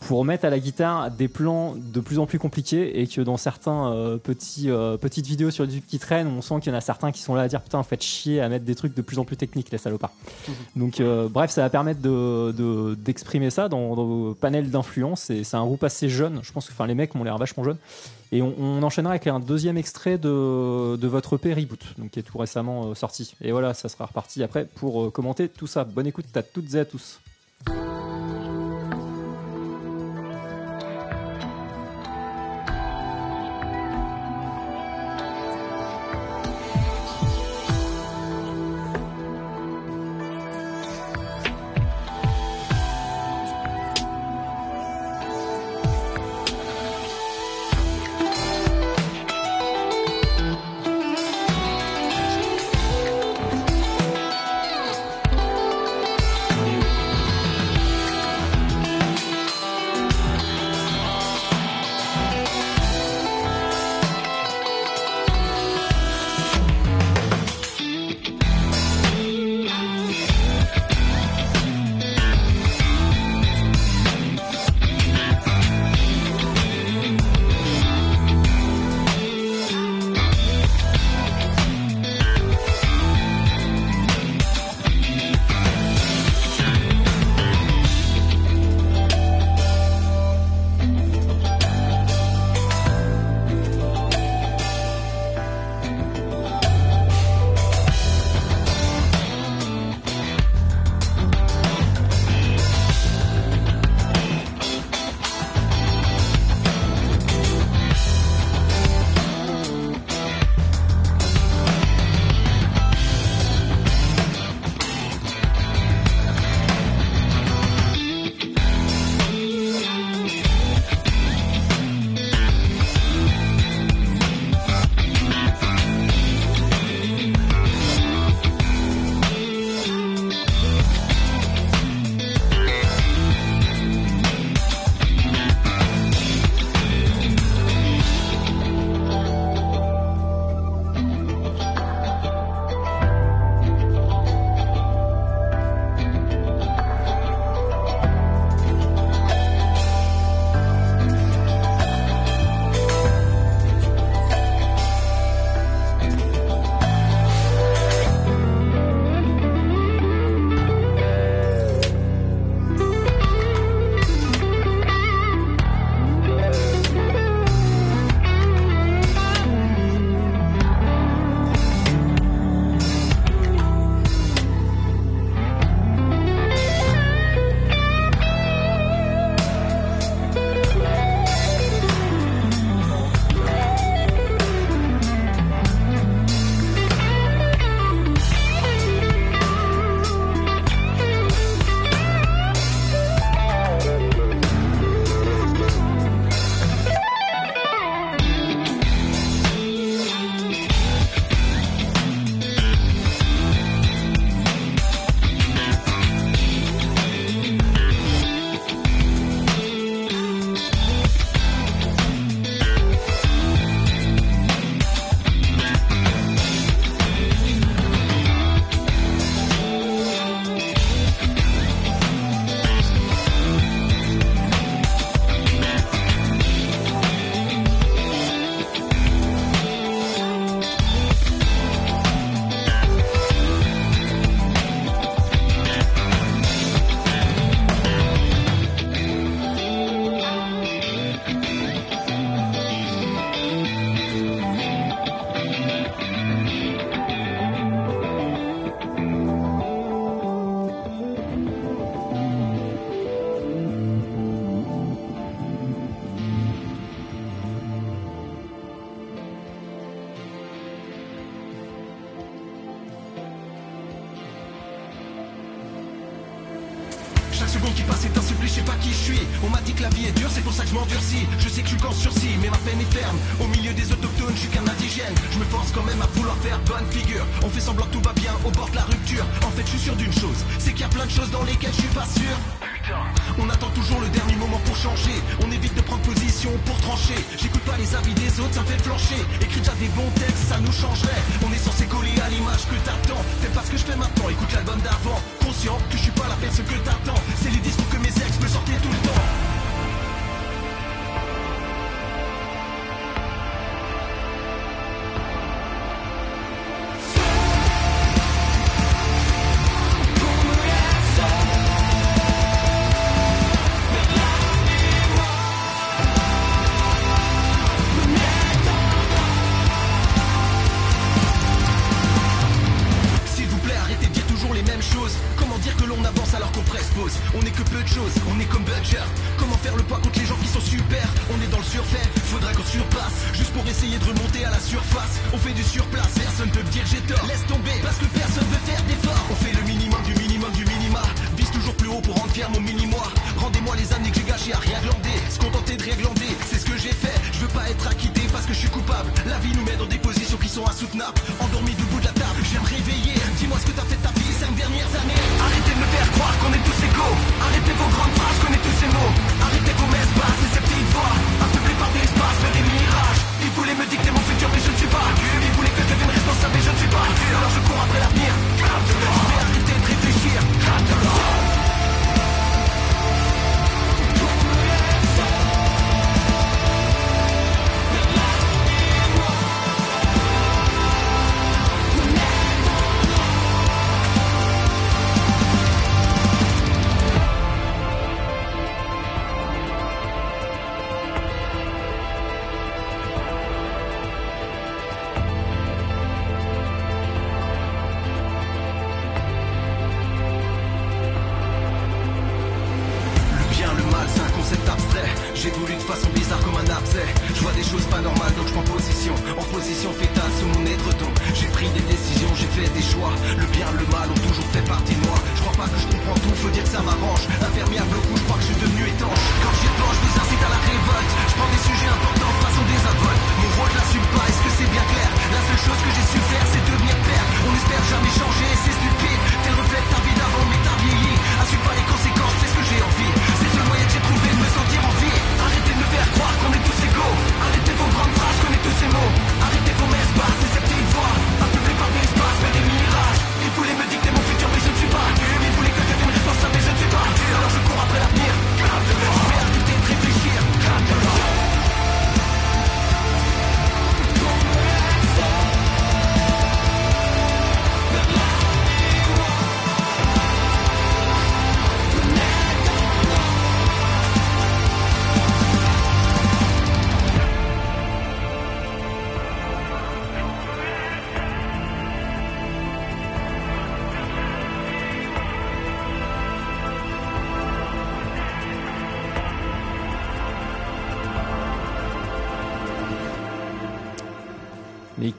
pour mettre à la guitare des plans de plus en plus compliqués et que dans certains euh, petits euh, petites vidéos sur YouTube qui traînent, on sent qu'il y en a certains qui sont là à dire putain, faites chier à mettre des trucs de plus en plus techniques les salopards. Donc euh, bref, ça va permettre de de- d'exprimer ça dans, dans vos panels d'influence. Et c'est un groupe assez jeune. Je pense que enfin les mecs m'ont l'air vachement jeunes. Et on, on enchaînera avec un deuxième extrait de, de votre EP Reboot, donc qui est tout récemment euh, sorti. Et voilà, ça sera reparti après pour commenter tout ça. Bonne écoute à toutes et à tous.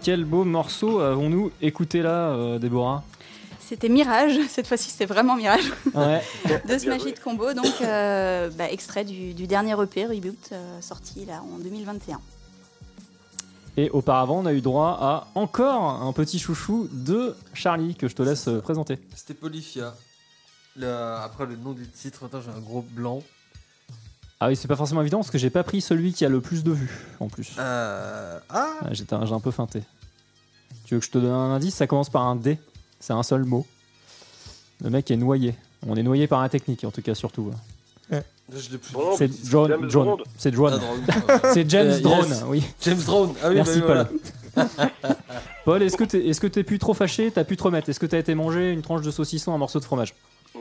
Quel beau morceau avons-nous écouté là, euh, Déborah? C'était Mirage, [LAUGHS] cette fois-ci c'était vraiment Mirage, Ouais. [LAUGHS] de Smash. Hit Combo, donc euh, bah, extrait du, du dernier EP Reboot euh, sorti là en 2021. Et auparavant, on a eu droit à encore un petit chouchou de Charlie que je te laisse présenter. C'était Polyphia. Le- Après le nom du titre, attends, j'ai un gros blanc. Ah oui, c'est pas forcément évident parce que j'ai pas pris celui qui a le plus de vues en plus. Euh... Ah Ouais, J'étais un- J'ai un peu feinté. Tu veux que je te donne un indice? Ça commence par un D. C'est un seul mot. Le mec est noyé. On est noyé par la technique, en tout cas, surtout. Je l'ai plus. Bon, C'est c'est John. James John. Bond. C'est Ah, John. [LAUGHS] C'est James Euh, yes. Drone, oui. James Drone. Ah oui, Merci bah oui, Paul. voilà. [LAUGHS] Paul, est-ce que t'es est-ce que t'es plus trop fâché? T'as pu te remettre Est-ce que t'as été manger une tranche de saucisson, un morceau de fromage?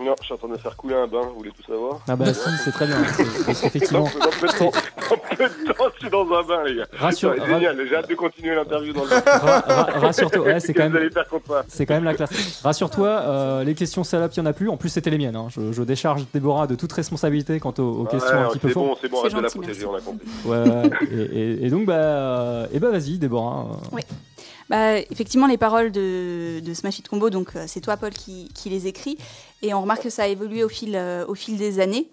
Non, je suis en train de faire couler un bain, vous voulez tout savoir Ah bah si, c'est très bien. [LAUGHS] C'est- Parce dans, qu'effectivement, dans peu de temps, dans peu de temps, je suis dans un bain, les gars. rassure, Ouais, génial, j'ai hâte de continuer l'interview dans le bain. ra- ra- rassure-toi. Ouais, c'est Qu'est-ce quand vous même. allez faire contre ça C'est quand même la classe. Rassure-toi, euh, les questions salopes, il n'y en a plus. En plus, c'était les miennes. hein. Je, je décharge Déborah de toute responsabilité quant aux, aux questions Ouais, un petit peu C'est bon, c'est bon, C'est arrête de la gentil, protéger, on a compris. Ouais, ouais. Et, et- et donc, bah, euh, bah vas-y, Déborah. euh. Ouais. Bah, effectivement, les paroles de, de Smash It Combo, donc euh, c'est toi, Paul, qui, qui les écrit. Et on remarque que ça a évolué au fil, euh, au fil des années.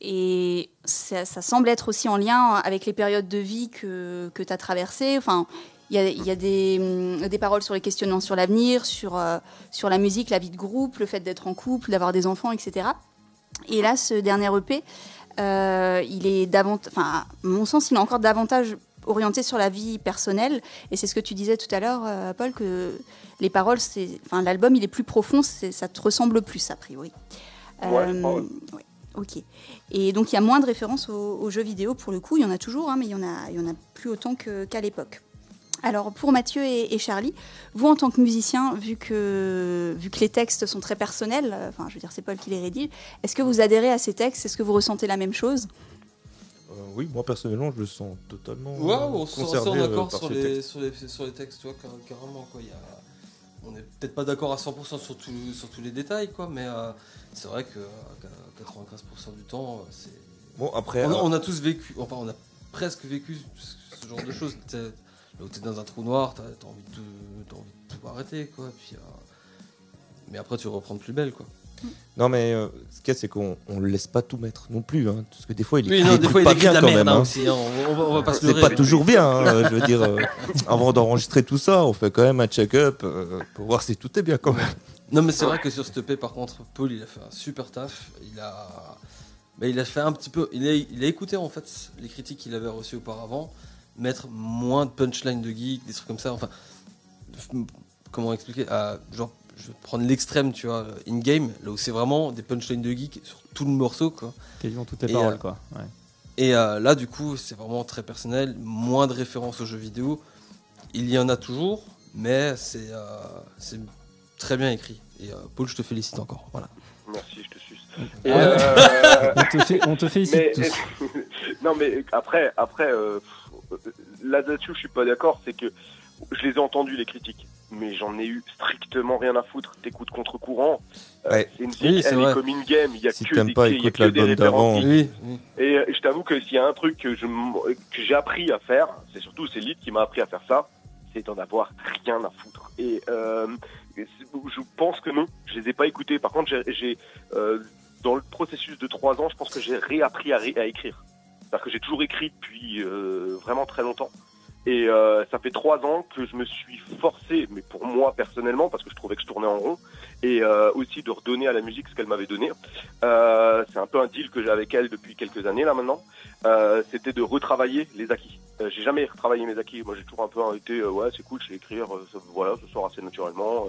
Et ça, semble être aussi en lien avec les périodes de vie que, que tu as traversées. Enfin, il y a, y a des, hum, des paroles sur les questionnements sur l'avenir, sur, euh, sur la musique, la vie de groupe, le fait d'être en couple, d'avoir des enfants, etc. Et là, ce dernier EP, euh, il est davantage, enfin, à mon sens, il est encore davantage orienté sur la vie personnelle. Et c'est ce que tu disais tout à l'heure, euh, Paul, que les paroles, c'est, enfin, l'album, il est plus profond, c'est, ça te ressemble plus, a priori. Ouais, ah ouais. ouais, ok. Et donc, il y a moins de références aux, aux jeux vidéo, pour le coup. Il y en a toujours, hein, mais il y en a, il y en a plus autant que- qu'à l'époque. Alors, pour Mathieu et, et Charlie, vous, en tant que musicien, vu que, vu que les textes sont très personnels, euh, enfin, je veux dire, c'est Paul qui les rédige, est-ce que vous adhérez à ces textes? Est-ce que vous ressentez la même chose? Euh, oui, moi personnellement, je le sens totalement Ouais, euh, on se euh, d'accord par sur, les, textes. sur, les, sur les textes, tu vois, car- carrément. Quoi. Il y a, on n'est peut-être pas d'accord à 100% sur, tout- sur tous les détails, quoi, mais euh, c'est vrai que euh, 95% du temps, euh, c'est. Bon, après, On, a- euh, on a tous vécu, enfin, on a presque vécu ce genre de choses. T'es- Là où t'es dans un trou noir, t'as as envie, de, t'as envie de tout arrêter, quoi. Puis, euh, mais après, tu reprends de plus belle, quoi. Non, mais euh, ce qu'il y a, c'est qu'on on le laisse pas tout mettre non plus. Hein, parce que des fois, il Oui, écrit non, des fois, il pas bien quand même. hein, hein. hein, on, on on va pas se C'est pas toujours bien. hein, je veux dire, euh, [LAUGHS] avant d'enregistrer tout ça, on fait quand même un check-up euh, pour voir si tout est bien quand même. Non, mais c'est vrai que sur cette EP, par contre, Paul, il a fait un super taf. Il a, bah, il a fait un petit peu. Il a, il a écouté en fait les critiques qu'il avait reçues auparavant, mettre moins de punchline de geek, des trucs comme ça. Enfin, comment expliquer Genre, je vais prendre l'extrême, tu vois, in-game, là où c'est vraiment des punchlines de geek sur tout le morceau, quoi. Quasiment toutes les Et, paroles, euh, quoi. Ouais. Et euh, là, du coup, c'est vraiment très personnel, moins de références aux jeux vidéo. Il y en a toujours, mais c'est euh, c'est très bien écrit. Et euh, Paul, je te félicite encore. Voilà. Merci, je te suce. Et, On te, fait, on te félicite mais, tous. [LAUGHS] non, mais après, après euh, là-dessus, je suis pas d'accord. C'est que je les ai entendus, les critiques, mais j'en ai eu strictement rien à foutre. T'écoutes contre-courant. Euh, Ouais. c'est une musique, Oui, c'est elle vrai. est comme une game. Il y a Si que t'aimes des, pas, il y a écoute que des l'album références. Oui, oui. Et euh, je t'avoue que s'il y a un truc que je m- que j'ai appris à faire, c'est surtout c'est Lyd qui m'a appris à faire ça, c'est d'en avoir rien à foutre. Et euh, je pense que non, je les ai pas écoutés. Par contre, j'ai- j'ai euh, dans le processus de trois ans, je pense que j'ai réappris à, ré- à écrire. Parce que j'ai toujours écrit depuis euh, vraiment très longtemps. Et euh, ça fait trois ans que je me suis forcé, mais pour moi personnellement, parce que je trouvais que je tournais en rond, et euh, aussi de redonner à la musique ce qu'elle m'avait donné. Euh, c'est un peu un deal que j'ai avec elle depuis quelques années là maintenant. Euh, C'était de retravailler les acquis. Euh, j'ai jamais retravaillé mes acquis. Moi, j'ai toujours un peu été, euh, ouais, c'est cool, je sais écrire, voilà, ça sort assez naturellement.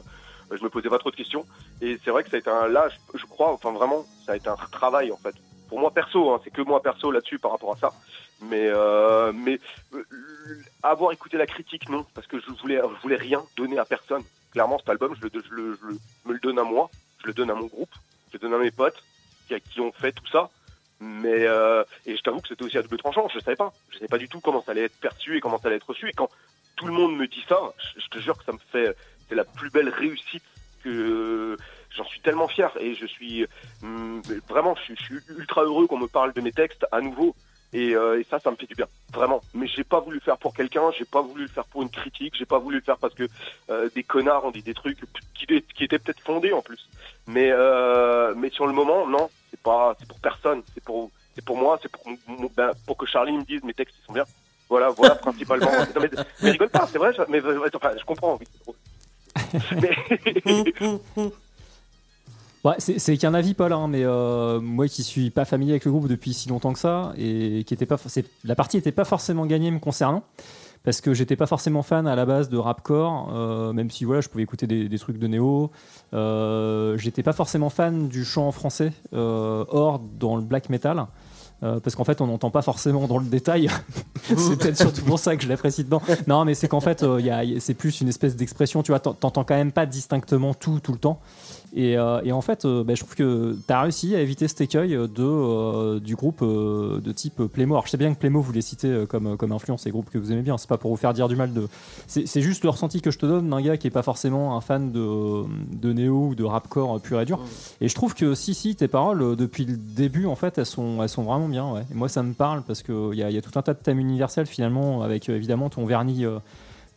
Je me posais pas trop de questions. Et c'est vrai que ça a été un, là, je, je crois, enfin vraiment, ça a été un travail en fait. Pour moi perso, hein, c'est que moi perso là-dessus par rapport à ça. Mais, euh, mais euh, avoir écouté la critique, non, parce que je voulais, je voulais rien donner à personne. Clairement, cet album, je, le, je, le, je le- me le donne à moi, je le donne à mon groupe, je le donne à mes potes qui, qui ont fait tout ça. Mais euh, et je t'avoue que c'était aussi à double tranchant. Je savais pas, je savais pas du tout comment ça allait être perçu et comment ça allait être reçu. Et quand tout le monde me dit ça, je, te jure que ça me fait, c'est la plus belle réussite que j'en suis tellement fier et je suis hum, vraiment, je, je suis ultra heureux qu'on me parle de mes textes à nouveau. Et, euh, et ça, ça me fait du bien, vraiment. Mais j'ai pas voulu le faire pour quelqu'un, j'ai pas voulu le faire pour une critique, j'ai pas voulu le faire parce que euh, des connards ont dit des trucs qui, qui étaient peut-être fondés en plus. Mais euh, mais sur le moment, non, c'est pas, c'est pour personne, c'est pour, c'est pour moi, c'est pour, ben, pour que Charlie me dise mes textes ils sont bien. Voilà, voilà [LAUGHS] principalement. Non, mais, mais rigole pas, c'est vrai. je- Mais euh, enfin, je comprends. oui. [LAUGHS] Mais C'est qu'un avis, Paul, hein, mais euh, moi qui suis pas familier avec le groupe depuis si longtemps que ça, et qui était pas, la partie était pas forcément gagnée me concernant, parce que j'étais pas forcément fan à la base de rapcore, euh, même si voilà, je pouvais écouter des, trucs de néo. Euh, j'étais pas forcément fan du chant en français, euh, hors dans le black metal. parce qu'en fait, on n'entend pas forcément dans le détail. [LAUGHS] c'est peut-être surtout pour ça que je l'apprécie dedans. Non, mais c'est qu'en fait, c'est plus une espèce d'expression. Tu vois, t'en- t'entends quand même pas distinctement tout tout le temps. Et, euh, et en fait, euh, bah, je trouve que tu as réussi à éviter cet écueil de, euh, du groupe euh, de type Playmo. Alors, je sais bien que Playmo, vous les citez euh, comme, comme influence, et groupe que vous aimez bien. C'est pas pour vous faire dire du mal. de C'est juste le ressenti que je te donne d'un gars qui est pas forcément un fan de, de néo ou de rapcore pur et dur. Et je trouve que si, si, tes paroles, depuis le début, en fait, elles sont, elles sont vraiment bien. Ouais. Et moi, ça me parle parce qu'il y a, y a tout un tas de thèmes universels finalement, avec évidemment ton vernis.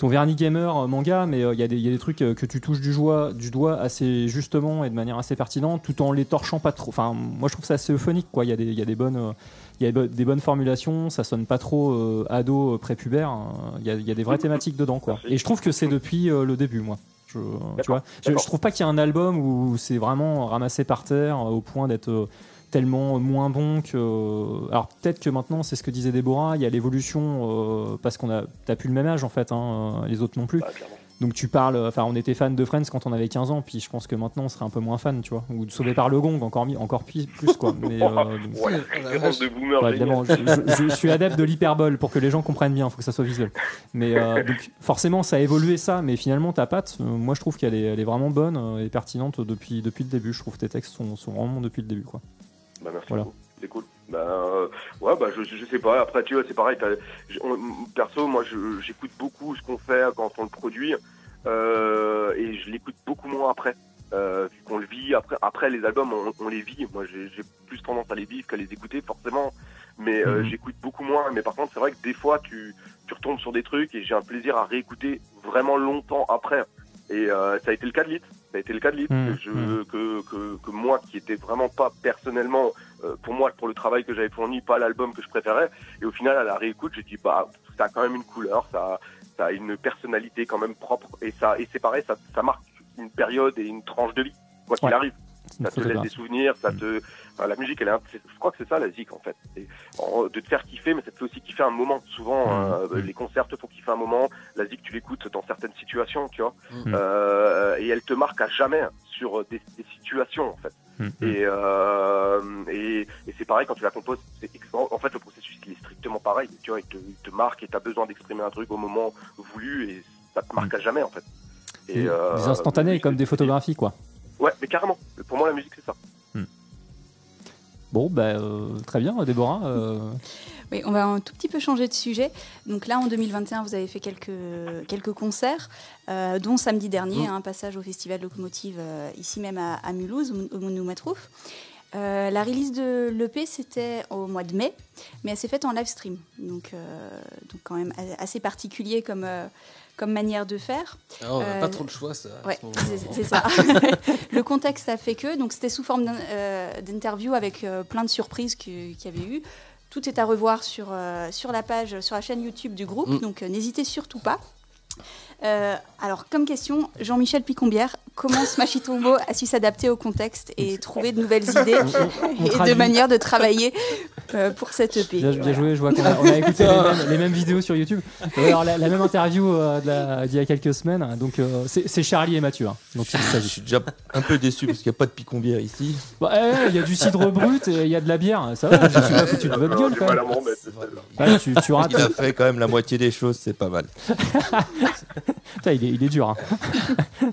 Ton vernis gamer euh, manga, mais euh, il y, a des- il y a des trucs euh, que tu touches du, joie, du doigt assez justement et de manière assez pertinente, tout en les torchant pas trop. Enfin, moi je trouve ça assez euphonique, quoi. Il y, a des- il y a des bonnes. il y a des bo- des bonnes formulations, ça sonne pas trop euh, ado prépubère. hein. Il y, a, il y a des vraies thématiques dedans, quoi. Et je trouve que c'est depuis euh, le début, moi. Je, tu vois, je, trouve pas qu'il y a un album où c'est vraiment ramassé par terre au point d'être tellement moins bon que. Alors peut-être que maintenant, c'est ce que disait Déborah, il y a l'évolution euh, parce qu'on a, t'as plus le même âge en fait, hein, euh, les autres non plus. Bah. Donc tu parles, enfin on était fan de Friends quand on avait 15 ans, puis je pense que maintenant on serait un peu moins fan, tu vois, ou de Sauvé par le Gong encore encore plus quoi. Mais euh, donc- Ouais, référence de boomer Ouais, génial. évidemment, je, je- je suis adepte de l'hyperbole pour que les gens comprennent bien, il faut que ça soit visuel. Mais euh, donc, forcément, ça a évolué ça, mais finalement, ta patte, euh, moi je trouve qu'elle est, elle est vraiment bonne et pertinente depuis, depuis le début. Je trouve que tes textes sont, sont vraiment bons depuis le début. Quoi. Bah, merci Voilà. beaucoup. C'est cool. Bah, euh, ouais, bah, je, je sais pas. Après, tu vois, c'est pareil. on- perso, moi, j'écoute beaucoup ce qu'on fait quand on le produit. euh, et je l'écoute beaucoup moins après. Euh, vu qu'on le vit. Après, après les albums, on, on les vit. Moi, j'ai j'ai plus tendance à les vivre qu'à les écouter, forcément. Mais euh, Mhm. j'écoute beaucoup moins. Mais par contre, c'est vrai que des fois, tu, tu retombes sur des trucs et j'ai un plaisir à réécouter vraiment longtemps après. Et euh, ça a été le cas de Lit. Ça a été le cas de. Mhm. Que, je, Mhm. que, que, que moi, qui était vraiment pas personnellement, euh, pour moi, pour le travail que j'avais fourni, pas l'album que je préférais. Et au final, à la réécoute, j'ai dit, bah, ça a quand même une couleur, ça, ça a une personnalité quand même propre. Et ça, et c'est pareil, ça, ça marque une période et une tranche de vie, quoi qu'il Ouais. arrive. Ça te laisse des souvenirs, ça te, enfin, la musique, elle est, je crois que c'est ça la zik en fait. De te faire kiffer, mais ça te fait aussi kiffer un moment. Souvent, Mhm. euh, les concerts te font kiffer un moment. La zik, tu l'écoutes dans certaines situations, tu vois. Euh, et elle te marque à jamais sur des, des situations en fait. Et, euh, et, et c'est pareil quand tu la composes. c'est En fait, le processus il est strictement pareil. Tu vois, il te, il te marque et tu as besoin d'exprimer un truc au moment voulu et ça te marque à jamais en fait. Et, des instantanés comme des photographies, quoi. Ouais, mais carrément. Pour moi, la musique c'est ça. Bon, bah, euh, très bien, Déborah. euh, Oui, on va un tout petit peu changer de sujet. Donc là, en 2021, vous avez fait quelques, quelques concerts, euh, dont samedi dernier, un passage au Festival Locomotive, euh, ici même à, à Mulhouse, au Mounoumatrouf. Euh, la release de l'EP, c'était au mois de mai, mais elle s'est faite en live stream. Donc, euh, donc quand même assez particulier comme, euh, comme manière de faire. Ah, on n'a Euh, pas trop de choix, ça. Ouais, c'est ça. [LAUGHS] le contexte a fait que, donc c'était sous forme euh, d'interview avec euh, plein de surprises qu'il y avait eu. Tout est à revoir sur, euh, sur la page, sur la chaîne YouTube du groupe, Mm. donc euh, n'hésitez surtout pas. Euh, alors, comme question, Jean-Michel Picombière, comment Smash It Combo a su s'adapter au contexte et [LAUGHS] trouver de nouvelles idées et de traduit. manière de travailler euh, pour cette EP Bien, bien Voilà. joué, je vois qu'on a, on a écouté les mêmes, les mêmes vidéos sur YouTube. Ouais, alors, la, la même interview euh, d'il y a quelques semaines. Donc, euh, c'est c'est Charlie et Mathieu. hein, donc, Je suis déjà un peu déçu parce qu'il n'y a pas de picombière ici. Bah, eh, Il y a du cidre brut et il y a de la bière. Ça va, je suis pas foutu de votre gueule quand pas même. Ouais, tu, tu rates. Il a fait quand même la moitié des choses, c'est pas mal. [LAUGHS] [LAUGHS] Putain, il, est, il est dur. hein. [LAUGHS]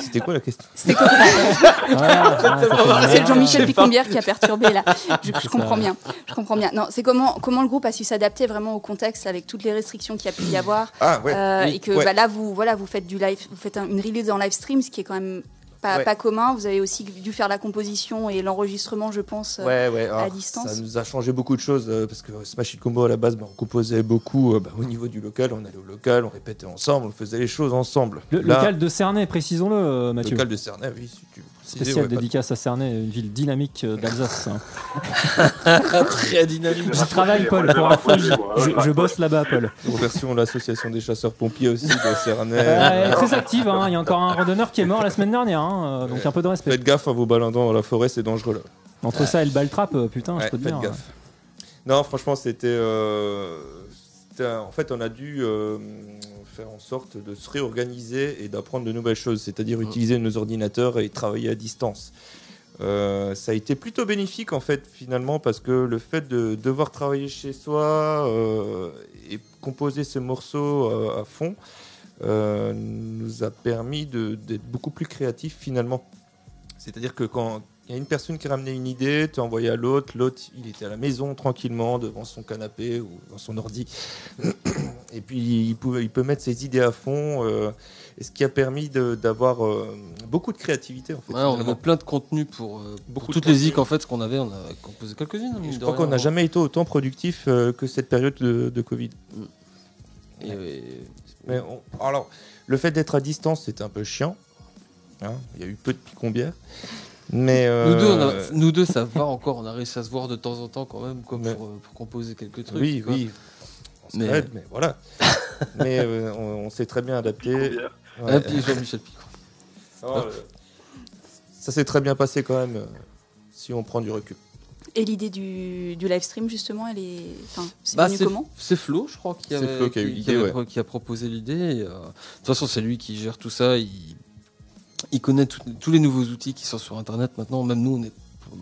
C'était quoi la question [LAUGHS] C'était quoi ça fait C'est. Jean-Michel Picombière qui a perturbé là. Je, comprends ça. bien. Je comprends bien. Non, c'est comment comment le groupe a su s'adapter vraiment au contexte avec toutes les restrictions qu'il y a pu y avoir Ah ouais. euh, oui, et que ouais. bah, là vous voilà vous faites du live, vous faites un- une release en live stream, ce qui est quand même pas, Ouais. pas commun. Vous avez aussi dû faire la composition et l'enregistrement, je pense. euh, Ouais, ouais. alors, distance. Ça nous a changé beaucoup de choses euh, parce que Smash It Combo à la base, bah, on composait beaucoup euh, bah, au niveau du local. On allait au local, on répétait ensemble, on faisait les choses ensemble. Le Là, local de Cernay, précisons-le, Mathieu. local de Cernay, oui, si tu veux préciser, Spécial ouais, pas- dédicace à Cernay, une ville dynamique euh, d'Alsace. hein. [LAUGHS] Très dynamique. J'y travaille, Paul. Pour info, j'y- je, je bosse là-bas, Paul. Nous remercions l'association des chasseurs-pompiers aussi de Cernay. Ouais, très active. hein. Il y a encore un randonneur qui est mort la semaine dernière. hein, euh, Donc un peu de respect. Faites gaffe à vos balandons dans la forêt, c'est dangereux là. Entre ça et le baltrap, euh, putain, je peux te faites dire. gaffe. Non, franchement, c'était. euh, en fait, on a dû euh, faire en sorte de se réorganiser et d'apprendre de nouvelles choses, c'est-à-dire utiliser nos ordinateurs et travailler à distance. Euh, ça a été plutôt bénéfique en fait finalement parce que le fait de devoir travailler chez soi euh, et composer ce morceau euh, à fond nous a permis d'être beaucoup plus créatifs finalement. C'est-à-dire que quand y a une personne qui ramenait une idée, tu envoyais à l'autre, l'autre il était à la maison tranquillement devant son canapé ou dans son ordi, et puis il, pouvait, il peut mettre ses idées à fond, euh, et ce qui a permis d'avoir euh, beaucoup de créativité en fait. Ouais, on finalement. a plein de contenu pour, euh, pour Beaucoup de toutes les zik en fait ce qu'on avait. On a composé quelques-unes. hein, Je crois qu'on n'a hein. jamais été autant productif euh, que cette période de, de Covid. Et, et Mais on- alors, le fait d'être à distance, c'était un peu chiant. Hein, Il y a eu peu de picombières. Mais Nous, deux, on a- euh, nous deux, ça va encore. On a réussi à se voir de temps en temps quand même quoi, Mais- pour, euh, pour composer quelques trucs. oui, quoi. oui. On Mais- aide, mais voilà. [LAUGHS] mais euh, on, on s'est très bien adapté. Ouais. Et puis Jean-Michel Picot. Oh, ça s'est très bien passé quand même, si on prend du recul. Et l'idée du, du live stream, justement, elle est. Enfin, c'est Bah, venu c'est comment c'est Flo, je crois, qui, C'est avait- Flo qui a eu l'idée, avait ouais. pro- qui a proposé l'idée. euh, De toute façon, c'est lui qui gère tout ça. Il, il connaît tout- tous les nouveaux outils qui sont sur Internet maintenant. Même nous, on est,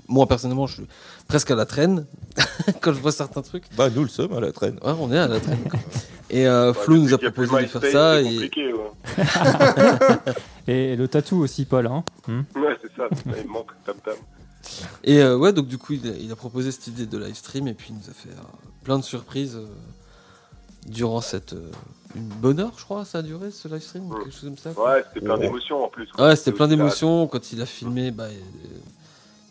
moi personnellement, je suis presque à la traîne [LAUGHS] quand je vois certains trucs. Bah, nous le sommes à la traîne. Ouais, on est à la traîne. quoi. [LAUGHS] Et euh, Flo Ouais, nous a proposé de faire ça. C'est Et... compliqué, ouais. [LAUGHS] Et le tatou aussi, Paul. Hein Hmm. Ouais, c'est ça. Il manque Tam Tam. Et euh, ouais, donc du coup, il a, il a proposé cette idée de live stream et puis il nous a fait euh, plein de surprises euh, durant cette euh, une bonne heure, je crois, ça a duré ce live stream, ou Ouais. quelque chose comme ça. quoi. Ouais, c'était plein Ouais. d'émotions en plus. quoi. Ouais, c'était plein d'émotions quand il a filmé bah, euh,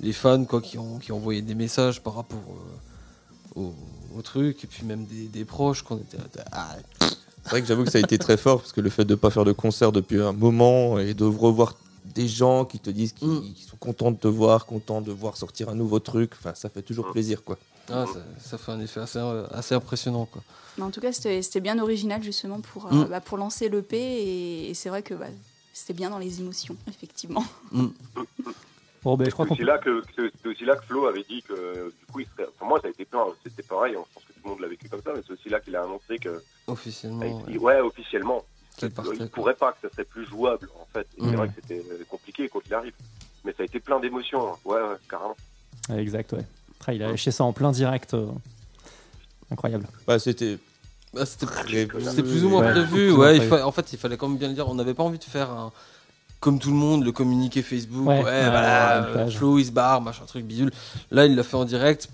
les fans quoi qui ont qui ont envoyé des messages par rapport euh, au, au truc et puis même des, des proches qu'on était ah, C'est vrai que j'avoue que ça a été très fort parce que le fait de ne pas faire de concert depuis un moment et de revoir des gens qui te disent qu'ils Mm. qu'ils sont contents de te voir, contents de voir sortir un nouveau truc, enfin ça fait toujours plaisir quoi. Ah, ça, ça fait un effet assez, euh, assez impressionnant quoi. Mais en tout cas, c'était bien original, justement, pour, euh, Mm. bah, pour lancer l'EP. Et, et c'est vrai que bah, c'était bien dans les émotions, [LAUGHS] effectivement. [LAUGHS] Bon, ben, je crois C'est qu'on aussi, là que, c'est c'est aussi là que Flo avait dit que du coup, il serait... pour moi, ça a été plein. C'était pareil. hein, Je pense que tout le monde l'a vécu comme ça, mais c'est aussi là qu'il a annoncé que, Officiellement, il- ouais, ouais, officiellement, partait, il quoi. pourrait pas, que ça serait plus jouable en fait. Et Mm. C'est vrai que c'était euh, compliqué quand il arrive, mais ça a été plein d'émotions. hein. Ouais, ouais, carrément. Exact, ouais. Ah, il a lâché ça en plein direct. euh, Incroyable. Bah, c'était Bah, c'était plus ou moins Ouais, prévu. plus ou moins Ouais, il prévu. fa- en fait, il fallait quand même bien le dire. On n'avait pas envie de faire un. Comme tout le monde, le communiqué Facebook. Ouais, Ouais, ouais, voilà. Flo, il se barre, machin, truc bidule. Là, il l'a fait en direct.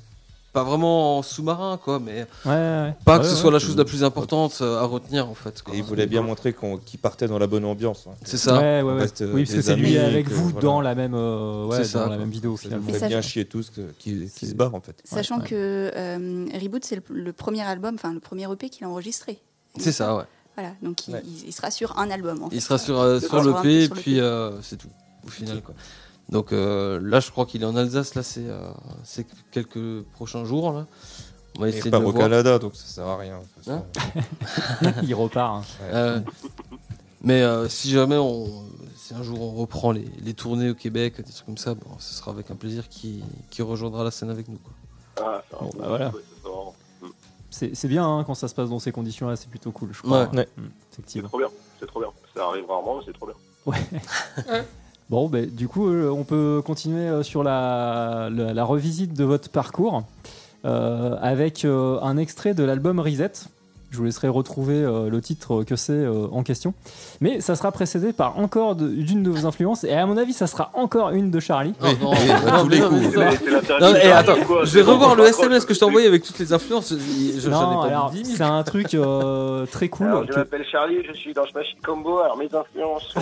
Pas vraiment en sous-marin, quoi, mais Ouais, ouais. pas Ouais, que ce ouais. soit la chose la plus importante euh, à retenir, en fait. quoi. Et il voulait bien montrer qu'on- qu'il partait dans la bonne ambiance. hein. C'est ça. Ouais, ouais, ouais. reste, euh, Oui, parce que c'est lui amis, avec que, vous voilà. dans la même, euh, ouais, C'est ça, dans la même vidéo Ça nous finalement. Et fait bien chier tous que- C'est- qu'ils se barrent en fait. Sachant ouais. que euh, Reboot, c'est le, le premier album, enfin le premier EP qu'il a enregistré. C'est ça, ouais. Voilà, donc il, Ouais. il- il sera sur un album. En Il fait. sera sur, euh, sur le P, et puis euh, c'est tout, au final, quoi. Donc euh, là, je crois qu'il est en Alsace, là, c'est euh, c'est quelques prochains jours, là. On va essayer de part le au voir. Canada, donc ça sert à rien. de façon. [LAUGHS] il repart. hein. Ouais. Euh, mais euh, si jamais on, si un jour on reprend les, les tournées au Québec, des trucs comme ça, bon, ce sera avec un plaisir qui, qui rejoindra la scène avec nous. Quoi. Ah, ça, Bon, bah voilà. ouais. C'est bien hein, quand ça se passe dans ces conditions-là, c'est plutôt cool, je crois. Ouais. Ouais. Hmm, C'est trop bien. C'est trop bien. Ça arrive rarement, mais c'est trop bien. [LAUGHS] Bon, ben, du coup, euh, on peut continuer euh, sur la, la, revisite de votre parcours euh, avec un extrait de l'album Reset. Je vous laisserai retrouver euh, le titre que c'est euh, en question. Mais ça sera précédé par encore de- d'une de, vos influences. Et à mon avis, ça sera encore une de Charlie. Non, non, non, mais jeu, attends, quoi. je vais revoir le SMS que je t'ai envoyé avec toutes les influences. Je- je- J'en non, ai pas alors, mis 10 000. c'est un truc euh, très cool. Alors, je que- m'appelle Charlie, je suis dans Smash Combo. Alors, mes influences sont.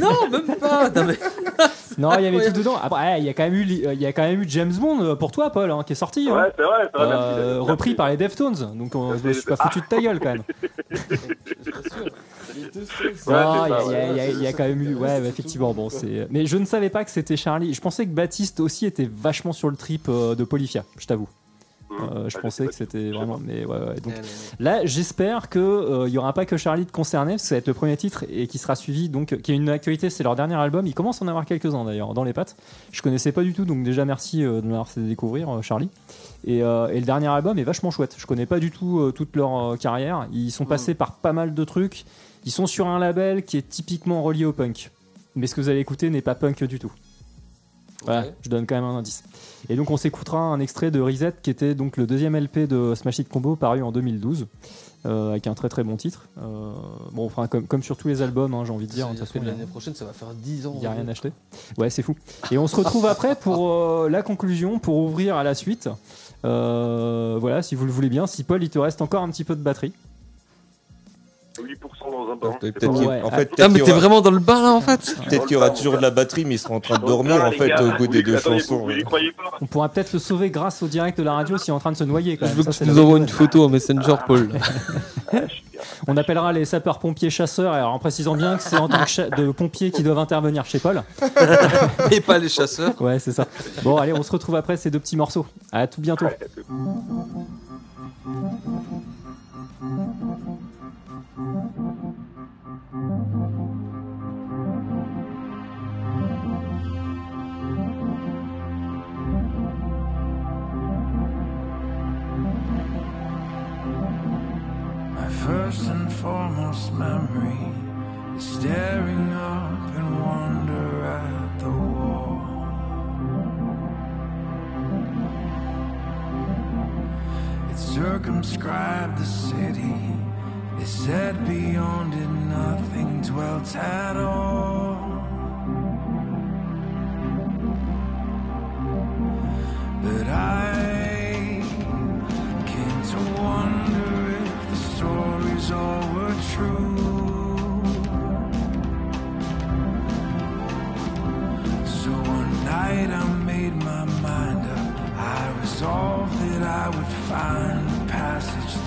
Non, même pas. Non, mais- [LAUGHS] [LAUGHS] Non, il y avait Ouais. tout dedans. Après, il y a quand même eu, li- il y a quand même eu James Bond euh, pour toi, Paul, hein, qui est sorti. hein. Ouais, c'est vrai, c'est vrai. Euh, merci, merci. repris par les Deftones, donc euh, je me suis pas foutu de ta gueule quand même. Il y a- quand même eu, ouais, effectivement, bon, c'est. Mais je ne savais pas que c'était Charlie. Je pensais que Baptiste aussi était vachement sur le trip euh, de Polyphia, je t'avoue. Euh, je Ah, pensais sais que c'était vraiment, mais ouais, ouais. Donc Ouais, ouais, ouais. là, j'espère que euh, il y aura pas que Charlie de concerné, parce que ça va être le premier titre et qui sera suivi, donc qui est une actualité. C'est leur dernier album. Ils commencent à en avoir quelques-uns d'ailleurs dans les pattes. Je connaissais pas du tout, donc déjà merci euh, de m'avoir fait découvrir, euh, Charlie. Et, euh, et le dernier album est vachement chouette. Je connais pas du tout euh, toute leur euh, carrière. Ils sont passés par pas mal de trucs. Ils sont sur un label qui est typiquement relié au punk. Mais ce que vous allez écouter n'est pas punk du tout. Voilà, Ok. je donne quand même un indice. Et donc on s'écoutera un extrait de Reset qui était donc le deuxième LP de Smash Hit Combo paru en 2012 euh, avec un très très bon titre. Euh, bon, enfin comme, comme sur tous les albums, hein, j'ai envie de dire. A- l'année prochaine, ça va faire 10 ans. il n'y a rien acheté. Ouais, c'est fou. Et on se retrouve après pour euh, la conclusion, pour ouvrir à la suite. Euh, voilà, si vous le voulez bien. Si Paul, il te reste encore un petit peu de batterie. 8% dans un bain. Peut-être c'est pas qu'il- Ouais. en fait, peut-être mais qu'il y t'es aura- vraiment dans le bain là en fait peut-être qu'il y aura toujours de la batterie, mais il sera en train de dormir en fait au bout des deux chansons. Vous, vous y croyez pas On pourra peut-être le sauver grâce au direct de la radio s'il est en train de se noyer quand Je même. veux Ça, que c'est tu la nous envoies une nouvelle. photo en Messenger, Paul. [LAUGHS] On appellera les sapeurs-pompiers chasseurs, alors en précisant bien que c'est en tant que cha- de pompiers qui doivent intervenir chez Paul. Et pas les chasseurs. Ouais, c'est ça. Bon, allez, on se retrouve après ces deux petits morceaux. À tout bientôt. My first and foremost memory is staring up in wonder at the wall. It circumscribed the city. They said beyond it nothing dwelt at all. But I came to wonder if the stories all were true. So one night I made my mind up. I resolved that I would find the passage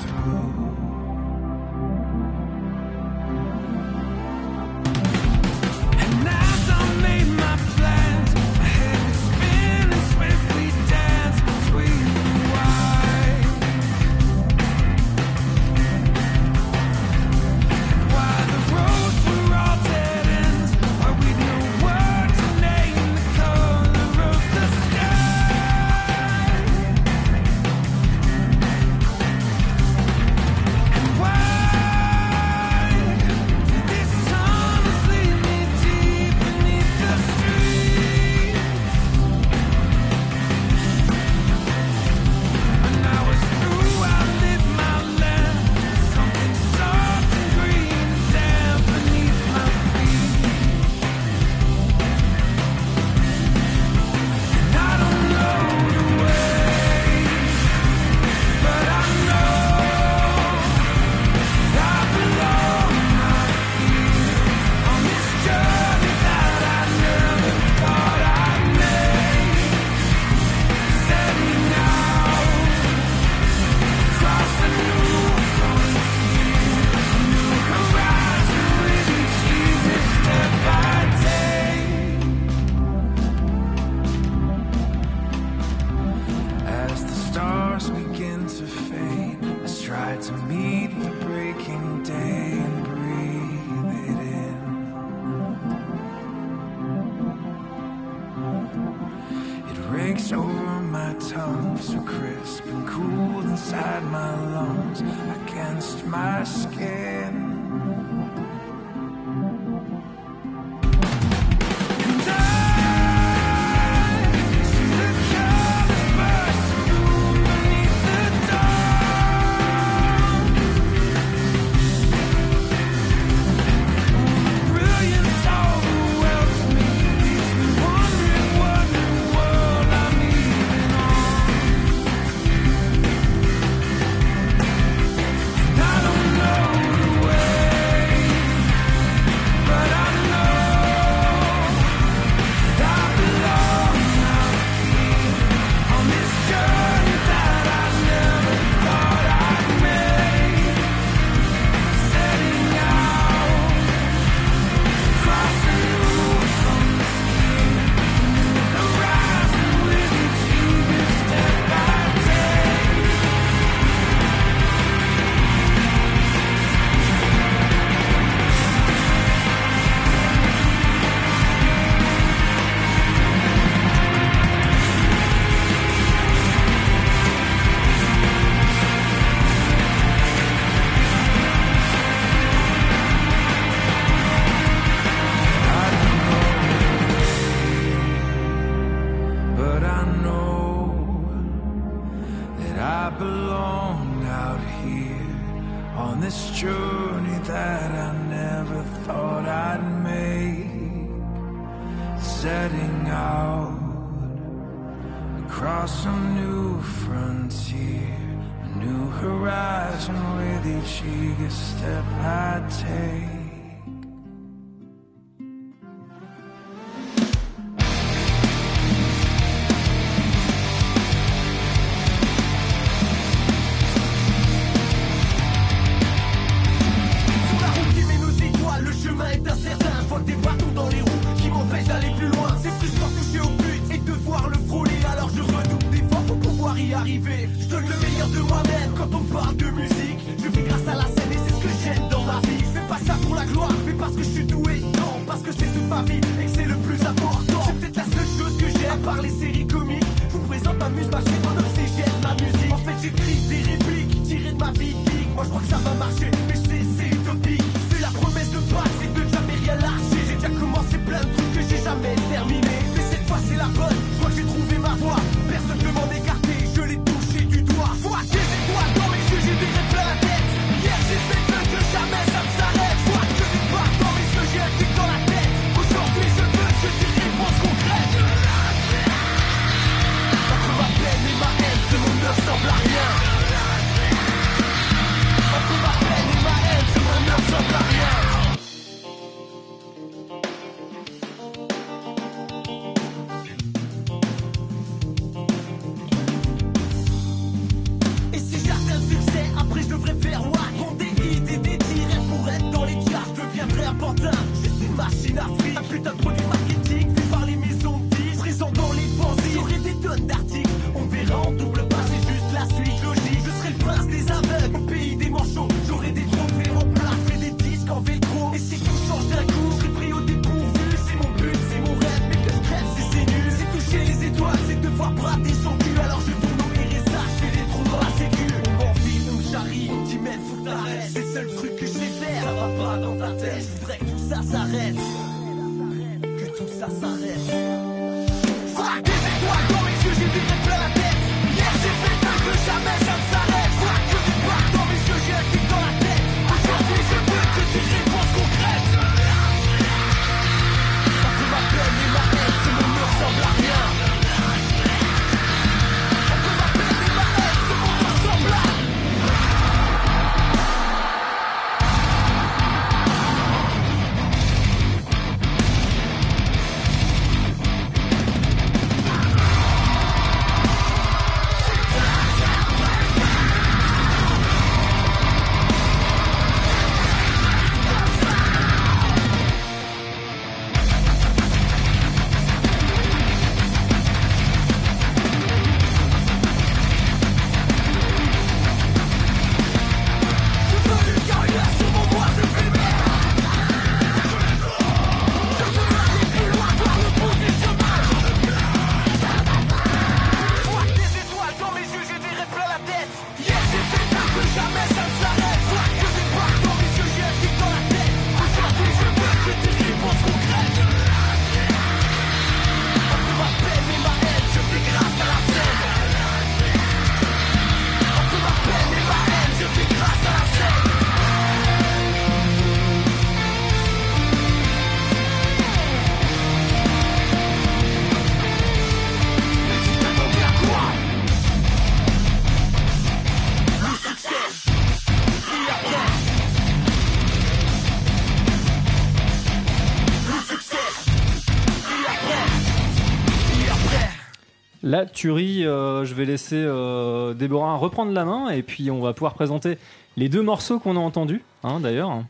la tuerie. Euh, je vais laisser euh, Déborah reprendre la main et puis on va pouvoir présenter les deux morceaux qu'on a entendus, hein, d'ailleurs.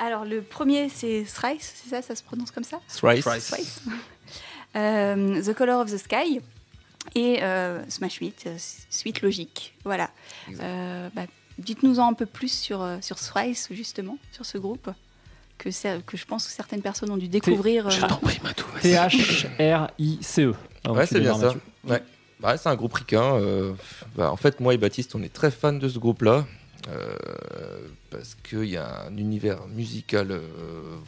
Alors le premier c'est Thrice, c'est ça, ça se prononce comme ça Thrice. Thrice. [LAUGHS] Euh, the Color of the Sky et Smash 8, suite logique. Voilà. Bah, dites-nous en un peu plus sur, sur Thrice, justement, sur ce groupe. Que, je pense que certaines personnes ont dû découvrir. Je t'en prie, Matou. T-H-R-I-C-E. Ouais, c'est bien ça bah, C'est un groupe ricain. Euh, bah, en fait, moi et Baptiste, on est très fans de ce groupe-là. Euh, parce qu'il y a un univers musical euh,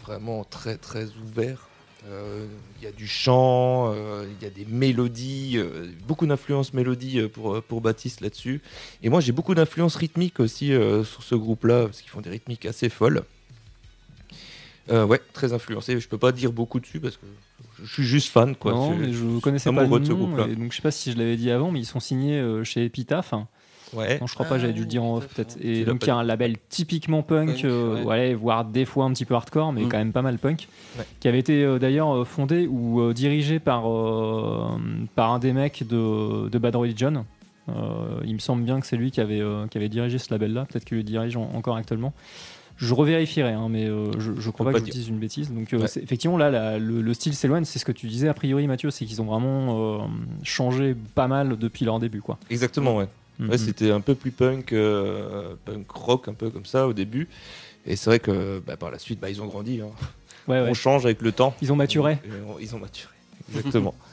vraiment très très ouvert. Il y a du chant, il y a des mélodies, beaucoup d'influence mélodie pour, pour Baptiste là-dessus. Et moi j'ai beaucoup d'influence rythmique aussi sur ce groupe-là, parce qu'ils font des rythmiques assez folles. Ouais, très influencé. Je peux pas dire beaucoup dessus parce que je suis juste fan. Quoi. Non, mais je connaissais pas le nom, de ce groupe-là. Donc, je sais pas si je l'avais dit avant, mais ils sont signés euh, chez Epitaph. Ouais. Non, je crois pas, j'avais dû le dire en off peut-être. Et donc, il y a un label typiquement punk, euh, voire des fois un petit peu hardcore, mais mm. quand même pas mal punk, qui avait été euh, d'ailleurs fondé ou dirigé par, par un des mecs de, de Bad Religion. il me semble bien que c'est lui qui avait, qui avait dirigé ce label-là, peut-être qu'il le dirige encore actuellement. Je revérifierai, hein, mais euh, je, je crois pas pas que je dise une bêtise. Donc euh, Ouais. effectivement là, la- le, le style s'éloigne, c'est ce que tu disais a priori Mathieu, c'est qu'ils ont vraiment euh, changé pas mal depuis leur début, quoi. Exactement, ouais. Mhm. Ouais, c'était un peu plus punk, punk rock, un peu comme ça au début. Et c'est vrai que bah, par la suite, bah, ils ont grandi. hein. Ouais. On change avec le temps. Ils ont maturé. Ils ont maturé. Exactement. [LAUGHS]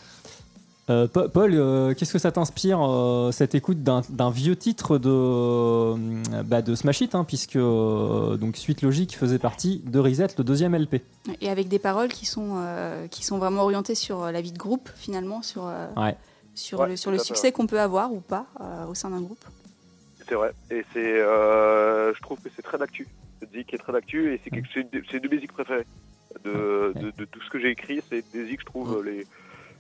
Euh, Pa- Paul, euh, qu'est-ce que ça t'inspire euh, cette écoute d'un vieux titre de, euh, bah, de Smash It, hein, puisque euh, donc Suite Logique faisait partie de Reset, le deuxième LP. Et avec des paroles qui sont, euh, qui sont vraiment orientées sur la vie de groupe, finalement, sur, euh, Ouais. sur Ouais, le, sur succès qu'on peut avoir ou pas euh, au sein d'un groupe. C'est vrai. Et c'est, euh, je trouve que c'est très d'actu. Cette est très d'actu et c'est une de- mes préférées. De, de, de tout ce que j'ai écrit, c'est des zik, je trouve, les,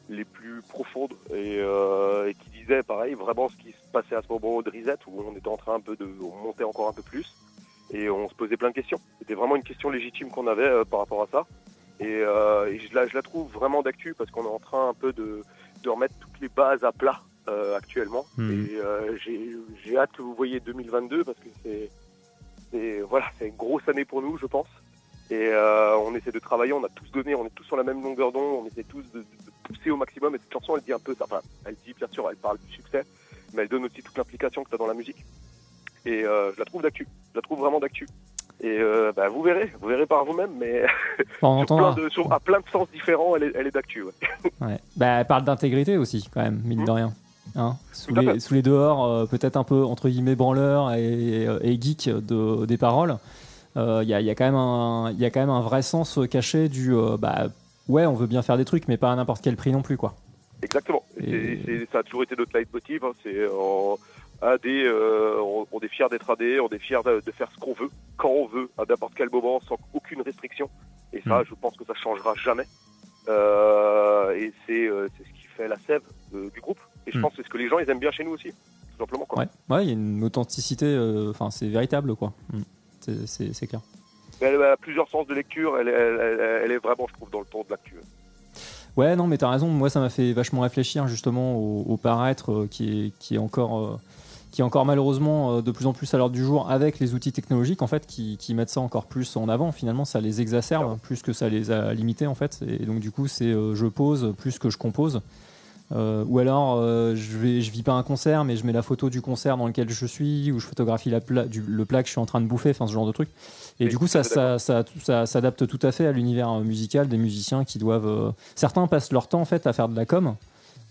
les plus profondes et, euh, et qui disaient, pareil, vraiment ce qui se passait à ce moment de Reset où on était en train un peu de on montait encore un peu plus et on se posait plein de questions. C'était vraiment une question légitime qu'on avait euh, par rapport à ça. Et, euh, et je, la, je la trouve vraiment d'actu parce qu'on est en train un peu de, de remettre toutes les bases à plat euh, actuellement. Mhm. Et j'ai hâte que vous voyez 2022 parce que c'est c'est- voilà, c'est une grosse année pour nous, je pense. Et euh, on essaie de travailler, on a tous donné, on est tous sur la même longueur d'onde, on essaie tous de, de pousser au maximum. Et cette chanson, elle dit un peu ça. Enfin, elle dit bien sûr, elle parle du succès, mais elle donne aussi toute l'implication que tu as dans la musique. Et euh, je la trouve d'actu, je la trouve vraiment d'actu. Et euh, bah, vous verrez, vous verrez par vous-même, mais [LAUGHS] Bon, on sur plein entendra. de, sur- à plein de sens différents, elle est, elle est d'actu. Ouais. [LAUGHS] Ouais. Bah, elle parle d'intégrité aussi, quand même, mine de rien. Hein sous, les, sous les dehors, euh, peut-être un peu entre guillemets branleur et, et geek de, des paroles, il y, a, y a quand même un- y a quand même un vrai sens caché du euh, bah, ouais, on veut bien faire des trucs, mais pas à n'importe quel prix non plus, quoi. Exactement. Et Et- c'est- c'est- ça a toujours été notre leitmotiv. Hein. C'est euh, AD, euh, on, on est fiers d'être AD, on est fiers de, de faire ce qu'on veut, quand on veut, à n'importe quel moment, sans aucune restriction. Et ça, Mm. je pense que ça changera jamais. Euh, et c'est euh, c'est ce qui fait la sève de- du groupe. Et je Mm. pense que c'est ce que les gens ils aiment bien chez nous aussi, tout simplement. Quoi. Ouais, ouais, il y a une authenticité, euh, enfin, c'est véritable, quoi. Mm. C'est- C'est c'est clair. Elle a plusieurs sens de lecture. Elle, est- elle, elle- elle est vraiment, je trouve, dans le ton de l'actu. Ouais, non, mais t'as raison. Moi, ça m'a fait vachement réfléchir justement au, au paraître euh, qui, est, qui est encore. euh, qui est encore malheureusement euh, de plus en plus à l'ordre du jour avec les outils technologiques en fait qui, qui mettent ça encore plus en avant finalement ça les exacerbe plus que ça les a limités en fait et donc du coup c'est je pose plus que je compose Euh, ou alors euh, je vais je vis pas un concert mais je mets la photo du concert dans lequel je suis ou je photographie la pla- du- le plat que je suis en train de bouffer enfin ce genre de truc. Et Oui, du coup ça, fait ça, ça, ça s'adapte tout à fait à l'univers euh, musical des musiciens qui doivent euh, certains passent leur temps en fait à faire de la com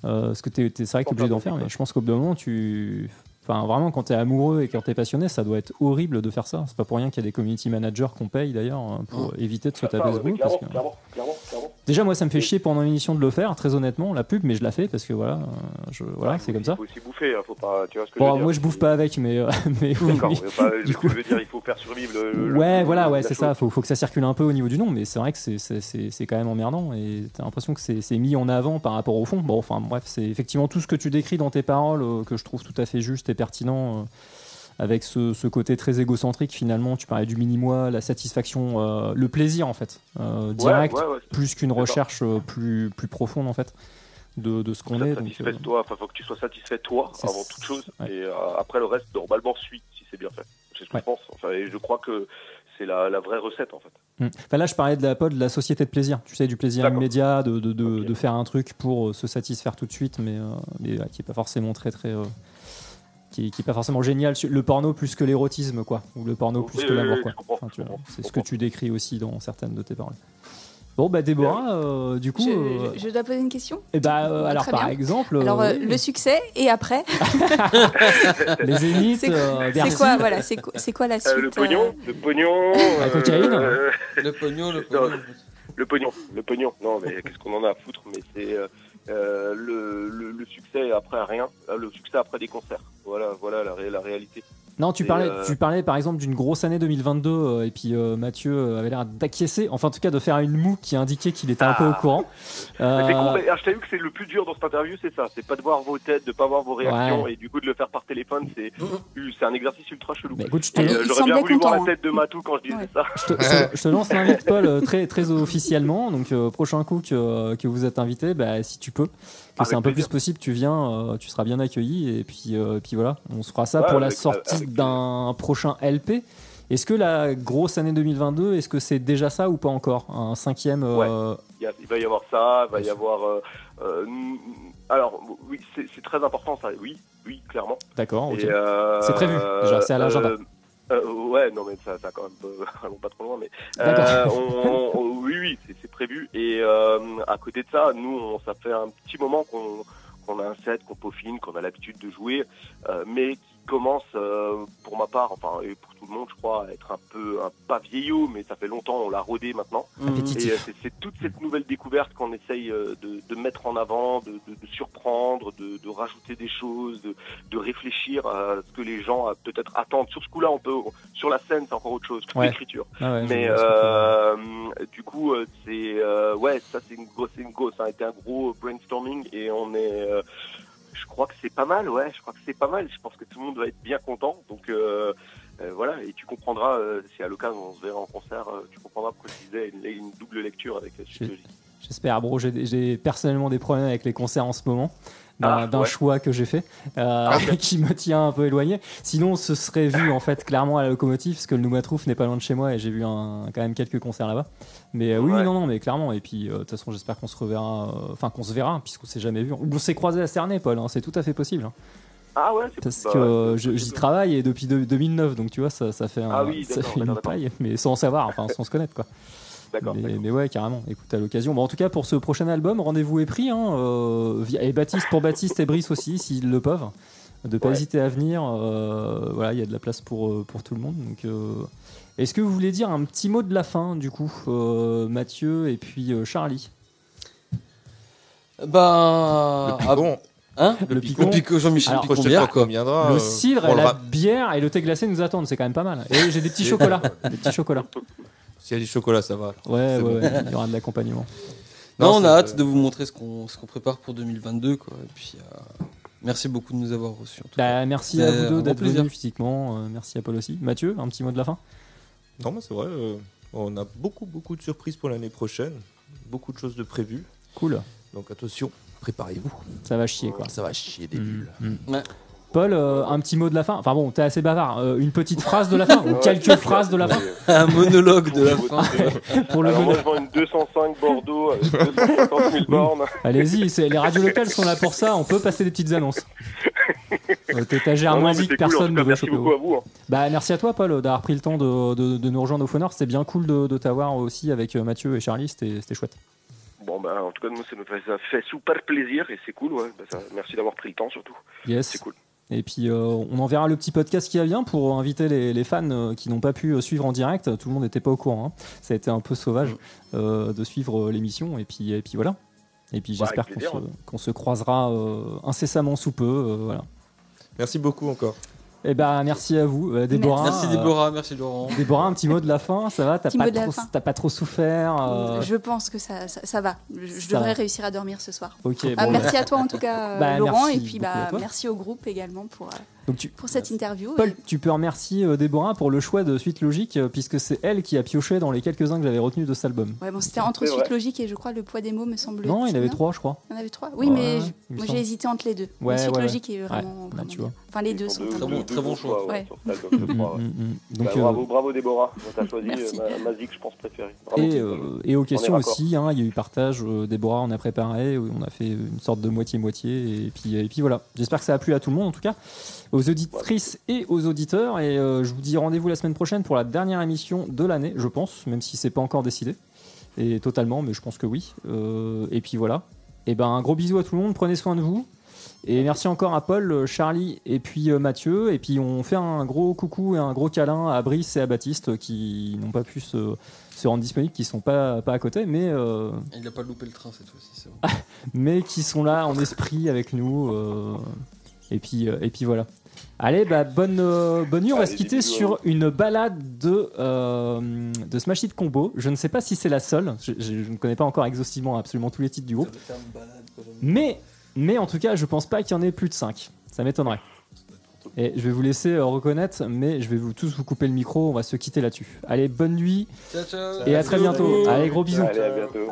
parce que t'es- t'es- c'est vrai que t'es obligé d'en faire mais je pense qu'au bout d'un moment tu Enfin, vraiment, quand t'es amoureux et quand t'es passionné, ça doit être horrible de faire ça. C'est pas pour rien qu'il y a des community managers qu'on paye d'ailleurs hein, pour éviter de se Ah, taper ouais, ce mais boulot. clairement, parce que- clairement, clairement, clairement. Déjà, moi, ça me fait chier pendant l'émission de le faire, très honnêtement, la pub, mais je la fais parce que voilà, euh, je, voilà, c'est comme ça. Il faut aussi bouffer, hein, faut pas. Tu vois ce que je dire moi, je bouffe pas avec, mais, euh, [LAUGHS] mais oui, pas- Du coup- je veux dire, il faut faire survivre le. Ouais, le- voilà, ouais, c'est ça. Faut, faut que ça circule un peu au niveau du nom, mais c'est vrai que c'est- quand même emmerdant et t'as l'impression que c'est c'est mis en avant par rapport au fond. Bon, enfin, bref, c'est effectivement tout ce que tu décris dans tes paroles euh, que je trouve tout à fait juste et pertinent. euh, avec ce, ce côté très égocentrique, finalement, tu parlais du mini-moi, la satisfaction, euh, le plaisir en fait, euh, direct, ouais, ouais, c'est- plus qu'une recherche euh, plus, plus profonde en fait de, de ce qu'on est. Donc, toi, enfin faut que tu sois satisfait toi avant toute chose et après le reste normalement suit si c'est bien fait. C'est ce que je pense. Enfin, et je crois que c'est la, la vraie recette en fait. Enfin, là, je parlais de la pod, de la société de plaisir. Tu sais, du plaisir immédiat, de, de, faire un truc pour se satisfaire tout de suite, mais, qui est pas forcément très très. Qui, qui est pas forcément génial. Le porno plus que l'érotisme, quoi. Ou le porno plus Oui, que l'amour, quoi. Enfin, C'est ce que tu décris aussi dans certaines de tes paroles. Bon, bah, Déborah, euh, du coup. Je, euh, je- dois poser une question eh bah, euh, alors, par exemple. Alors, euh, oui, le succès et après, [LAUGHS] les Zéniths, c'est euh, quoi, voilà, c'est quoi, c'est quoi la suite Euh, le pognon, euh, le pognon. La cocaïne euh, Le pognon, le [LAUGHS] Non. pognon. le pognon, le pognon. Non mais qu'est-ce qu'on en a à foutre Mais c'est le, le, le succès après rien, Euh, le succès après des concerts. Voilà, voilà la réalité. Non, tu parlais, euh, tu parlais par exemple d'une grosse année 2022 euh, et puis euh, Mathieu avait l'air d'acquiescer, enfin en tout cas de faire une moue qui indiquait qu'il était un peu au Ah. courant. [LAUGHS] Je t'avoue que c'est le plus dur dans cette interview, c'est ça. C'est pas de voir vos têtes, de pas voir vos réactions, Ouais. et du coup de le faire par téléphone, c'est c'est un exercice ultra chelou. bah, écoute, euh, J'aurais bien voulu voir la tête de Matou quand je disais Ouais. ça. je te- je te- je te lance l'invite Paul [LAUGHS] très, très officiellement. Donc euh, prochain coup que, que vous êtes invité, bah, si tu peux, que c'est un peu plus possible, tu viens, euh, tu seras bien accueilli et puis, euh, puis voilà, on se fera ça Ouais, pour la sortie d'un prochain LP. Est-ce que la grosse année 2022, est-ce que c'est déjà ça ou pas encore Un cinquième euh, Il, va y avoir ça, il va y avoir. euh, euh, alors, oui, c'est très important ça, oui, oui, clairement. D'accord, ok. Et, euh, C'est prévu, déjà, c'est à l'agenda. Euh, ouais, non, mais ça, ça quand même, euh, [LAUGHS] allons pas trop loin, mais euh, on- on- oui, oui, c'est- c'est prévu. Et euh, à côté de ça, nous, on, ça fait un petit moment qu'on qu'on a un set, qu'on peaufine, qu'on a l'habitude de jouer, euh, mais commence, euh, pour ma part, enfin, et pour tout le monde, je crois, à être un peu, un, pas vieillot, mais ça fait longtemps, on l'a rodé maintenant. Appétitif. Et euh, c'est- toute cette nouvelle découverte qu'on essaye euh, de, de mettre en avant, de, de- de surprendre, de, de rajouter des choses, de, de réfléchir à ce que les gens euh, peut-être attendent. Sur ce coup-là, on peut, sur la scène, c'est encore autre chose, Ouais. l'écriture. Ah ouais, Mais euh, du coup, c'est euh, ouais, ça c'est une grosse, c'est une grosse, ça a été un gros brainstorming et on est, euh, je crois que c'est pas mal, ouais, je crois que c'est pas mal. Je pense que tout le monde va être bien content, donc euh, euh, voilà. Et tu comprendras euh, si à l'occasion on se verra en concert, tu comprendras pourquoi je disais une, une double lecture avec Psychologie. J'espère, bro. J'ai personnellement des problèmes avec les concerts en ce moment. D'un Ah, d'un ouais. choix que j'ai fait, euh, [LAUGHS] qui me tient un peu éloigné. Sinon, ce serait vu en fait clairement à la locomotive, parce que le Noumatrouf n'est pas loin de chez moi et j'ai vu un, quand même quelques concerts là-bas. Mais euh, oui, Ouais. non, non, mais clairement. Et puis, euh, de toute façon, j'espère qu'on se reverra, euh, enfin qu'on se verra, puisqu'on s'est jamais vu. On s'est croisé à Cernay, Paul. hein, c'est tout à fait possible. hein. Ah ouais, c'est parce bah, que je- j'y travaille et depuis deux- 2009, donc tu vois, ça, ça fait, un, Ah oui, ça fait une paille, mais sans savoir, enfin sans se connaître quoi. D'accord. Mais, ouais, carrément. Écoute, à l'occasion. Bon, en tout cas, pour ce prochain album, rendez-vous est pris. Hein, euh, et Baptiste, pour Baptiste et Brice aussi, s'ils le peuvent. De pas Ouais. hésiter à venir. euh, voilà, il y a de la place pour, euh, pour tout le monde. Donc, euh, est-ce que vous voulez dire un petit mot de la fin, du coup, euh, Mathieu et puis euh, Charlie? Bah. Le ah, picon. Hein? Le Le picon. picon, Jean-Michel Alors, Picon Le cidre, et la bière et le thé glacé nous attendent. C'est quand même pas mal. Et j'ai des petits [LAUGHS] chocolats. Des petits chocolats. S'il y a du chocolat, ça va. Ouais, C'est ouais, bon. ouais, il y aura de l'accompagnement. [LAUGHS] Non, Non, on a hâte de vous montrer ce qu'on ce qu'on prépare pour 2022, quoi. Et puis, euh, merci beaucoup de nous avoir reçus. En tout cas. Bah, merci à vous deux d'être venus physiquement. Euh, merci à Paul aussi. Mathieu, un petit mot de la fin? Non, mais c'est vrai. euh, on a beaucoup, beaucoup de surprises pour l'année prochaine. Beaucoup de choses de prévues. Cool. Donc attention, préparez-vous. Ça va chier, quoi. Ça va chier des bulles. Mm, mm. Ouais. Paul, euh, un petit mot de la fin. Enfin bon, t'es assez bavard. Euh, une petite phrase de la fin ou quelques phrases de la fin [LAUGHS] Un monologue de la fin. [LAUGHS] pour le Alors moi je vends une 205 Bordeaux avec 250 000 bornes. [LAUGHS] Allez-y, c'est- les radios locales sont là pour ça. On peut passer des petites annonces. Euh, T'étagère Non, non, mais musique, c'est cool, en personne tout ne cas, veut Merci choper. beaucoup à vous. hein. Bah merci à toi, Paul, d'avoir pris le temps de, de- de nous rejoindre au Phoneur. C'était bien cool de, de t'avoir aussi avec euh, Mathieu et Charlie. C'était c'était chouette. Bon, ben, en tout cas, nous, ça nous fait, ça fait super plaisir et c'est cool, ouais. Ça- merci d'avoir pris le temps, surtout. Yes. C'est cool. Et puis euh, on enverra le petit podcast qui va bien pour inviter les, les fans euh, qui n'ont pas pu euh, suivre en direct. Tout le monde n'était pas au courant. hein. Ça a été un peu sauvage euh, de suivre l'émission. Et puis, et puis voilà. Et puis Bah, j'espère avec qu'on se, se croisera euh, incessamment sous peu. euh, voilà. Merci beaucoup encore. Et ben merci à vous, euh, Déborah. Merci Euh, Déborah, merci Laurent. Déborah, un petit mot de la fin, ça va? T'as pas, trop- pas souffert euh, Je pense que ça, ça, ça va. Je, je Ça devrais va. réussir à dormir ce soir. Ok, Ah, bon, merci à toi en tout cas, [LAUGHS] Bah, Laurent, et puis bah, merci au groupe également pour, euh, donc tu, pour cette interview. Paul, tu peux remercier euh, Déborah pour le choix de Suite Logique, euh, puisque c'est elle qui a pioché dans les quelques-uns que j'avais retenus de cet album. Ouais, bon, c'était entre Suite vrai. Logique et je crois le poids des mots me semble. Non, il y en avait trois, je crois. Il y en avait trois. Oui, Ouais, mais moi j'ai hésité entre les deux. Ouais, Suite ouais, ouais. Logique est vraiment. bah, vraiment tu vois. Enfin, les deux sont sont. deux- vraiment bon, deux- très bon bons choix, Donc, bravo, bravo Déborah, t'as choisi Merci. euh, ma, je pense, préférée. Et, aux questions aussi, hein, il y a eu partage. Déborah, on a préparé, on a fait une sorte de moitié-moitié. Et puis, et puis voilà. J'espère que ça a plu à tout le monde, en tout cas, aux auditrices et aux auditeurs. Et euh, je vous dis rendez-vous la semaine prochaine pour la dernière émission de l'année, je pense, même si c'est pas encore décidé. Et totalement, mais je pense que oui. Euh, et puis voilà. Et ben, un gros bisou à tout le monde, prenez soin de vous. Et merci encore à Paul, euh, Charlie et puis Mathieu. Et puis on fait un gros coucou et un gros câlin à Brice et à Baptiste qui n'ont pas pu se, se rendre disponibles, qui sont pas, pas à côté, mais, euh, Il a pas loupé le train cette fois-ci, c'est bon. [LAUGHS] mais qui sont là en esprit avec nous. euh, et, puis, et puis voilà. Allez, bah, bonne, euh, bonne nuit. On va Allez, se quitter sur une balade de, euh, de Smash Hit Combo. Je ne sais pas si c'est la seule. Je, je- je ne connais pas encore exhaustivement absolument tous les titres du groupe. Mais, mais en tout cas, je pense pas qu'il y en ait plus de 5. Ça m'étonnerait. Et je vais vous laisser euh, reconnaître, mais je vais vous tous vous couper le micro. On va se quitter là-dessus. Allez, bonne nuit Ciao, ciao. et à très bientôt. Allez, gros bisous. Allez, à bientôt.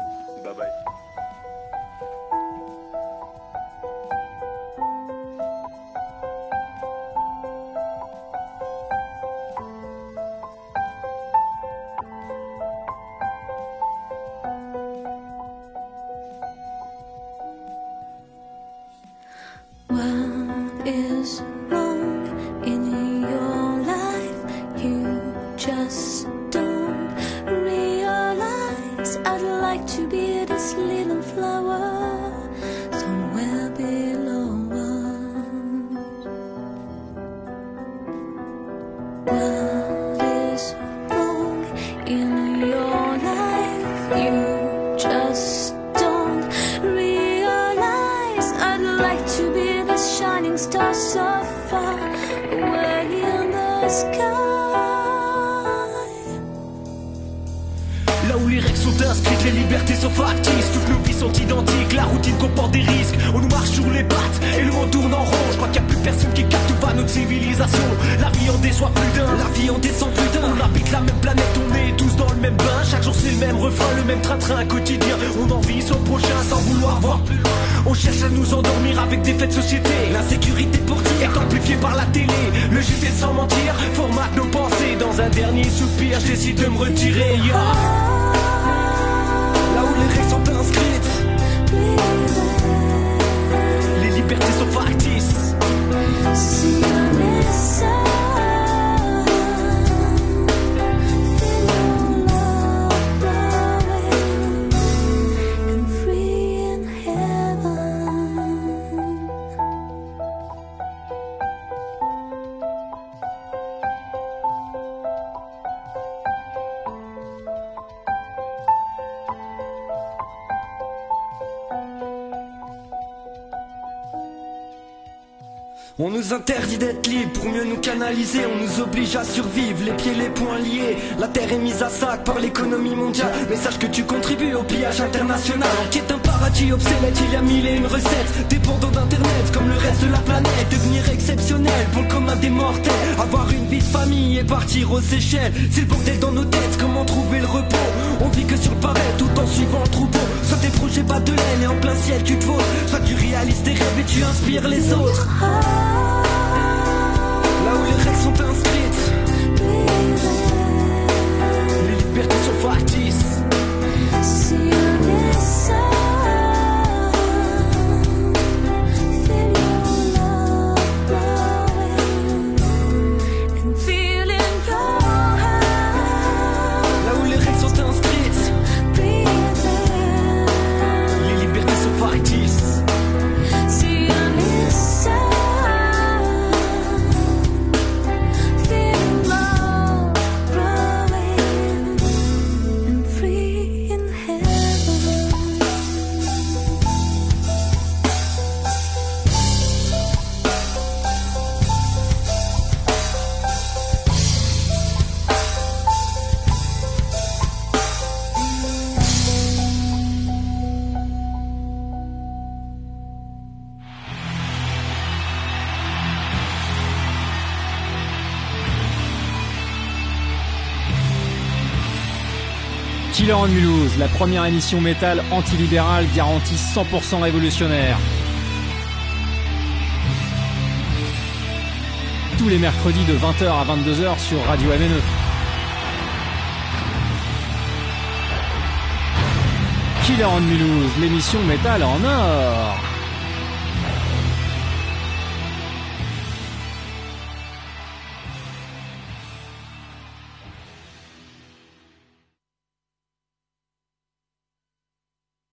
Interdit d'être libres pour mieux nous canaliser. On nous oblige à survivre, les pieds, les poings liés. La terre est mise à sac par l'économie mondiale. Mais sache que tu contribues au pillage international. En quête un paradis obsolète, il y a mille et une recettes. Dépendant d'internet comme le reste de la planète. Devenir exceptionnel pour le commun des mortels. Avoir une vie de famille et partir aux Seychelles. C'est le bordel dans nos têtes, comment trouver le repos? On vit que sur le pareil tout en suivant le troupeau. Soit tes projets pas de laine et en plein ciel tu te vaux. Soit tu réalises tes rêves et tu inspires les autres. partir. La première émission métal antilibérale garantie 100% révolutionnaire. Tous les mercredis de 20h à 22h sur Radio MNE. Killer on Mulhouse, l'émission métal en or.